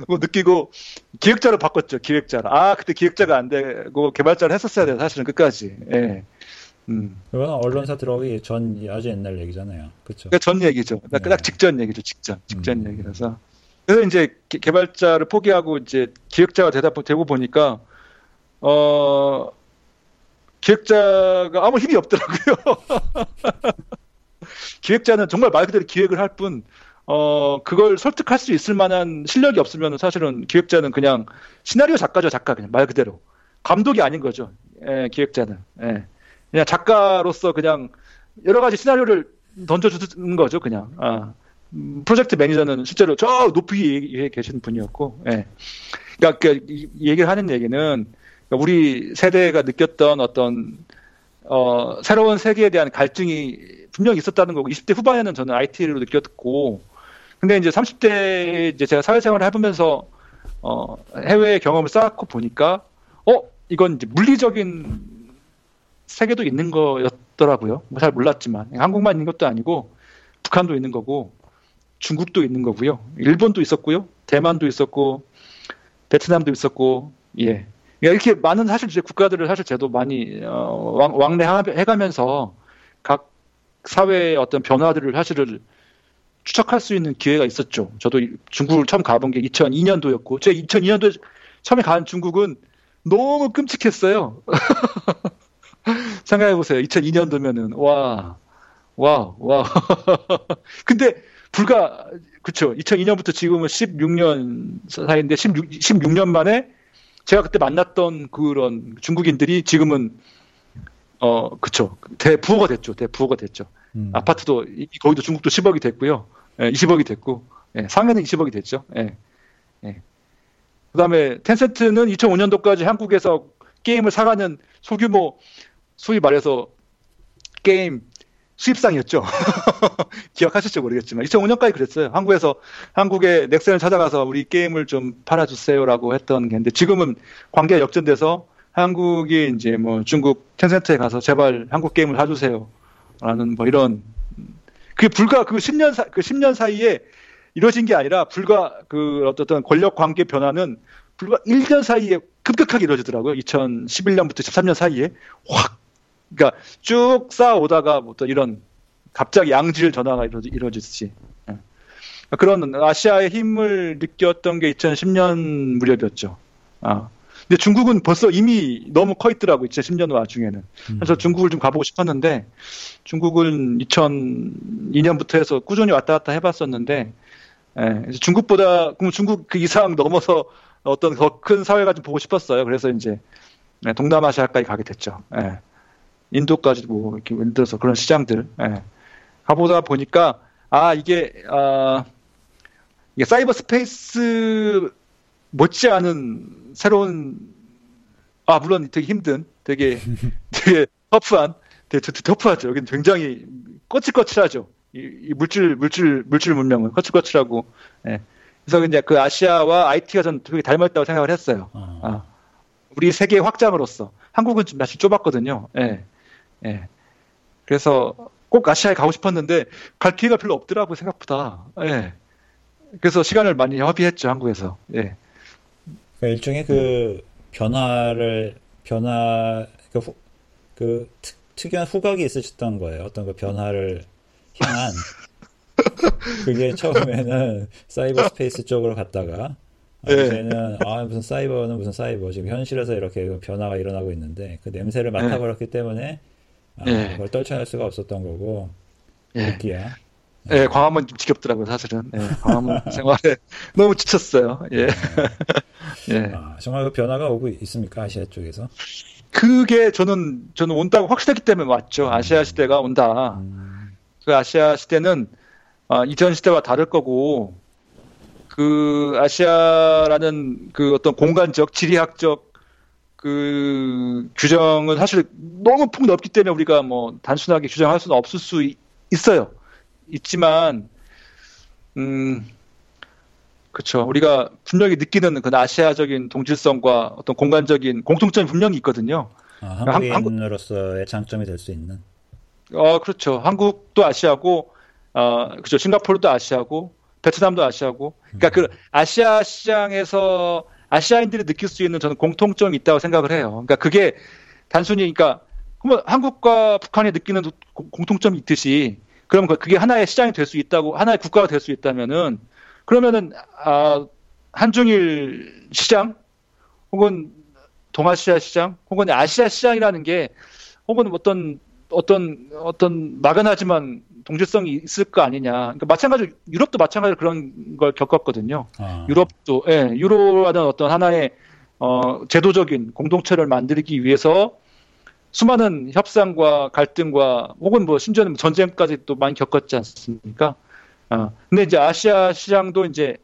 뭐 느끼고 기획자로 바꿨죠 기획자로 아 그때 기획자가 안 되고 개발자를 했었어야 돼요 사실은 끝까지 예. 음. 이건 언론사 들어오기 전 아주 옛날 얘기잖아요. 그렇죠. 그러니까 전 얘기죠. 네. 딱 직전 얘기죠. 직전 직전 음. 얘기라서. 그래서 이제 개, 발자를 포기하고 이제 기획자가 되다 되고 보니까 어 기획자가 아무 힘이 없더라고요. 기획자는 정말 말 그대로 기획을 할 뿐, 어, 그걸 설득할 수 있을 만한 실력이 없으면 사실은 기획자는 그냥 시나리오 작가죠, 작가. 그냥 말 그대로. 감독이 아닌 거죠. 예, 기획자는. 예. 그냥 작가로서 그냥 여러 가지 시나리오를 던져주는 거죠, 그냥. 아. 프로젝트 매니저는 실제로 저 높이 계신 분이었고, 예. 그러니까 그 얘기를 하는 얘기는 그러니까 우리 세대가 느꼈던 어떤 어, 새로운 세계에 대한 갈증이 분명히 있었다는 거고, 20대 후반에는 저는 IT를 느꼈고, 근데 이제 30대 이제 제가 사회생활을 해보면서 어, 해외 경험을 쌓고 보니까, 어, 이건 이제 물리적인 세계도 있는 거였더라고요. 뭐 잘 몰랐지만 한국만 있는 것도 아니고 북한도 있는 거고 중국도 있는 거고요. 일본도 있었고요. 대만도 있었고 베트남도 있었고 예. 이렇게 많은 사실 이제 국가들을 사실 제도 많이 어, 왕, 래해가면서 각 사회의 어떤 변화들을 사실을 추적할 수 있는 기회가 있었죠. 저도 중국을 처음 가본 게 2002년도였고, 제가 2002년도에 처음에 간 중국은 너무 끔찍했어요. 생각해 보세요. 2002년도면은 와, 와, 와. 근데 불과 그쵸 2002년부터 지금은 16년 사이인데 16, 16년 만에 제가 그때 만났던 그런 중국인들이 지금은 어 그쵸 대부호가 됐죠 대부호가 됐죠 음. 아파트도 거기도 중국도 10억이 됐고요 예, 20억이 됐고 예, 상해는 20억이 됐죠 예, 예. 그다음에 텐센트는 2005년도까지 한국에서 게임을 사가는 소규모 소위 말해서 게임 수입상이었죠. 기억하실지 모르겠지만 2005년까지 그랬어요. 한국에서 한국의 넥센을 찾아가서 우리 게임을 좀 팔아주세요라고 했던 게 있는데 지금은 관계가 역전돼서 한국이 이제 뭐 중국 텐센트에 가서 제발 한국 게임을 사주세요라는 뭐 이런 그게 불과 그 10년 사, 그 10년 사이에 이루어진 게 아니라 불과 그 어떤 권력 관계 변화는 불과 1년 사이에 급격하게 이루어지더라고요. 2011년부터 13년 사이에 확 그러니까 쭉 쌓아오다가 뭐 또 이런 갑자기 양질 전화가 이루어지, 이루어지듯이 예. 그런 아시아의 힘을 느꼈던 게 2010년 무렵이었죠. 아. 근데 중국은 벌써 이미 너무 커 있더라고 2010년 와중에는. 그래서 음. 중국을 좀 가보고 싶었는데 중국은 2002년부터 해서 꾸준히 왔다 갔다 해봤었는데 예, 중국보다 그럼 중국 그 이상 넘어서 어떤 더 큰 사회가 좀 보고 싶었어요. 그래서 이제 네, 동남아시아까지 가게 됐죠. 예. 인도까지 뭐 이렇게 예를 들어서 그런 시장들 예. 가보다 보니까 아 이게 아 이게 사이버 스페이스 못지않은 새로운 아 물론 되게 힘든 되게 되게 터프한 되게 터프하죠. 여기는 굉장히 거칠거칠하죠. 이, 이 물질 물질 물질 문명은 거칠거칠하고 예. 그래서 이제 그 아시아와 IT가 전 되게 닮았다고 생각을 했어요. 어. 아, 우리 세계 확장으로서 한국은 좀 사실 좁았거든요. 예. 예. 그래서 꼭 아시아에 가고 싶었는데 갈 기회가 별로 없더라고 생각보다. 예. 그래서 시간을 많이 허비했죠 한국에서. 예. 그러니까 일종의 그 변화를 변화 그, 후, 그 특, 특이한 후각이 있으셨던 거예요. 어떤 그 변화를 향한 그게 처음에는 사이버 스페이스 쪽으로 갔다가 이제는 네. 아 무슨 사이버는 무슨 사이버 지금 현실에서 이렇게 변화가 일어나고 있는데 그 냄새를 네. 맡아버렸기 때문에 아, 네. 그걸 떨쳐낼 수가 없었던 거고 네. 듣기야. 네, 광화문 좀 지겹더라고요, 사실은. 네, 광화문 생활에 너무 지쳤어요. 예. 예. 아, 정말 그 변화가 오고 있습니까, 아시아 쪽에서? 그게 저는, 저는 온다고 확실했기 때문에 왔죠. 아시아 음. 시대가 온다. 음. 그 아시아 시대는, 어, 이전 시대와 다를 거고, 그 아시아라는 그 어떤 공간적, 지리학적 그 규정은 사실 너무 폭넓기 때문에 우리가 뭐 단순하게 규정할 수는 없을 수 있어요. 있지만 음 그렇죠. 우리가 분명히 느끼는 그 아시아적인 동질성과 어떤 공간적인 공통점이 분명히 있거든요. 아, 한국인으로서의 장점이 될 수 있는. 어 그렇죠. 한국도 아시아고 어 그렇죠. 싱가포르도 아시아고 베트남도 아시아고. 그러니까 음. 그 아시아 시장에서 아시아인들이 느낄 수 있는 저는 공통점이 있다고 생각을 해요. 그러니까 그게 단순히 그러니까 한국과 북한이 느끼는 공통점이 있듯이 그러면 그, 그게 하나의 시장이 될 수 있다고 하나의 국가가 될 수 있다면은 그러면은 아 한중일 시장 혹은 동아시아 시장 혹은 아시아 시장이라는 게 혹은 어떤 어떤 어떤 막연하지만 동질성이 있을 거 아니냐. 그러니까 마찬가지로 유럽도 마찬가지로 그런 걸 겪었거든요. 아. 유럽도 예, 유로라는 어떤 하나의 어, 제도적인 공동체를 만들기 위해서 수많은 협상과 갈등과 혹은 뭐 심지어는 전쟁까지 또 많이 겪었지 않습니까? 어, 근데 이제 아시아 시장도 이제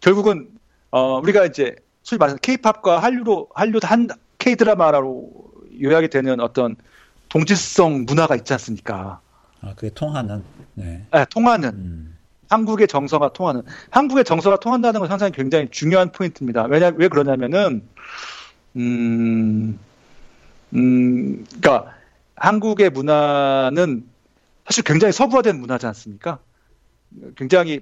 결국은 어, 우리가 이제 소위 말해서 케이팝과 한류로 한류 한 K 드라마로 요약이 되는 어떤 동질성 문화가 있지 않습니까? 아, 그게 통하는. 네. 네 통하는. 음. 한국의 정서가 통하는. 한국의 정서가 통한다는 건 상당히 굉장히 중요한 포인트입니다. 왜냐, 왜 그러냐면은, 음, 음, 그니까, 한국의 문화는 사실 굉장히 서구화된 문화지 않습니까? 굉장히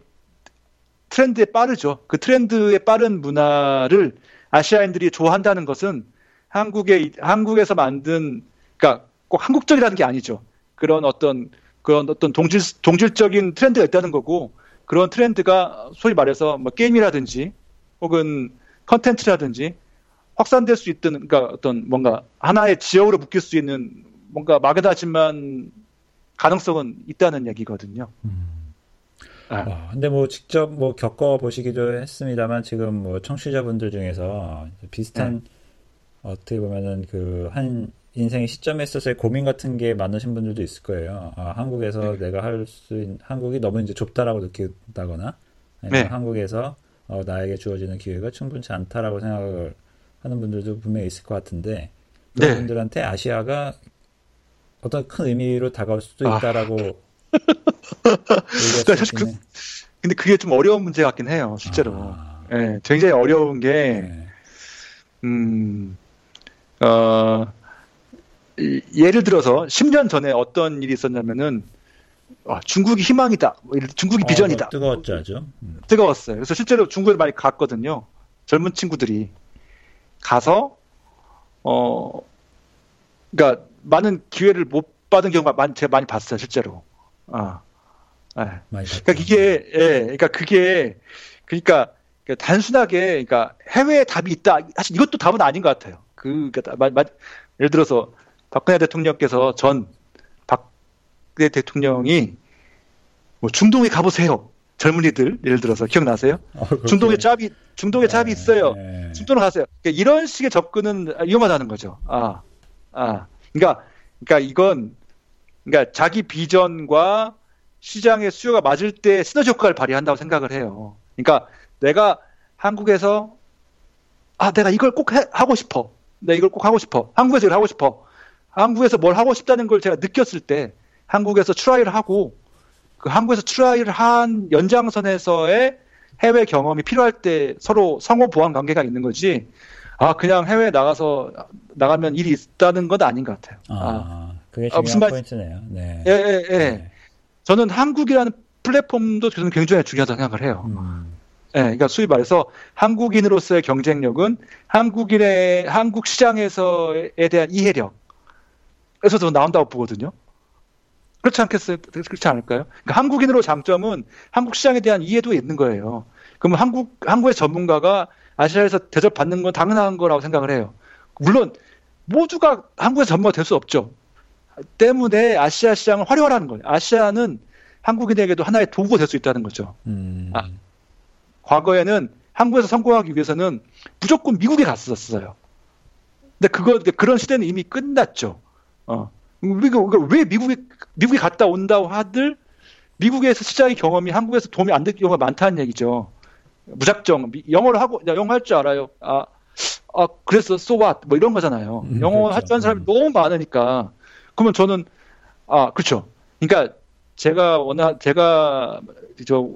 트렌드에 빠르죠. 그 트렌드에 빠른 문화를 아시아인들이 좋아한다는 것은 한국의, 한국에서 만든, 그니까 꼭 한국적이라는 게 아니죠. 그런 어떤 그런 어떤 동질 동질적인 트렌드가 있다는 거고 그런 트렌드가 소위 말해서 뭐 게임이라든지 혹은 컨텐츠라든지 확산될 수 있던 그러니까 어떤 뭔가 하나의 지역으로 묶일 수 있는 뭔가 막연하지만 가능성은 있다는 얘기거든요. 음. 아. 어, 근데 뭐 직접 뭐 겪어 보시기도 했습니다만 지금 뭐 청취자분들 중에서 비슷한 네. 어떻게 보면은 그 한 인생의 시점에 있어서의 고민 같은 게 많으신 분들도 있을 거예요. 아, 한국에서 네. 내가 할 수 있는 한국이 너무 이제 좁다라고 느낀다거나 네. 한국에서 어, 나에게 주어지는 기회가 충분치 않다라고 생각을 하는 분들도 분명히 있을 것 같은데 그런 네. 분들한테 아시아가 어떤 큰 의미로 다가올 수도 아. 있다라고 그러니까 사실 그, 근데 그게 좀 어려운 문제 같긴 해요, 실제로. 아. 네, 굉장히 어려운 게, 네. 음, 어, 이, 예를 들어서 10년 전에 어떤 일이 있었냐면은, 어, 중국이 희망이다. 뭐 중국이 어, 비전이다. 어, 뜨거웠죠, 아주. 음. 뜨거웠어요. 그래서 실제로 중국에 많이 갔거든요. 젊은 친구들이. 가서, 어, 그러니까 많은 기회를 못 받은 경우가 많이, 제가 많이 봤어요, 실제로. 아. 네. 그러니까 이게, 예, 그러니까 그게, 그러니까 단순하게, 그러니까 해외에 답이 있다. 사실 이것도 답은 아닌 것 같아요. 그, 그러니까 마, 마, 예를 들어서 박근혜 대통령께서 전 박근혜 대통령이 뭐 중동에 가보세요. 젊은이들 예를 들어서 기억나세요? 어, 중동에 짭이 중동에 네, 짭이 있어요. 네. 중동으로 가세요. 그러니까 이런 식의 접근은 위험하다는 거죠. 아, 아, 그러니까 그러니까 이건 그러니까 자기 비전과 시장의 수요가 맞을 때 시너지 효과를 발휘한다고 생각을 해요. 그러니까 내가 한국에서 아 내가 이걸 꼭 해, 하고 싶어. 내가 이걸 꼭 하고 싶어. 한국에서 이걸 하고 싶어. 한국에서 뭘 하고 싶다는 걸 제가 느꼈을 때 한국에서 try를 하고 그 한국에서 try를 한 연장선에서의 해외 경험이 필요할 때 서로 상호 보완 관계가 있는 거지. 아 그냥 해외 나가서 나가면 일이 있다는 건 아닌 것 같아요. 아, 아. 그게 중요한 아, 무슨 말... 포인트네요. 네. 예, 예, 예. 네. 저는 한국이라는 플랫폼도 저는 굉장히 중요하다고 생각을 해요. 음. 예, 그러니까 수입 말해서 한국인으로서의 경쟁력은 한국인의 한국 시장에서에 대한 이해력 에서 도 나온다고 보거든요. 그렇지 않겠어요? 그렇지 않을까요? 그러니까 한국인으로 장점은 한국 시장에 대한 이해도 있는 거예요. 그러면 한국 한국의 전문가가 아시아에서 대접받는 건 당연한 거라고 생각을 해요. 물론 모두가 한국에서 전문가 될 수 없죠. 때문에 아시아 시장을 활용하라는 거예요. 아시아는 한국인에게도 하나의 도구가 될 수 있다는 거죠. 음. 아, 과거에는 한국에서 성공하기 위해서는 무조건 미국에 갔었어요. 근데 그거 그런 시대는 이미 끝났죠. 어. 왜 미국에 미국에 갔다 온다고 하들 미국에서 시장의 경험이 한국에서 도움이 안 될 경우가 많다는 얘기죠. 무작정 영어를 하고 영어 할 줄 알아요. 아, 아 그래서 so what 뭐 이런 거잖아요. 음, 영어 그렇죠. 할줄 아는 사람이 음. 너무 많으니까 그러면 저는 아 그렇죠. 그러니까 제가 원하 제가 저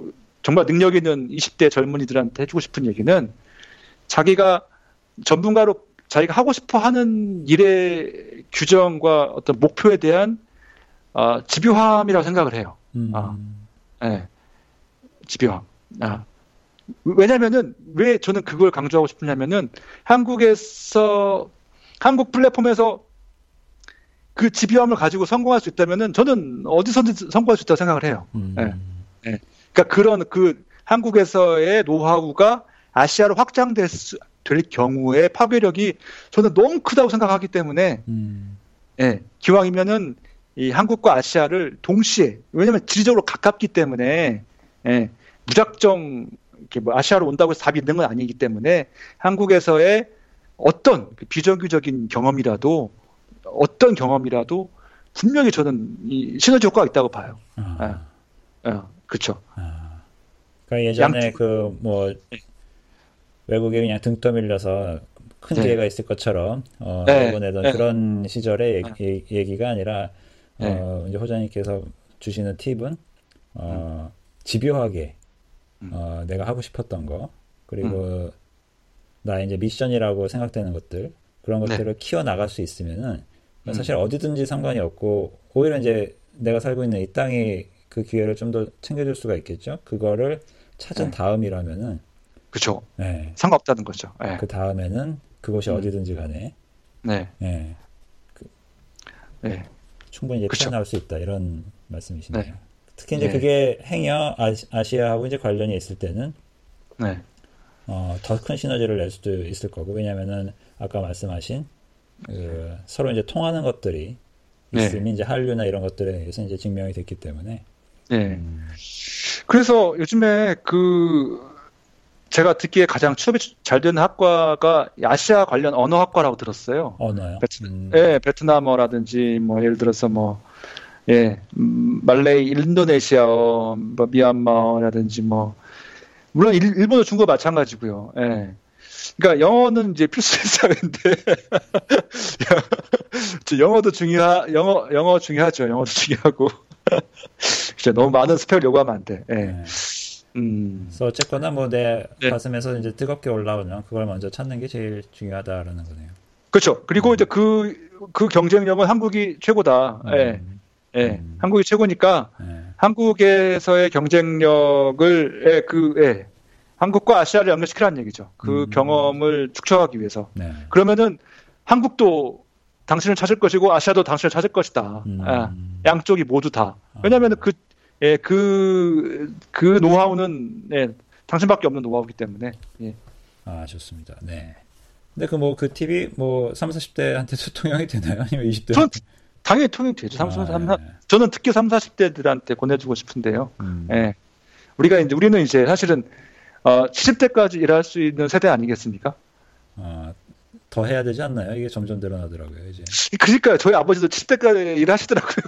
정말 능력 있는 20대 젊은이들한테 해주고 싶은 얘기는 자기가 전문가로 자기가 하고 싶어 하는 일의 규정과 어떤 목표에 대한 어, 집요함이라고 생각을 해요. 음. 아, 네. 집요함. 아. 왜냐면은 왜 저는 그걸 강조하고 싶으냐면은 한국에서 한국 플랫폼에서 그 집요함을 가지고 성공할 수 있다면은 저는 어디서든 성공할 수 있다고 생각을 해요. 음. 네. 네. 그러니까 그런 그 한국에서의 노하우가 아시아로 확장될 수, 될 경우에 파괴력이 저는 너무 크다고 생각하기 때문에 음. 예, 기왕이면은 이 한국과 아시아를 동시에 왜냐하면 지리적으로 가깝기 때문에 예, 무작정 이렇게 뭐 아시아로 온다고 해서 답이 있는 건 아니기 때문에 한국에서의 어떤 그 비정규적인 경험이라도 어떤 경험이라도 분명히 저는 이 시너지 효과가 있다고 봐요. 아. 예. 예. 그렇죠. 아. 그러니까 예전에 그뭐 외국에 그냥 등 떠밀려서 큰 네. 기회가 있을 것처럼 어, 네. 내던 네. 그런 시절의 얘기, 네. 얘기가 아니라 어, 네. 이제 호장님께서 주시는 팁은 어, 음. 집요하게 음. 어, 내가 하고 싶었던 거 그리고 음. 나의 이제 미션이라고 생각되는 것들 그런 네. 것들을 키워 나갈 수 있으면은 음. 사실 어디든지 상관이 없고 오히려 이제 내가 살고 있는 이 땅이 그 기회를 좀 더 챙겨줄 수가 있겠죠. 그거를 찾은 네. 다음이라면은 그렇죠. 네. 상관없다는 거죠. 네. 그 다음에는 그곳이 음. 어디든지 간에 네. 네. 그, 네. 충분히 이제. 태어날 수 있다 이런 말씀이시네요. 네. 특히 이제 네. 그게 행여 아시아하고 이제 관련이 있을 때는 네. 어, 더 큰 시너지를 낼 수도 있을 거고 왜냐면은 아까 말씀하신 그 서로 이제 통하는 것들이 네. 있으면 이제 한류나 이런 것들에 의해서 이제 증명이 됐기 때문에 네. 음. 그래서 요즘에 그 제가 듣기에 가장 취업이 잘 되는 학과가 아시아 관련 언어학과라고 들었어요. 언어요? 베트, 음. 예, 베트남어라든지 뭐 예를 들어서 뭐 예, 음, 말레이, 인도네시아어, 뭐 미얀마어라든지 뭐 물론 일, 본어 중국어 마찬가지고요. 예. 그러니까 영어는 이제 필수 일상인데 영어도 중요하 영어 영어 중요하죠. 영어도 중요하고 진짜 너무 많은 스펙을 요구하면 안 돼. 예. 네. 음. 그래서 어쨌거나 뭐내 네. 가슴에서 이제 뜨겁게 올라오면 그걸 먼저 찾는 게 제일 중요하다라는 거네요. 그렇죠. 그리고 음. 이제 그, 그 경쟁력은 한국이 최고다. 음. 예. 예. 음. 한국이 최고니까 예. 한국에서의 경쟁력을, 예, 그, 예. 한국과 아시아를 연결시키라는 얘기죠. 그 음. 경험을 축적하기 위해서. 네. 그러면은 한국도 당신을 찾을 것이고 아시아도 당신을 찾을 것이다. 음. 예. 양쪽이 모두 다. 왜냐하면 그 예, 그, 그 노하우는, 예, 당신밖에 없는 노하우이기 때문에, 예. 아, 좋습니다. 네. 근데 그 뭐, 그 팁이 뭐, 30, 40대한테도 통용이 되나요? 아니면 20대? 전 당연히 통용이 되죠. 30, 아, 30, 30, 네. 저는 특히 30, 40대들한테 보내주고 싶은데요. 음. 예. 우리가 이제, 우리는 이제 사실은, 어, 70대까지 일할 수 있는 세대 아니겠습니까? 아, 더 해야 되지 않나요? 이게 점점 늘어나더라고요, 이제. 그러니까요. 저희 아버지도 70대까지 일하시더라고요.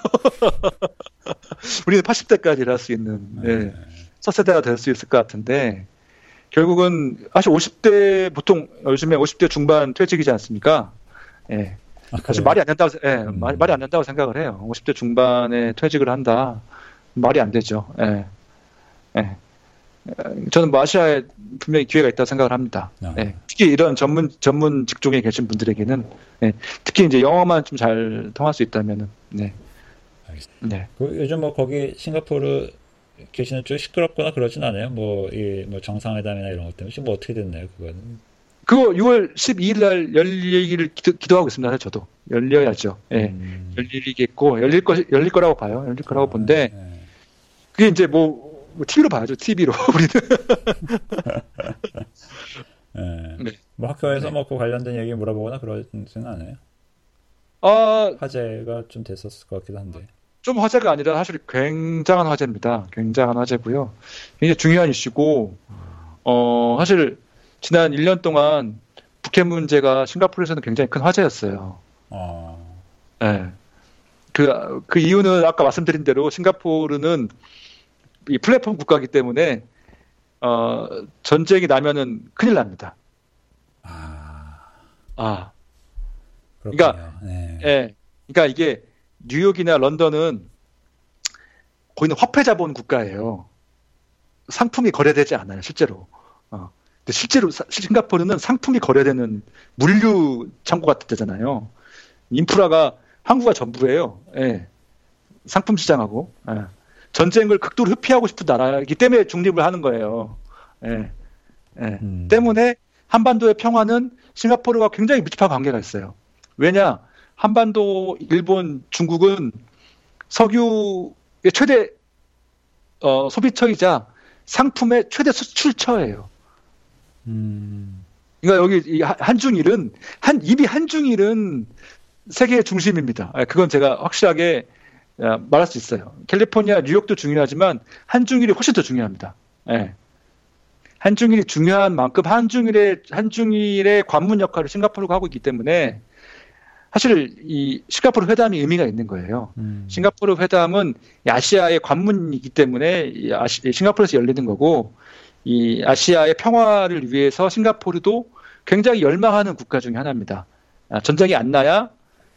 우리는 80대까지 일할 수 있는 네. 네. 첫 세대가 될 수 있을 것 같은데 결국은 사실 50대 보통 요즘에 50대 중반 퇴직이지 않습니까? 예. 아, 사실 말이 안 된다고 예, 음. 말, 말이 안 된다고 생각을 해요. 50대 중반에 퇴직을 한다. 말이 안 되죠. 예. 예. 저는 뭐 아시아에 분명히 기회가 있다고 생각을 합니다. 아. 예. 특히 이런 전문 전문 직종에 계신 분들에게는 예. 특히 이제 영어만 좀 잘 통할 수 있다면은 네. 알겠습니다. 네. 그 요즘 뭐 거기 싱가포르 계시는 쪽 시끄럽거나 그러진 않아요? 뭐, 이, 뭐 정상회담이나 이런 것 때문에. 지금 뭐 어떻게 됐나요, 그건? 그거 6월 12일 날 열리기를 기도, 하고 있습니다, 저도. 열려야죠. 예. 네. 음. 열리겠고, 열릴 거, 열릴 거라고 봐요. 열릴 거라고 아, 본데, 네. 그게 이제 뭐, 뭐 TV로 봐야죠, TV로. 우리는. 네. 네. 뭐 학교에서 네. 뭐그 관련된 얘기 물어보거나 그러지는 않아요? 아, 화제가 좀 됐었을 것 같기도 한데. 좀 화제가 아니라 사실 굉장한 화제입니다. 굉장한 화제고요. 굉장히 중요한 이슈고, 어, 사실 지난 1년 동안 북핵 문제가 싱가포르에서는 굉장히 큰 화제였어요. 어. 네. 그, 그 이유는 아까 말씀드린 대로 싱가포르는 이 플랫폼 국가이기 때문에, 어, 전쟁이 나면은 큰일 납니다. 아. 아. 그렇군요. 그러니까, 네. 예. 그러니까 이게 뉴욕이나 런던은 거기는 화폐 자본 국가예요. 상품이 거래되지 않아요, 실제로. 어. 근데 실제로 싱가포르는 상품이 거래되는 물류 창고 같은 데잖아요. 인프라가 항구가 전부예요. 예. 상품 시장하고 예. 전쟁을 극도로 회피하고 싶은 나라이기 때문에 중립을 하는 거예요. 예. 예. 음. 때문에 한반도의 평화는 싱가포르와 굉장히 밀접한 관계가 있어요. 왜냐? 한반도, 일본, 중국은 석유의 최대 어, 소비처이자 상품의 최대 수출처예요. 음. 그러니까 여기 한중일은 한 입이 한중일은 세계의 중심입니다. 아, 그건 제가 확실하게 아, 말할 수 있어요. 캘리포니아, 뉴욕도 중요하지만 한중일이 훨씬 더 중요합니다. 네. 한중일이 중요한 만큼 한중일의 한중일의 관문 역할을 싱가포르가 하고 있기 때문에 사실 이 싱가포르 회담이 의미가 있는 거예요. 음. 싱가포르 회담은 아시아의 관문이기 때문에 아시, 싱가포르에서 열리는 거고 이 아시아의 평화를 위해서 싱가포르도 굉장히 열망하는 국가 중에 하나입니다. 아, 전쟁이 안 나야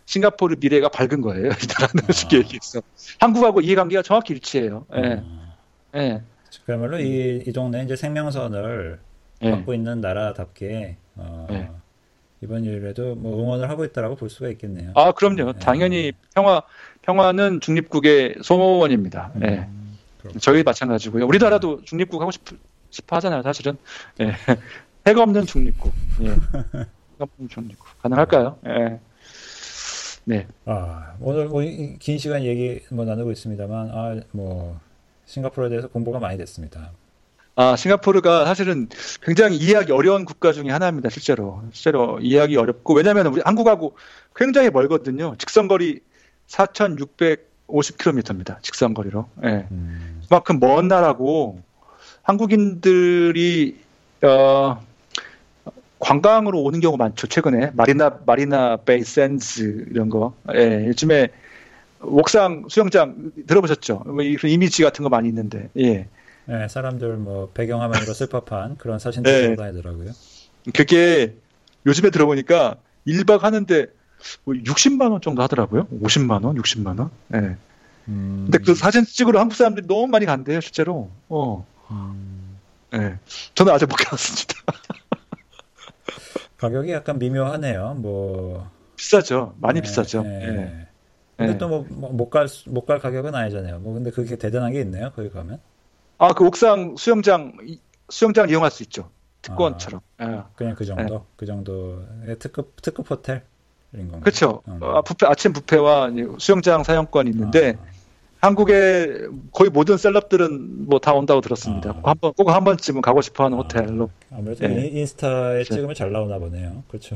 싱가포르 미래가 밝은 거예요. 아. 쉽게 얘기해서 한국하고 이해관계가 정확히 일치해요. 예. 음. 예. 그야말로 이, 이 동네 이제 생명선을 예. 갖고 있는 나라답게 어, 예. 이번 일에도 뭐 응원을 하고 있다라고 볼 수가 있겠네요. 아 그럼요. 네. 당연히 평화 평화는 중립국의 소원입니다. 음, 네. 저희 마찬가지고요. 우리나라도 중립국 하고 싶, 싶어 하잖아요. 사실은 네. 해가 없는 중립국. 예. 해가 없는 중립국 가능할까요? 예. 네. 아 오늘 뭐 긴 시간 얘기 뭐 나누고 있습니다만 아 뭐 싱가포르에 대해서 공부가 많이 됐습니다. 아, 싱가포르가 사실은 굉장히 이해하기 어려운 국가 중에 하나입니다, 실제로. 실제로 이해하기 어렵고, 왜냐면 우리 한국하고 굉장히 멀거든요. 직선거리 4,600 250km입니다. 직선 거리로. 예. 음. 그만큼 먼 나라고 한국인들이 어, 관광으로 오는 경우 많죠. 최근에 마리나 마리나 베이 샌즈 이런 거. 예, 요즘에 옥상 수영장 들어보셨죠? 뭐 이런 이미지 같은 거 많이 있는데. 예. 네, 사람들 뭐 배경화면으로 슬퍼한 그런 사진들 네. 다니더라고요. 그게 요즘에 들어보니까 1박 하는데 뭐 60만 원 정도 하더라고요. 50만 원, 60만 원. 예. 네. 음... 근데 그 사진 찍으러 한국 사람들이 너무 많이 간대요, 실제로. 어. 음... 네. 저는 아직 못 가봤습니다. 가격이 약간 미묘하네요. 뭐 비싸죠. 많이 네, 비싸죠. 네. 네. 근데 네. 또뭐 못갈 못 갈 가격은 아니잖아요. 뭐 근데 그게 대단한 게 있네요. 거기 가면. 아, 그 옥상 수영장 수영장 이용할 수 있죠. 특권처럼. 아, 예. 그냥 그 정도. 네. 그 정도의 특급 특급 호텔인 건가요? 그렇죠. 어. 아, 부페, 아침 부페와 수영장 사용권이 있는데 아. 한국의 거의 모든 셀럽들은 뭐 다 온다고 들었습니다. 아. 한번 꼭 한 번쯤은 가고 싶어하는 아. 호텔로. 아무래도 네. 인스타에 그렇죠. 찍으면 잘 나오나 보네요. 그렇죠.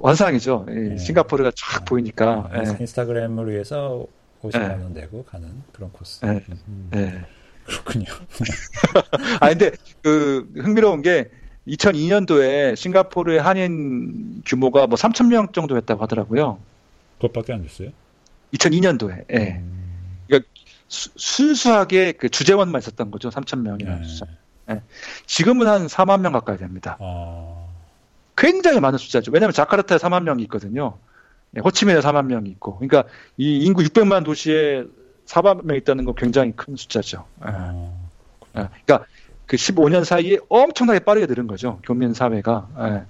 완상이죠. 네. 싱가포르가 쫙 아. 보이니까. 네. 인스타그램을 위해서 50만 원 내고 가는 그런 코스. 네. 음. 네. 그렇군요. 아 근데 그 흥미로운 게 2002년도에 싱가포르의 한인 규모가 뭐 3천 명 정도였다고 하더라고요. 그것밖에 안 됐어요? 2002년도에. 예. 네. 그러니까 수, 순수하게 그 주재원만 있었던 거죠. 3천 명이라는 숫자. 네. 지금은 한 4만 명 가까이 됩니다. 아... 굉장히 많은 숫자죠. 왜냐하면 자카르타에 4만 명이 있거든요. 네, 호치민에 4만 명이 있고. 그러니까 이 인구 600만 도시에 4만 명 있다는 건 굉장히 큰 숫자죠. 아... 네. 그러니까 그 15년 사이에 엄청나게 빠르게 늘은 거죠. 교민 사회가. 예.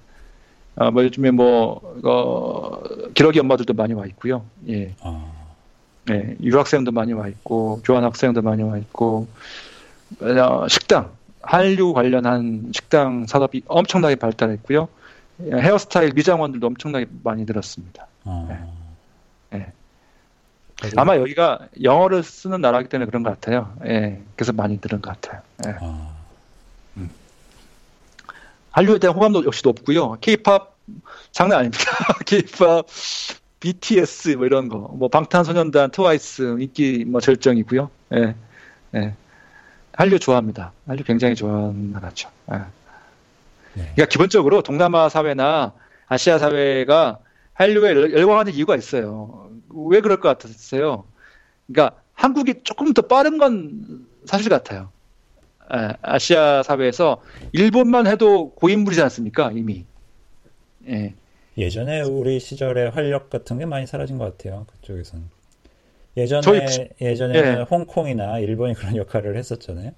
아, 뭐 요즘에 뭐, 어, 기러기 엄마들도 많이 와 있고요. 예. 아... 네, 유학생도 많이 와 있고 교환학생도 많이 와 있고 어, 식당 한류 관련한 식당 산업이 엄청나게 발달했고요. 헤어스타일 미장원들도 엄청나게 많이 늘었습니다. 아. 네. 네. 아마 여기가 영어를 쓰는 나라기 때문에 그런 것 같아요. 예, 그래서 많이 늘은 것 같아요. 예. 아. 음. 한류에 대한 호감도 역시 높고요. 케이팝 장난 아닙니다. 케이팝 BTS 뭐 이런 거, 뭐 방탄소년단, 트와이스 인기 뭐 절정이고요. 예, 예. 한류 좋아합니다. 한류 굉장히 좋아하는 나라죠. 예. 네. 그러니까 기본적으로 동남아 사회나 아시아 사회가 한류에 열광하는 이유가 있어요. 왜 그럴 것 같으세요? 그러니까 한국이 조금 더 빠른 건 사실 같아요. 예, 아시아 사회에서 일본만 해도 고인물이지 않습니까? 이미. 예. 예전에 우리 시절에 활력 같은 게 많이 사라진 것 같아요. 그쪽에서는. 예전에 저희, 예전에 네. 홍콩이나 일본이 그런 역할을 했었잖아요.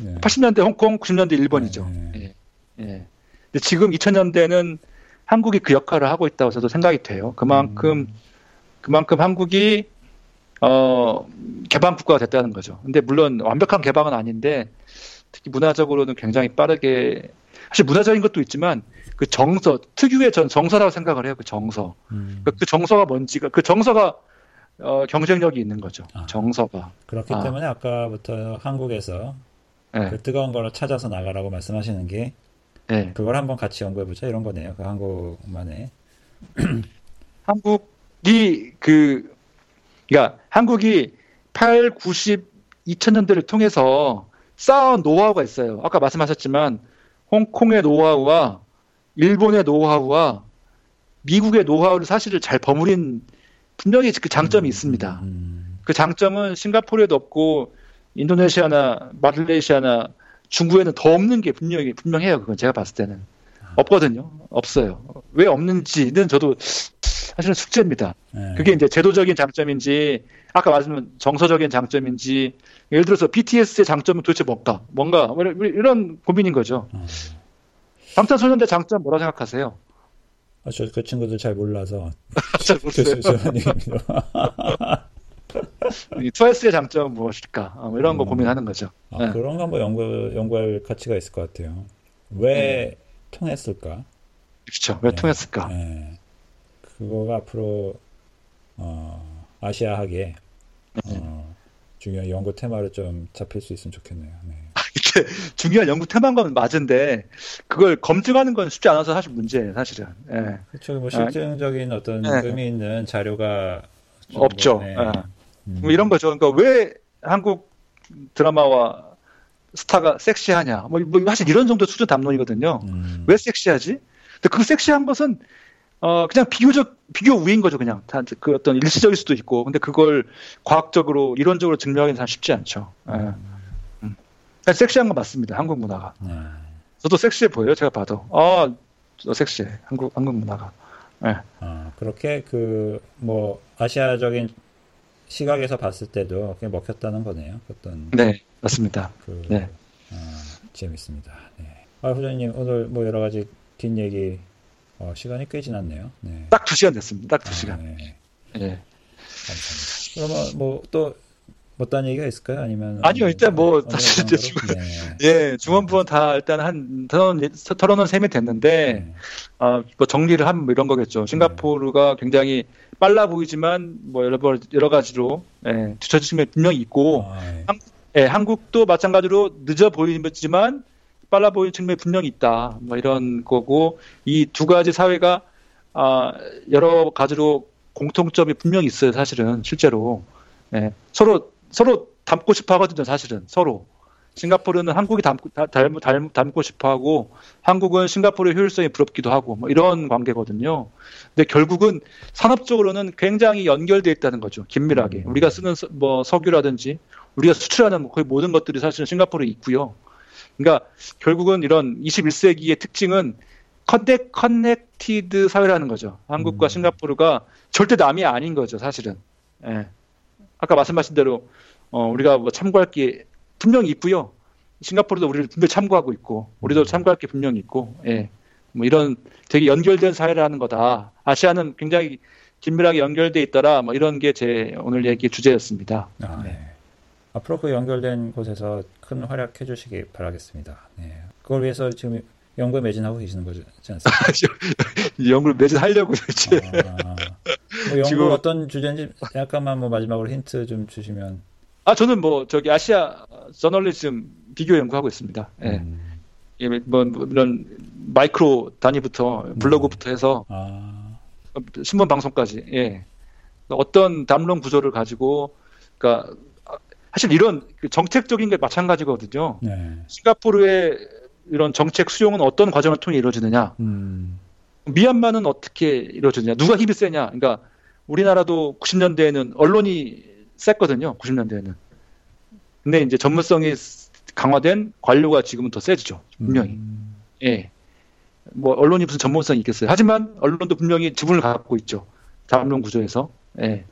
네. 80년대 홍콩, 90년대 일본이죠. 네. 예. 예. 근데 지금 2000년대는 한국이 그 역할을 하고 있다고 저도 생각이 돼요. 그만큼 음. 그만큼 한국이 어 개방 국가가 됐다는 거죠. 근데 물론 완벽한 개방은 아닌데 특히 문화적으로는 굉장히 빠르게 사실 문화적인 것도 있지만 그 정서 특유의 전 정서라고 생각을 해요. 그 정서. 음. 그 정서가 뭔지가 그 정서가 어, 경쟁력이 있는 거죠. 아, 정서가. 그렇기 아. 때문에 아까부터 한국에서 네. 그 뜨거운 거를 찾아서 나가라고 말씀하시는 게 네. 그걸 한번 같이 연구해 보자 이런 거네요. 그 한국만의. 한국이 그, 그러니까 한국이 8, 90, 2000년대를 통해서 쌓아온 노하우가 있어요. 아까 말씀하셨지만 홍콩의 노하우와 일본의 노하우와 미국의 노하우를 사실을 잘 버무린 분명히 그 장점이 음, 있습니다. 음. 그 장점은 싱가포르에도 없고 인도네시아나 말레이시아나 중국에는 더 없는 게 분명히 분명해요. 그건 제가 봤을 때는 없거든요. 없어요. 왜 없는지는 저도 사실은 숙제입니다. 네. 그게 이제 제도적인 장점인지 아까 말씀한 정서적인 장점인지 예를 들어서 BTS의 장점은 도대체 뭘까? 뭔가 뭐 이런 고민인 거죠. 음. 방탄소년단 장점 뭐라 생각하세요? 아, 저 그 친구들 잘 몰라서. 잘 모르세요. 트와이스의 장점 무엇일까? 뭐 이런 거 음. 고민하는 거죠. 아, 네. 그런 거 한번 연구, 연구할 가치가 있을 것 같아요. 왜 네. 통했을까? 그렇죠. 왜 네. 통했을까? 네. 그거가 앞으로 어, 아시아하게 네. 어, 중요한 연구 테마로 좀 잡힐 수 있으면 좋겠네요. 네. 이게 중요한 연구 테마인 건 맞은데 그걸 검증하는 건 쉽지 않아서 사실 문제예요, 사실은. 예. 그렇죠. 뭐 실증적인 어떤 예. 의미 있는 자료가 없죠. 네. 예. 음. 뭐 이런 거죠. 그러니까 왜 한국 드라마와 스타가 섹시하냐. 뭐, 뭐 사실 이런 정도 수준 담론이거든요. 음. 왜 섹시하지? 근데 그 섹시한 것은 어 그냥 비교적 비교 우인 거죠 그냥 그 어떤 일시적일 수도 있고 근데 그걸 과학적으로 이론적으로 증명하기는 참 쉽지 않죠. 예. 음. 음. 섹시한 건 맞습니다 한국 문화가. 네. 저도 섹시해 보여요 제가 봐도. 아 섹시해 한국 한국 문화가. 네. 아, 그렇게 그 뭐 아시아적인 시각에서 봤을 때도 그냥 먹혔다는 거네요. 어떤 네 맞습니다. 그, 네 아, 재밌습니다. 네. 아 후장님 오늘 뭐 여러 가지 긴 얘기 어, 시간이 꽤 지났네요. 네. 딱 두 시간 됐습니다. 딱 두 시간. 아, 네. 네. 감사합니다. 그러면 뭐 또 못다한 얘기가 있을까요? 아니면 아니요 일단 뭐 사실 이제 중, 네. 예 중원부원 다 일단 한 털어놓은 털어놓은 셈이 됐는데 네. 아뭐 정리를 하면 뭐 이런 거겠죠. 싱가포르가 굉장히 빨라 보이지만 뭐 여러 여러 가지로 예, 뒤처지심이 분명히 있고 아, 네. 한, 예, 한국도 마찬가지로 늦어 보이지만 빨라 보이는 측면이 분명히 있다. 뭐 이런 거고 이 두 가지 사회가 아 여러 가지로 공통점이 분명히 있어요. 사실은 실제로 예, 서로 서로 닮고 싶어 하거든요, 사실은. 서로. 싱가포르는 한국이 닮고, 닮, 닮, 닮고 싶어 하고, 한국은 싱가포르의 효율성이 부럽기도 하고, 뭐 이런 관계거든요. 근데 결국은 산업적으로는 굉장히 연결되어 있다는 거죠, 긴밀하게. 음. 우리가 쓰는 서, 뭐 석유라든지, 우리가 수출하는 뭐 거의 모든 것들이 사실은 싱가포르에 있고요. 그러니까 결국은 이런 21세기의 특징은 connec, connected 사회라는 거죠. 한국과 음. 싱가포르가 절대 남이 아닌 거죠, 사실은. 예. 아까 말씀하신 대로 어, 우리가 뭐 참고할 게 분명히 있고요. 싱가포르도 우리를 분명히 참고하고 있고 우리도 음. 참고할 게 분명히 있고 예. 뭐 이런 되게 연결된 사회라는 거다. 아시아는 굉장히 긴밀하게 연결돼 있더라. 뭐 이런 게 제 오늘 얘기 주제였습니다. 아, 네. 앞으로 그 연결된 곳에서 큰 활약해 주시기 바라겠습니다. 네. 그걸 위해서 지금 연구에 매진하고 계시는 거지 않습니까? 연구를 매진하려고 이제. 아, 뭐 지금 어떤 주제인지 약간만 뭐 마지막으로 힌트 좀 주시면. 아 저는 뭐 저기 아시아 저널리즘 비교 연구하고 있습니다. 예. 음. 예, 뭐, 뭐 이런 마이크로 단위부터 블로그부터 해서 아. 신문 방송까지 예. 어떤 담론 구조를 가지고 그러니까 사실 이런 그 정책적인 게 마찬가지거든요. 네. 싱가포르의 이런 정책 수용은 어떤 과정을 통해 이루어지느냐. 음. 미얀마는 어떻게 이루어지느냐. 누가 힘이 세냐. 그러니까 우리나라도 90년대에는 언론이 셌거든요. 90년대에는. 근데 이제 전문성이 강화된 관료가 지금은 더 세지죠. 분명히. 음. 예. 뭐 언론이 무슨 전문성이 있겠어요. 하지만 언론도 분명히 지분을 갖고 있죠. 자문론 구조에서. 예.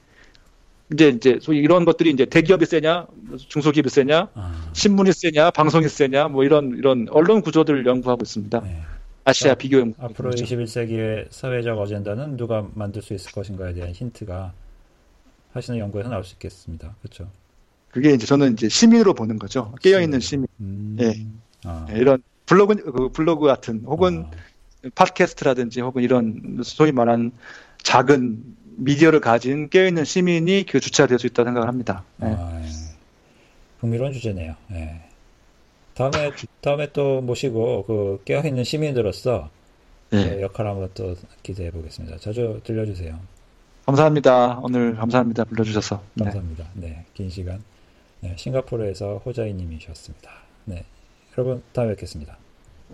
이제 이제 소위 이런 것들이 이제 대기업이 세냐, 중소기업이 세냐, 아. 신문이 세냐, 방송이 세냐, 뭐 이런 이런 언론 구조들을 연구하고 있습니다. 네. 아시아 그러니까 비교 연구. 앞으로 21세기의 사회적 어젠다는 누가 만들 수 있을 것인가에 대한 힌트가 하시는 연구에서 나올 수 있겠습니다. 그렇죠? 그게 이제 저는 이제 시민으로 보는 거죠. 깨어 있는 시민. 음. 예. 아. 네, 이런 블로그 그 블로그 같은 혹은 아. 팟캐스트라든지 혹은 이런 소위 말하는 작은 미디어를 가진 깨어 있는 시민이 그 주체가 될 수 있다 고 생각을 합니다. 네. 아, 예. 흥미로운 주제네요. 예. 다음에 다음에 또 모시고 그 깨어 있는 시민으로서 네. 역할 한번 또 기대해 보겠습니다. 자주 들려주세요. 감사합니다. 오늘 감사합니다. 불러주셔서. 네. 감사합니다. 네, 네긴 시간. 네, 싱가포르에서 호자이님이셨습니다. 네, 여러분 다음에 뵙겠습니다.